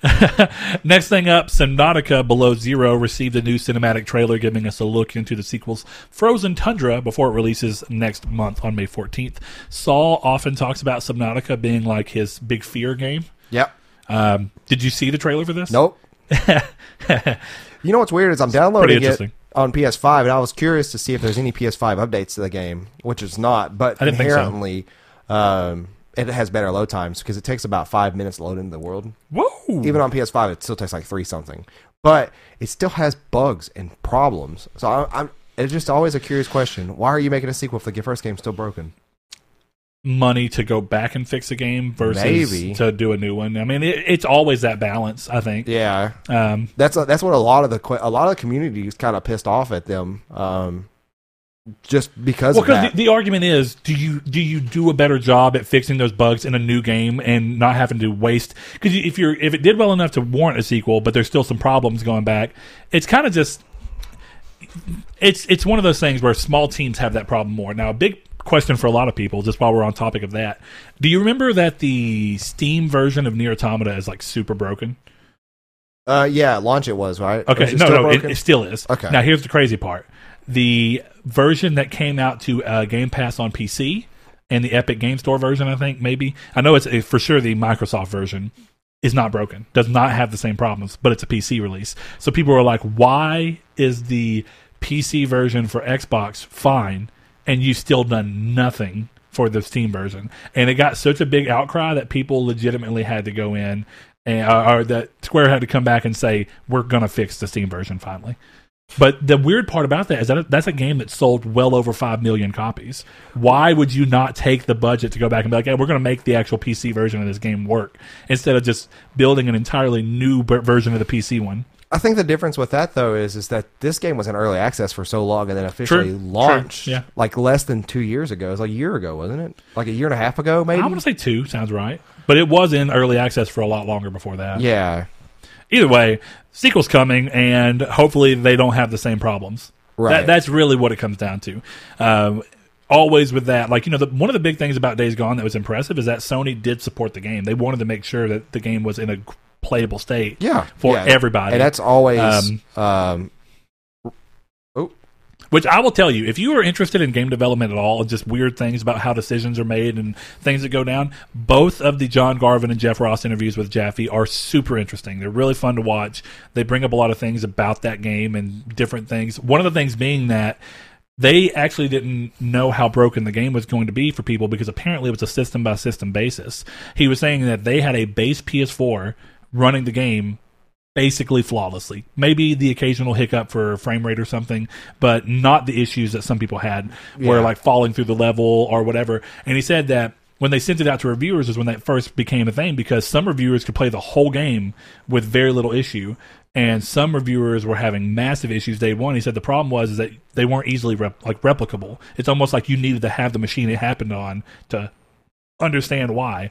(laughs) Next thing up, Subnautica Below Zero received a new cinematic trailer giving us a look into the sequel's Frozen Tundra before it releases next month on May 14th. Saul often talks about Subnautica being like his big fear game. Yep. Um, did you see the trailer for this? Nope. (laughs) you know what's weird is I'm downloading it on PS5, and I was curious to see if there's any PS5 updates to the game, which is not. But I didn't think so. um, it has better load times because it takes about five minutes to load into the world. Whoa! Even on PS5, it still takes like three something, but it still has bugs and problems. So I, I'm. It's just always a curious question. Why are you making a sequel if the first game's still broken? money to go back and fix a game versus Maybe. to do a new one. I mean, it, it's always that balance. I think. Yeah, Um, that's that's what a lot of the a lot of the community is kind of pissed off at them, um, just because well, of that. because the, the argument is, do you do you do a better job at fixing those bugs in a new game and not having to waste? Because if you're if it did well enough to warrant a sequel, but there's still some problems going back, it's kind of just it's it's one of those things where small teams have that problem more. Now, a big question for a lot of people, just while we're on topic of that, do you remember that the Steam version of NieR Automata is like super broken? uh, yeah, launch it was right. Okay, it no, no, it, it still is. Okay. Now here's the crazy part: the version that came out to uh, Game Pass on PC and the Epic Game Store version, I think maybe I know it's uh, for sure the Microsoft version is not broken, does not have the same problems, but it's a PC release. So people are like, why is the PC version for Xbox fine and you've still done nothing for the Steam version? And it got such a big outcry that people legitimately had to go in and uh, or that Square had to come back and say, we're going to fix the Steam version finally. But the weird part about that is that that's a game that sold well over five million copies. Why would you not take the budget to go back and be like, "Hey, we're going to make the actual PC version of this game work," instead of just building an entirely new version of the PC one? I think the difference with that though is is that this game was in early access for so long and then officially True, launched true, yeah. like less than two years ago. It was like a year ago, wasn't it? Like a year and a half ago, maybe. I want to say two sounds right, but it was in early access for a lot longer before that. yeah, Either way, sequel's coming, and hopefully they don't have the same problems. Right. That, that's really what it comes down to. Um, always with that, like you know, the, one of the big things about Days Gone that was impressive is that Sony did support the game. They wanted to make sure that the game was in a playable state. yeah, For yeah. everybody. and that's always Um, um, Which I will tell you, if you are interested in game development at all just weird things about how decisions are made and things that go down, both of the John Garvin and Jeff Ross interviews with Jaffe are super interesting. They're really fun to watch. They bring up a lot of things about that game and different things. One of the things being that they actually didn't know how broken the game was going to be for people because apparently it was a system by system basis. He was saying that they had a base PS4 running the game basically flawlessly. Maybe the occasional hiccup for frame rate or something, but not the issues that some people had where Yeah. like falling through the level or whatever. And he said that when they sent it out to reviewers is when that first became a thing because some reviewers could play the whole game with very little issue and some reviewers were having massive issues day one. He said the problem was is that they weren't easily rep- like replicable. It's almost like you needed to have the machine it happened on to understand why.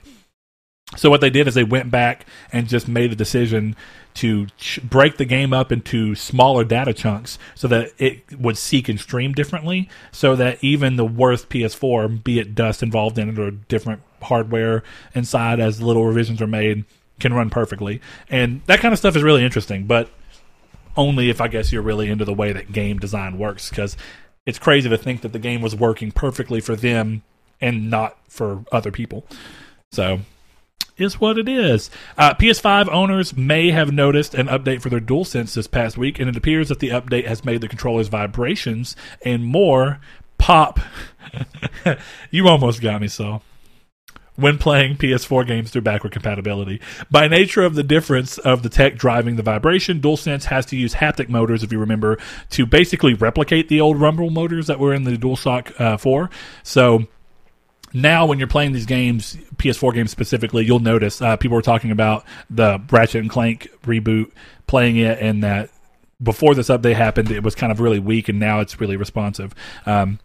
So what they did is they went back and just made a decision to ch- break the game up into smaller data chunks so that it would seek and stream differently so that even the worst PS4 be it dust involved in it or different hardware inside as little revisions are made can run perfectly. And that kind of stuff is really interesting, but only if I guess you're really into the way that game design works because it's crazy to think that the game was working perfectly for them and not for other people. So is what it is. Uh, PS5 owners may have noticed an update for their DualSense this past week, and it appears that the update has made the controller's vibrations and more pop. (laughs) you almost got me, so. When playing PS4 games through backward compatibility. By nature of the difference of the tech driving the vibration, DualSense has to use haptic motors, if you remember, to basically replicate the old rumble motors that were in the DualShock uh, 4. So now when you're playing these games, PS4 games specifically, you'll notice uh, people were talking about the Ratchet and Clank reboot, playing it, and that before this update happened, it was kind of really weak, and now it's really responsive. Um,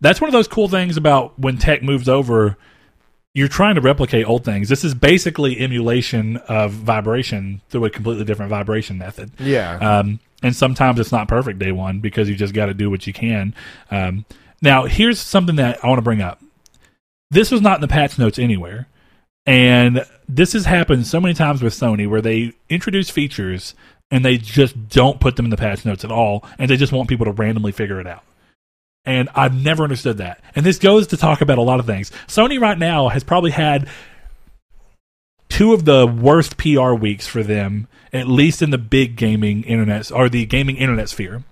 that's one of those cool things about when tech moves over. You're trying to replicate old things. This is basically emulation of vibration through a completely different vibration method. Yeah. Um, and sometimes it's not perfect day one because you just got to do what you can. Um, now, here's something that I want to bring up. This was not in the patch notes anywhere. And this has happened so many times with Sony where they introduce features and they just don't put them in the patch notes at all. And they just want people to randomly figure it out. And I've never understood that. And this goes to talk about a lot of things. Sony right now has probably had two of the worst PR weeks for them, at least in the big gaming internet or the gaming internet sphere.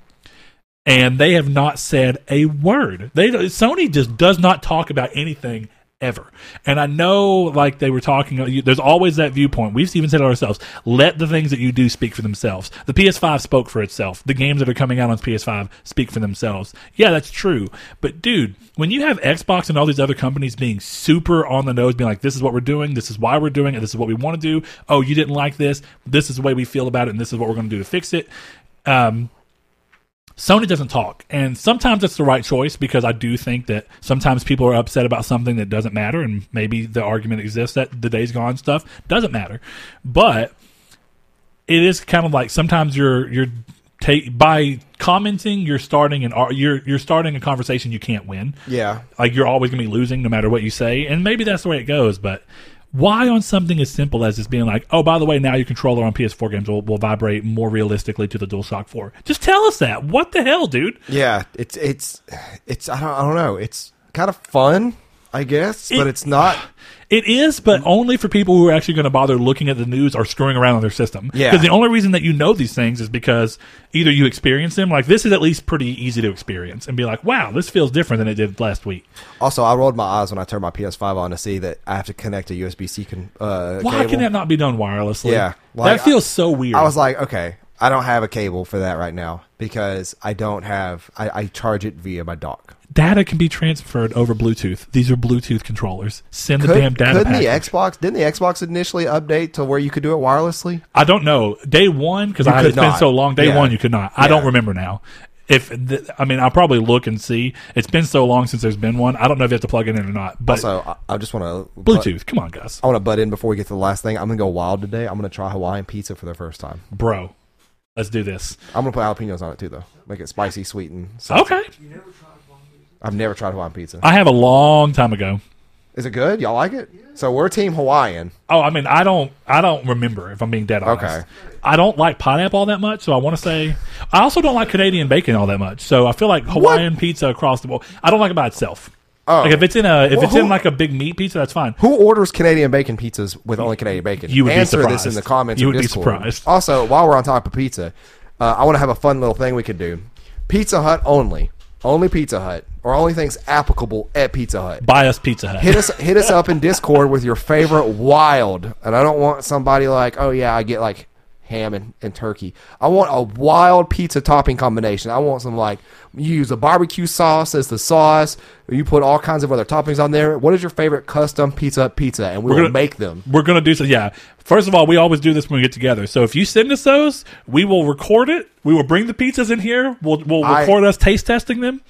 And they have not said a word. They Sony just does not talk about anything ever. And I know, like they were talking, there's always that viewpoint. We've even said it ourselves. Let the things that you do speak for themselves. The PS5 spoke for itself. The games that are coming out on PS5 speak for themselves. Yeah, that's true. But dude, when you have Xbox and all these other companies being super on the nose, being like, "This is what we're doing. This is why we're doing it. This is what we want to do." Oh, you didn't like this. This is the way we feel about it, and this is what we're going to do to fix it. Um, Sony doesn't talk, and sometimes it's the right choice because I do think that sometimes people are upset about something that doesn't matter, and maybe the argument exists that the days gone stuff doesn't matter, but it is kind of like sometimes you're you're take by commenting you're starting an you're you're starting a conversation you can't win. yeah. Like you're always going to be losing no matter what you say, and maybe that's the way it goes, but. Why on something as simple as this being like, oh, by the way, now your controller on PS4 games will, will vibrate more realistically to the DualShock 4? Just tell us that. What the hell, dude? Yeah. It's it's it's I don't I don't know. It's kind of fun, I guess, but It- it's not. It is, but only for people who are actually going to bother looking at the news or screwing around on their system. Yeah. Because the only reason that you know these things is because either you experience them, like this is at least pretty easy to experience, and be like, wow, this feels different than it did last week. Also, I rolled my eyes when I turned my PS5 on to see that I have to connect a USB C con- uh, Why cable. can that not be done wirelessly? Yeah, like, that feels so weird. I was like, okay, I don't have a cable for that right now because I don't have. I, I charge it via my dock. Data can be transferred over Bluetooth. These are Bluetooth controllers. Send the Could, damn data couldn't the package. Xbox? Didn't the Xbox initially update to where you could do it wirelessly? I don't know. Day one, because You I could it's been not. so long. Day Yeah. one, you could not. I don't remember now. If th- I mean, I'll probably look and see. It's been so long since there's been one. I don't know if you have to plug it in or not. But Also, I, I just want to Bluetooth, come on, guys, I want to butt in before we get to the last thing. I'm gonna go wild today. I'm gonna try Hawaiian pizza for the first time. bro. Let's do this. I'm gonna put jalapenos on it too, though. Make it spicy, sweet, and salty. Okay. I've never tried Hawaiian pizza. I have a long time ago. Is it good? Y'all like it? So we're team Hawaiian. Oh, I mean, I don't, I don't remember if I'm being dead honest. Okay. I don't like pineapple all that much, so I want to say I also don't like Canadian bacon all that much. So I feel like Hawaiian pizza across the board. I don't like it by itself. Oh. Like if it's in a if Well, it's in who- like a big meat pizza, that's fine. Who orders Canadian bacon pizzas with only Canadian bacon? You would be Answer this surprised. in the comments. You or would be Discord. surprised. Also, while we're on top of pizza, uh, I want to have a fun little thing we could do. Pizza Hut only, only Pizza Hut, or only things applicable at Pizza Hut. Buy us Pizza Hut. Hit us, hit us up in Discord with your favorite wild, and I don't want somebody like, oh yeah, I get like ham and, and turkey. I want a wild pizza topping combination. I want some like you use a barbecue sauce as the sauce. You put all kinds of other toppings on there. What is your favorite custom Pizza pizza, and we We're will gonna- make them. We're gonna do so. Yeah. First of all, we always do this when we get together. So if you send us those, we will record it. We will bring the pizzas in here. We'll we'll I- record us taste testing them.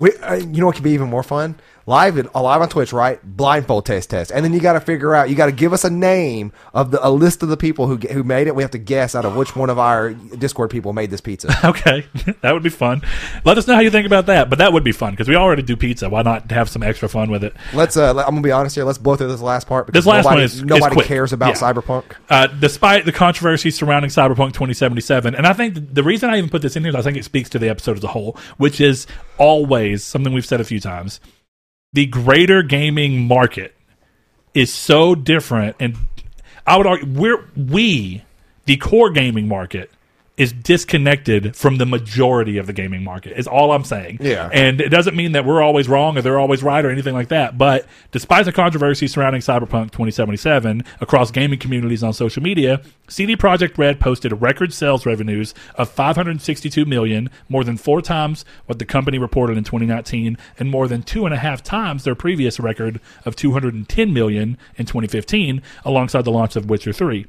We, uh, you know what could be even more fun? Live, live on Twitch, right? Blindfold taste test, and then you got to figure out. You got to give us a name of the a list of the people who who made it. We have to guess out of which one of our Discord people made this pizza. (laughs) Okay, (laughs) that would be fun. Let us know how you think about that. But that would be fun because we already do pizza. Why not have some extra fun with it? Let's. Uh, let- I'm gonna be honest here. Let's blow through this last part because This last nobody, one is- is nobody quick. cares about Yeah. Cyberpunk. Uh, despite the controversy surrounding Cyberpunk 2077, and I think th- the reason I even put this in here is I think it speaks to the episode as a whole, which is always something we've said a few times. The greater gaming market is so different, and I would argue we're we the core gaming market is disconnected from the majority of the gaming market. Is all I'm saying. Yeah. And it doesn't mean that we're always wrong or they're always right or anything like that. But despite the controversy surrounding Cyberpunk 2077 across gaming communities on social media, CD Projekt Red posted record sales revenues of 562 million, more than four times what the company reported in 2019, and more than two and a half times their previous record of 210 million in 2015, alongside the launch of Witcher 3.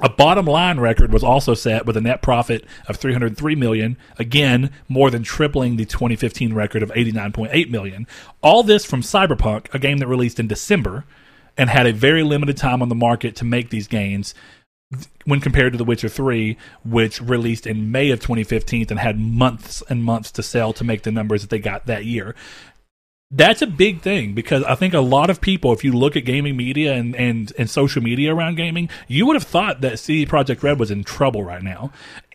A bottom line record was also set with a net profit of 303 million, again more than tripling the 2015 record of 89.8 million. All this from Cyberpunk, a game that released in December and had a very limited time on the market to make these gains when compared to The Witcher 3, which released in May of 2015 and had months and months to sell to make the numbers that they got that year that's a big thing because I think a lot of people, if you look at gaming media and, and, and social media around gaming, you would have thought that CD Projekt Red was in trouble right now.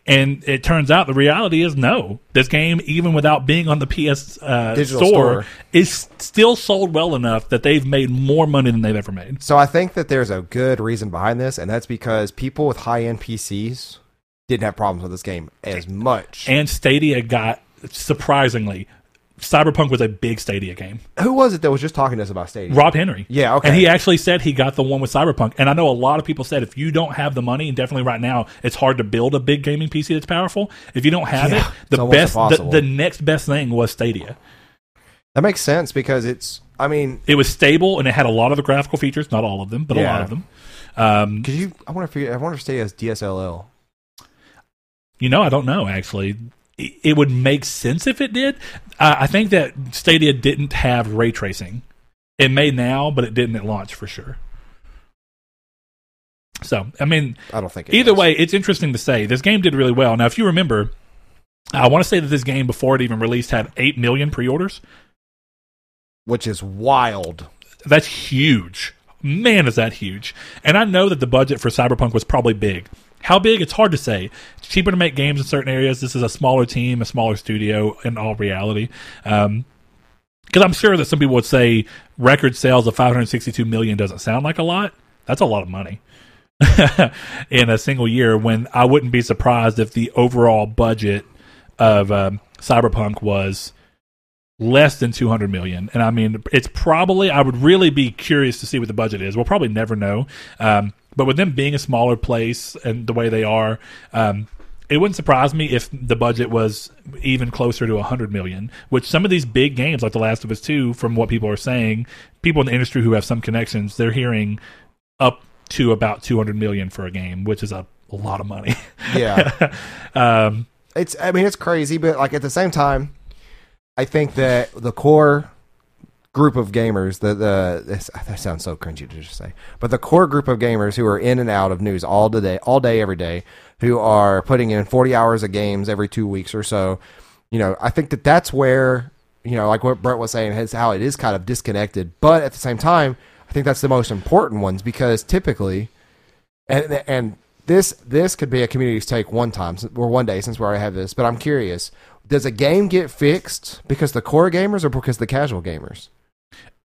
And it turns out the reality is no. This game, even without being on the PS uh, Digital store, store. is still sold well enough that they've made more money than they've ever made. So I think that there's a good reason behind this, and that's because people with high end PCs didn't have problems with this game as much. And Stadia got surprisingly, Cyberpunk was a big Stadia game. Who was it that was just talking to us about Stadia? Rob Henry. Yeah, okay. And he actually said he got the one with Cyberpunk. And I know a lot of people said if you don't have the money, and definitely right now, it's hard to build a big gaming PC that's powerful. If you don't have Yeah, it, the best, the, the next best thing was Stadia. That makes sense because it's. I mean, It was stable and it had a lot of the graphical features, not all of them, but a lot of them. Um, because you. I want to figure. I wonder if Stadia has DSLL. You know, I don't know actually. It would make sense if it did. Uh, I think that Stadia didn't have ray tracing. It may now, but it didn't at launch for sure. So, I mean, I don't think. It either does. way, it's interesting to say this game did really well. Now, if you remember, I want to say that this game before it even released had eight million pre-orders. which is wild. That's huge. Man, is that huge. And I know that the budget for Cyberpunk was probably big. How big? It's hard to say. It's cheaper to make games in certain areas. This is a smaller team, a smaller studio in all reality. Um, because I'm sure that some people would say record sales of 562 million doesn't sound like a lot. That's a lot of money (laughs) in a single year. When I wouldn't be surprised if the overall budget of um, Cyberpunk was less than 200 million and i mean it's probably i would really be curious to see what the budget is we'll probably never know um, but with them being a smaller place and the way they are um, it wouldn't surprise me if the budget was even closer to 100 million which some of these big games like the last of us 2 from what people are saying people in the industry who have some connections they're hearing up to about 200 million for a game which is a, a lot of money (laughs) Yeah, um, it's. I mean, it's crazy, but like at the same time, I think that the core group of gamers, the this, that sounds so cringy to just say, but the core group of gamers who are in and out of news all day, all day, every day, who are putting in forty hours of games every two weeks or so, you know, I think that that's where you know, like what Brett was saying, is how it is kind of disconnected, but at the same time, I think that's the most important ones because typically, and and this this could be a community's take one time or one day since we already have this, but I'm curious. Does a game get fixed because the core gamers or because the casual gamers?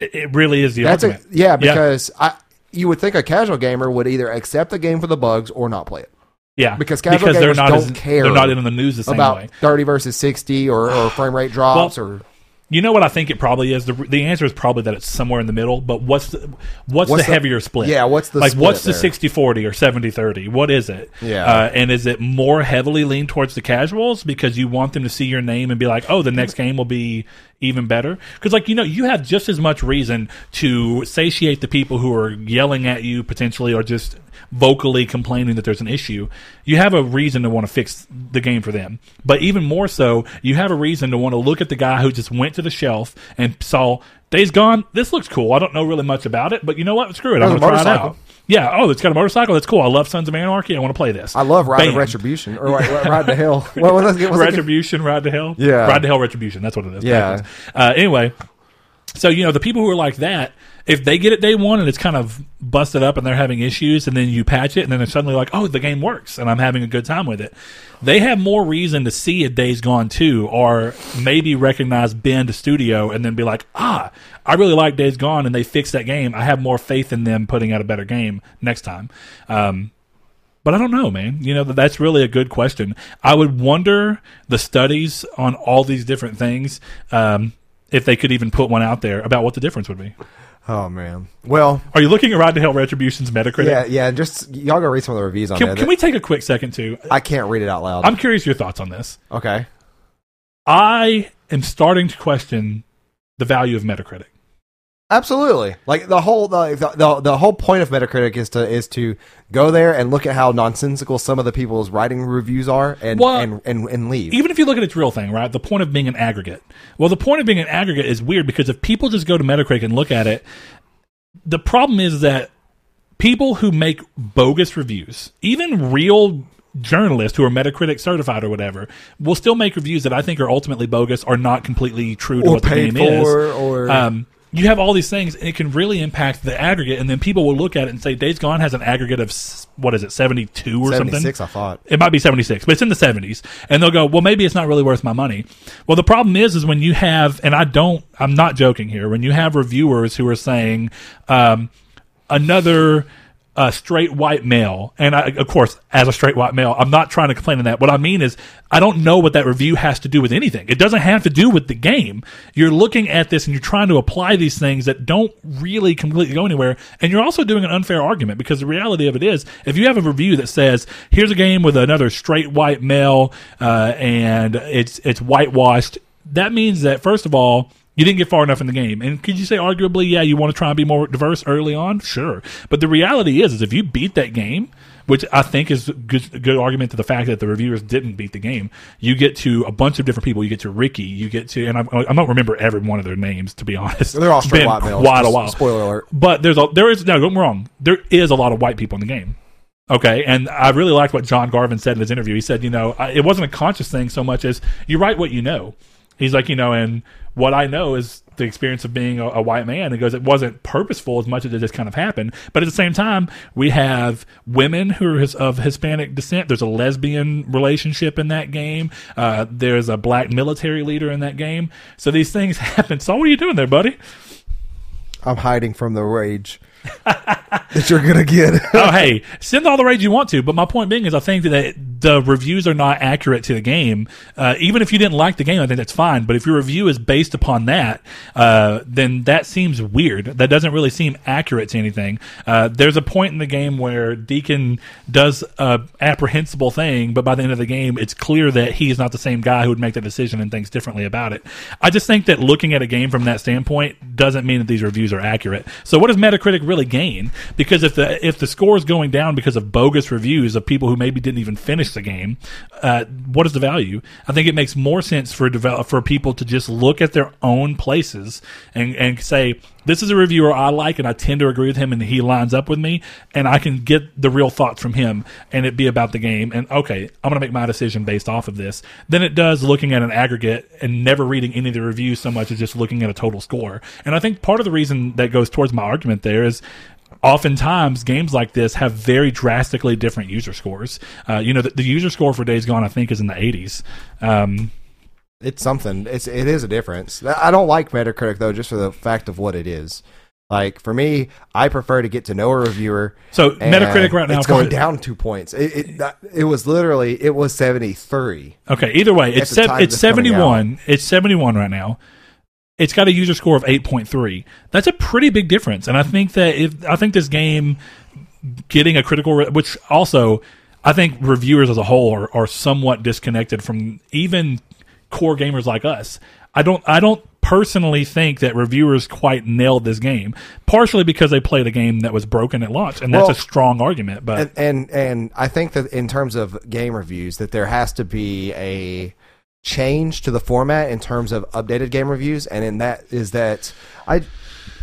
It, really is the That's a, yeah, because I you would think a casual gamer would either accept the game for the bugs or not play it Yeah, Because casual they're gamers don't as, care They're not in the news the same about way. 30 versus 60 or, or (sighs) frame rate drops or You know what I think it probably is. The the answer is probably that it's somewhere in the middle. But what's the what's, What's the, the- heavier split? yeah, what's the like what's the there? 60-40 or 70-30? What is it? Yeah. uh, and is it more heavily leaned towards the casuals because you want them to see your name and be like, oh, the next (laughs) game will be even better. Because like you know you have just as much reason to satiate the people who are yelling at you potentially or just vocally complaining that there's an issue. You have a reason to want to fix the game for them. But even more so you have a reason to want to look at the guy who just went to the shelf and saw days gone. This looks cool. I don't know really much about it but you know what? Screw it. I'm gonna try it out yeah oh it's got a motorcycle that's cool i love sons of anarchy i want to play this I love Ride of Bam. Retribution or Ride, (laughs) Ride to Hell. What was that? What's that? Retribution, Ride to Hell. Yeah. Ride to Hell, Retribution. That's what it is. Yeah. Uh, anyway, so you know the people who are like that, if they get it day one and it's kind of busted up and they're having issues, and then you patch it, and then they're suddenly like, oh, the game works, and I'm having a good time with it. They have more reason to see a Days Gone too, or maybe recognize Bend Studio and then be like, ah, I really like Days Gone, and they fixed that game. I have more faith in them putting out a better game next time. Um, but I don't know, man. You know, that's really a good question. I would wonder the studies on all these different things, um, if they could even put one out there about what the difference would be. Oh man. Well, Are you looking at Ride to Hell Retribution's Metacritic? yeah, yeah. Just y'all go read some of the reviews on Can, can we take a quick second too? I can't read it out loud. I'm curious your thoughts on this. okay. I am starting to question the value of Metacritic. Absolutely. Like the whole the, the the whole point of Metacritic is to is to go there and look at how nonsensical some of the people's writing reviews are and Well, and, and and leave. even if you look at its real thing, right? The point of being an aggregate. Well, the point of being an aggregate is weird because if people just go to Metacritic and look at it, the problem is that people who make bogus reviews, even real journalists who are Metacritic certified or whatever, will still make reviews that I think are ultimately bogus or not completely true to Or what the paid game for, is. or- um, you have all these things, and it can really impact the aggregate. And then people will look at it and say, "Days Gone has an aggregate of what is it, seventy-two or something?" 76 I thought. it might be 76 but it's in the 70s and they'll go well maybe it's not really worth my money well the problem is is when you have and i don't i'm not joking here when you have reviewers who are saying um, another uh, straight white male and I, of course as a straight white male i'm not trying to complain on that. What i mean is i don't know what that review has to do with anything. It doesn't have to do with the game. You're looking at this and you're trying to apply these things that don't really completely go anywhere and you're also doing an unfair argument because the reality of it is if you have a review that says here's a game with another straight white male uh, and it's it's whitewashed that means that first of all you didn't get far enough in the game. And could you say arguably, yeah, you want to try and be more diverse early on? Sure. But the reality is, is if you beat that game, which I think is a good, good argument to the fact that the reviewers didn't beat the game, you get to a bunch of different people. You get to Ricky, you get to, and I, I don't remember every one of their names, to be honest. They're all straight been white males. Quite a while. Spoiler alert. But there's a, there is, no, don't get me wrong. There is a lot of white people in the game. Okay, and I really liked what John Garvin said in his interview. He said, you know, I, it wasn't a conscious thing so much as you write what you know. He's like, you know, and what I know is the experience of being a, a white man. It goes, it wasn't purposeful as much as it just kind of happened. But at the same time, we have women who are his, of Hispanic descent. There's a lesbian relationship in that game. Uh, there's a black military leader in that game. So these things (laughs) happen. So what are you doing there, buddy? I'm hiding from the rage that you're gonna get. (laughs) oh, hey, send all the rage you want to. But my point being is, I think that the reviews are not accurate to the game. Uh, even if you didn't like the game, I think that's fine. But if your review is based upon that, uh, then that seems weird. That doesn't really seem accurate to anything. Uh, there's a point in the game where Deacon does a apprehensible thing, but by the end of the game, it's clear that he is not the same guy who would make that decision and thinks differently about it. I just think that looking at a game from that standpoint doesn't mean that these reviews are accurate. So what does Metacritic really gain? Because if the if the score is going down because of bogus reviews of people who maybe didn't even finish the game, uh, what is the value? I think it makes more sense for develop for people to just look at their own places and and say this is a reviewer I like and I tend to agree with him and he lines up with me and I can get the real thoughts from him and it be about the game and okay I'm going to make my decision based off of this. Then it does looking at an aggregate and never reading any of the reviews so much as just looking at a total score. And I think part of the reason that goes towards my argument there is oftentimes games like this have very drastically different user scores. Uh, you know the, the user score for Days Gone I think is in the 80s um, it's something. It's it is a difference. I don't like Metacritic though, just for the fact of what it is. Like for me, I prefer to get to know a reviewer. so Metacritic right now it's going down two points. It it, it was literally it was seventy three. Okay, either way, it's time it's it's 71. It's 71 right now. It's got a user score of 8.3. That's a pretty big difference. And I think that if I think this game getting a critical re- which also I think reviewers as a whole are, are somewhat disconnected from even core gamers like us. I don't I don't personally think that reviewers quite nailed this game. Partially because they played a game that was broken at launch, and that's Well, a strong argument. But and, and and I think that in terms of game reviews, that there has to be a change to the format in terms of updated game reviews, and in that is that I.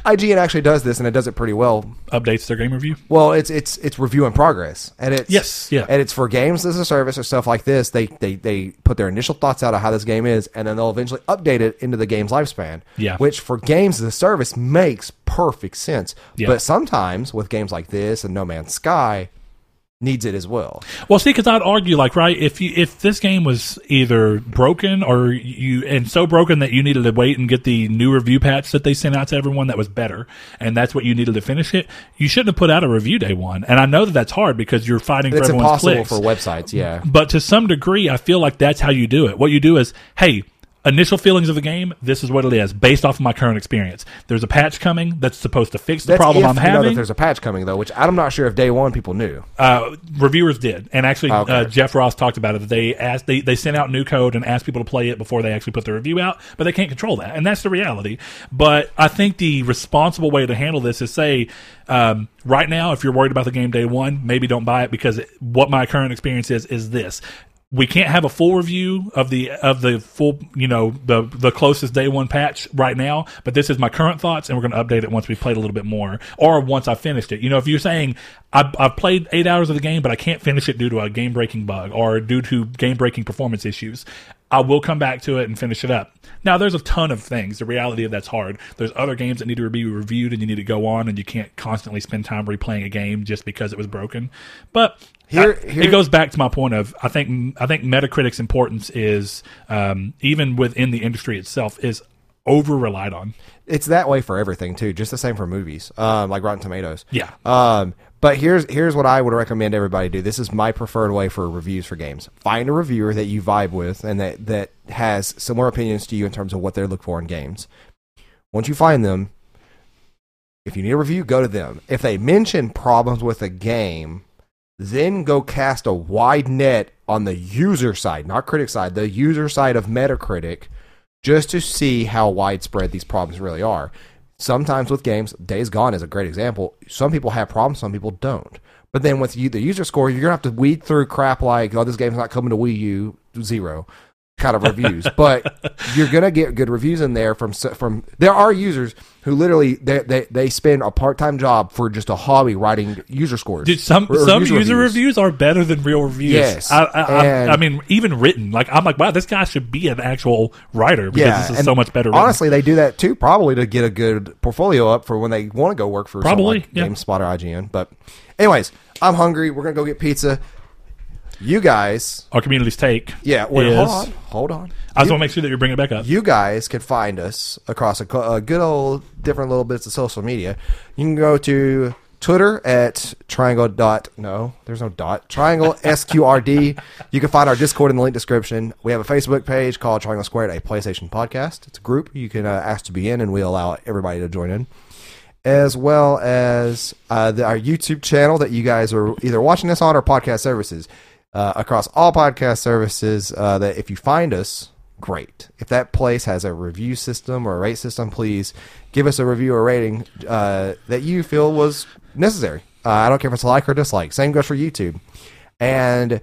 IGN actually does this, and it does it pretty well. updates their game review. Well, it's it's it's review in progress, and it's Yes, yeah. and it's for games as a service or stuff like this. They they they put their initial thoughts out of how this game is, and then they'll eventually update it into the game's lifespan. Yeah. which for games as a service makes perfect sense. Yeah. But sometimes with games like this and No Man's Sky, needs it as well. Well, see, because I'd argue, like, right, if you if this game was either broken or you and so broken that you needed to wait and get the new review patch that they sent out to everyone that was better, and that's what you needed to finish it, you shouldn't have put out a review day one. And I know that that's hard because you're fighting for It's everyone's impossible clicks. for websites. Yeah. but to some degree, I feel like that's how you do it. What you do is, hey. Initial feelings of the game. This is what it is, based off of my current experience. There's a patch coming that's supposed to fix the That's problem if I'm you know that having. there's a patch coming though, which I'm not sure if day one people knew. Uh, reviewers did, and actually, Okay. uh, Jeff Ross talked about it. That they asked, they, they sent out new code and asked people to play it before they actually put the review out, but they can't control that, and that's the reality. But I think the responsible way to handle this is say, um, right now, if you're worried about the game day one, maybe don't buy it because it, what my current experience is is this. We can't have a full review of the of the full, you know, the the closest day one patch right now. But this is my current thoughts, and we're going to update it once we've played a little bit more, or once I've finished it. You know, if you're saying I've, I've played eight hours of the game, but I can't finish it due to a game breaking bug or due to game breaking performance issues, I will come back to it and finish it up. Now, there's a ton of things. The reality of that's hard. There's other games that need to be reviewed, and you need to go on, and you can't constantly spend time replaying a game just because it was broken. But Here- here- it goes back to my point of I think I think Metacritic's importance is um, even within the industry itself is over relied on. It's that way for everything too. Just the same for movies, um, like Rotten Tomatoes. Yeah. Um, but here's here's what I would recommend everybody do. This is my preferred way for reviews for games. Find a reviewer that you vibe with and that that has similar opinions to you in terms of what they look for in games. Once you find them, if you need a review, go to them. If they mention problems with a game, then go cast a wide net on the user side, not critic side, the user side of Metacritic, just to see how widespread these problems really are. Sometimes with games, Days Gone is a great example. Some people have problems, some people don't. But then with you, the user score, you're gonna have to weed through crap like, "Oh, this game's not coming to Wii U zero kind of reviews. but (laughs) you're gonna get good reviews in there from from. There are users who literally they they, they spend a part time job for just a hobby writing user scores. Dude, some or some user, reviews. are better than real reviews. Yes, I, I, I, and- I mean, even written. Like I'm like, wow, this guy should be an actual writer because Yeah, this is so much better. written. Honestly, they do that too, probably to get a good portfolio up for when they want to go work for Probably, something yeah. GameSpot or IGN. But, anyways, I'm hungry. We're gonna go get pizza. You guys, our community's take. yeah. Wait, is, hold on, hold on. I just want to make sure that you're bringing it back up. you guys can find us across a, a good old different little bits of social media. You can go to Twitter at triangle dot no, there's no dot triangle (laughs) sqrd. You can find our Discord in the link description. We have a Facebook page called Triangle Squared, a PlayStation podcast. It's a group you can uh, ask to be in, and we allow everybody to join in. As well as uh, the, our YouTube channel that you guys are either watching us on or podcast services uh, across all podcast services. Uh, that if you find us, great. If that place has a review system or a rate system, please give us a review or rating uh, that you feel was necessary. Uh, I don't care if it's a like or dislike. Same goes for YouTube. And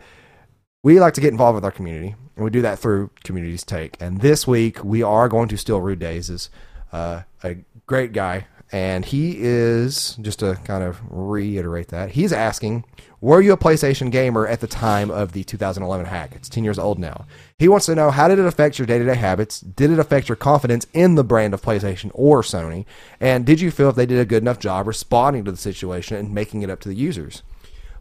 we like to get involved with our community, and we do that through Communities Take. And this week, we are going to steal Rude Days is uh, a great guy, and he is just to kind of reiterate that he's asking, "Were you a PlayStation gamer at the time of the 2011 hack? It's 10 years old now." He wants to know how did it affect your day-to-day habits? Did it affect your confidence in the brand of PlayStation or Sony? And did you feel if they did a good enough job responding to the situation and making it up to the users?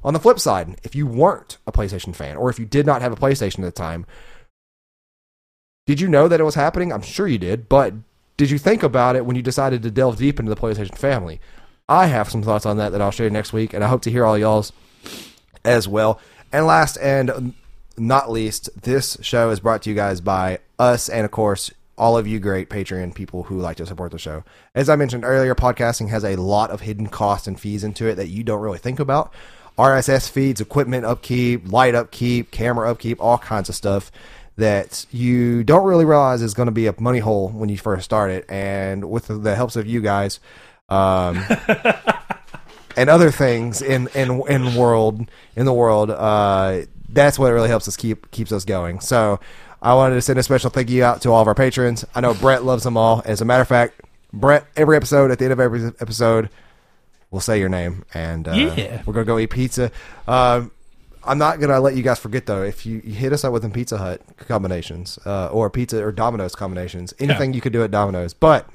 On the flip side, if you weren't a PlayStation fan, or if you did not have a PlayStation at the time, did you know that it was happening? I'm sure you did, but did you think about it when you decided to delve deep into the PlayStation family? I have some thoughts on that that I'll share next week, and I hope to hear all y'all's as well. And last and not least, this show is brought to you guys by us and, of course, all of you great Patreon people who like to support the show. As I mentioned earlier, podcasting has a lot of hidden costs and fees into it that you don't really think about. RSS feeds, equipment upkeep, light upkeep, camera upkeep, all kinds of stuff that you don't really realize is going to be a money hole when you first start it. And with the helps of you guys, um, (laughs) and other things in in in world in the world, uh, that's what really helps us keep keeps us going. So I wanted to send a special thank you out to all of our patrons. I know Brett loves them all. As a matter of fact, Brett, every episode at the end of every episode, we'll say your name and uh, Yeah. we're gonna go eat pizza. Um, I'm not gonna let you guys forget though. If you, you hit us up with them Pizza Hut combinations uh, or pizza or Domino's combinations, anything you could do at Domino's. But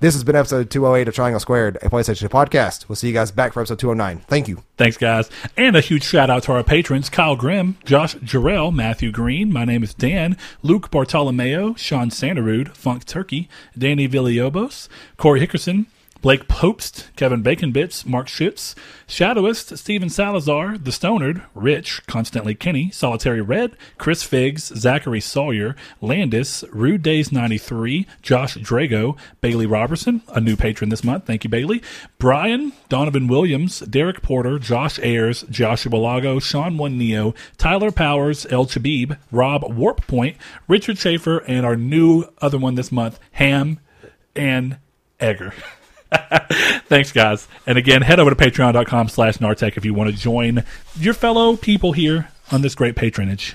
this has been episode 208 of Triangle Squared, a PlayStation podcast. We'll see you guys back for episode 209. Thank you. Thanks, guys. And a huge shout out to our patrons Kyle Grimm, Josh Jarrell, Matthew Green. My name is Dan, Luke Bartolomeo, Sean Sanderud, Funk Turkey, Danny Villalobos, Corey Hickerson, Blake Popst, Kevin Bacon Bits, Mark Schutz, Shadowist, Steven Salazar, The Stonard, Rich, Constantly Kenny, Solitary Red, Chris Figs, Zachary Sawyer, Landis, Rude Days 93, Josh Drago, Bailey Robertson, a new patron this month. Thank you, Bailey. Brian, Donovan Williams, Derek Porter, Josh Ayers, Joshua Lago, Sean One Neo, Tyler Powers, El Chabib, Rob Warp Point, Richard Schaefer, and our new other one this month, Ham and Egger. (laughs) (laughs) Thanks, guys. And again, head over to patreon.com slash Nartec if you want to join your fellow people here on this great patronage.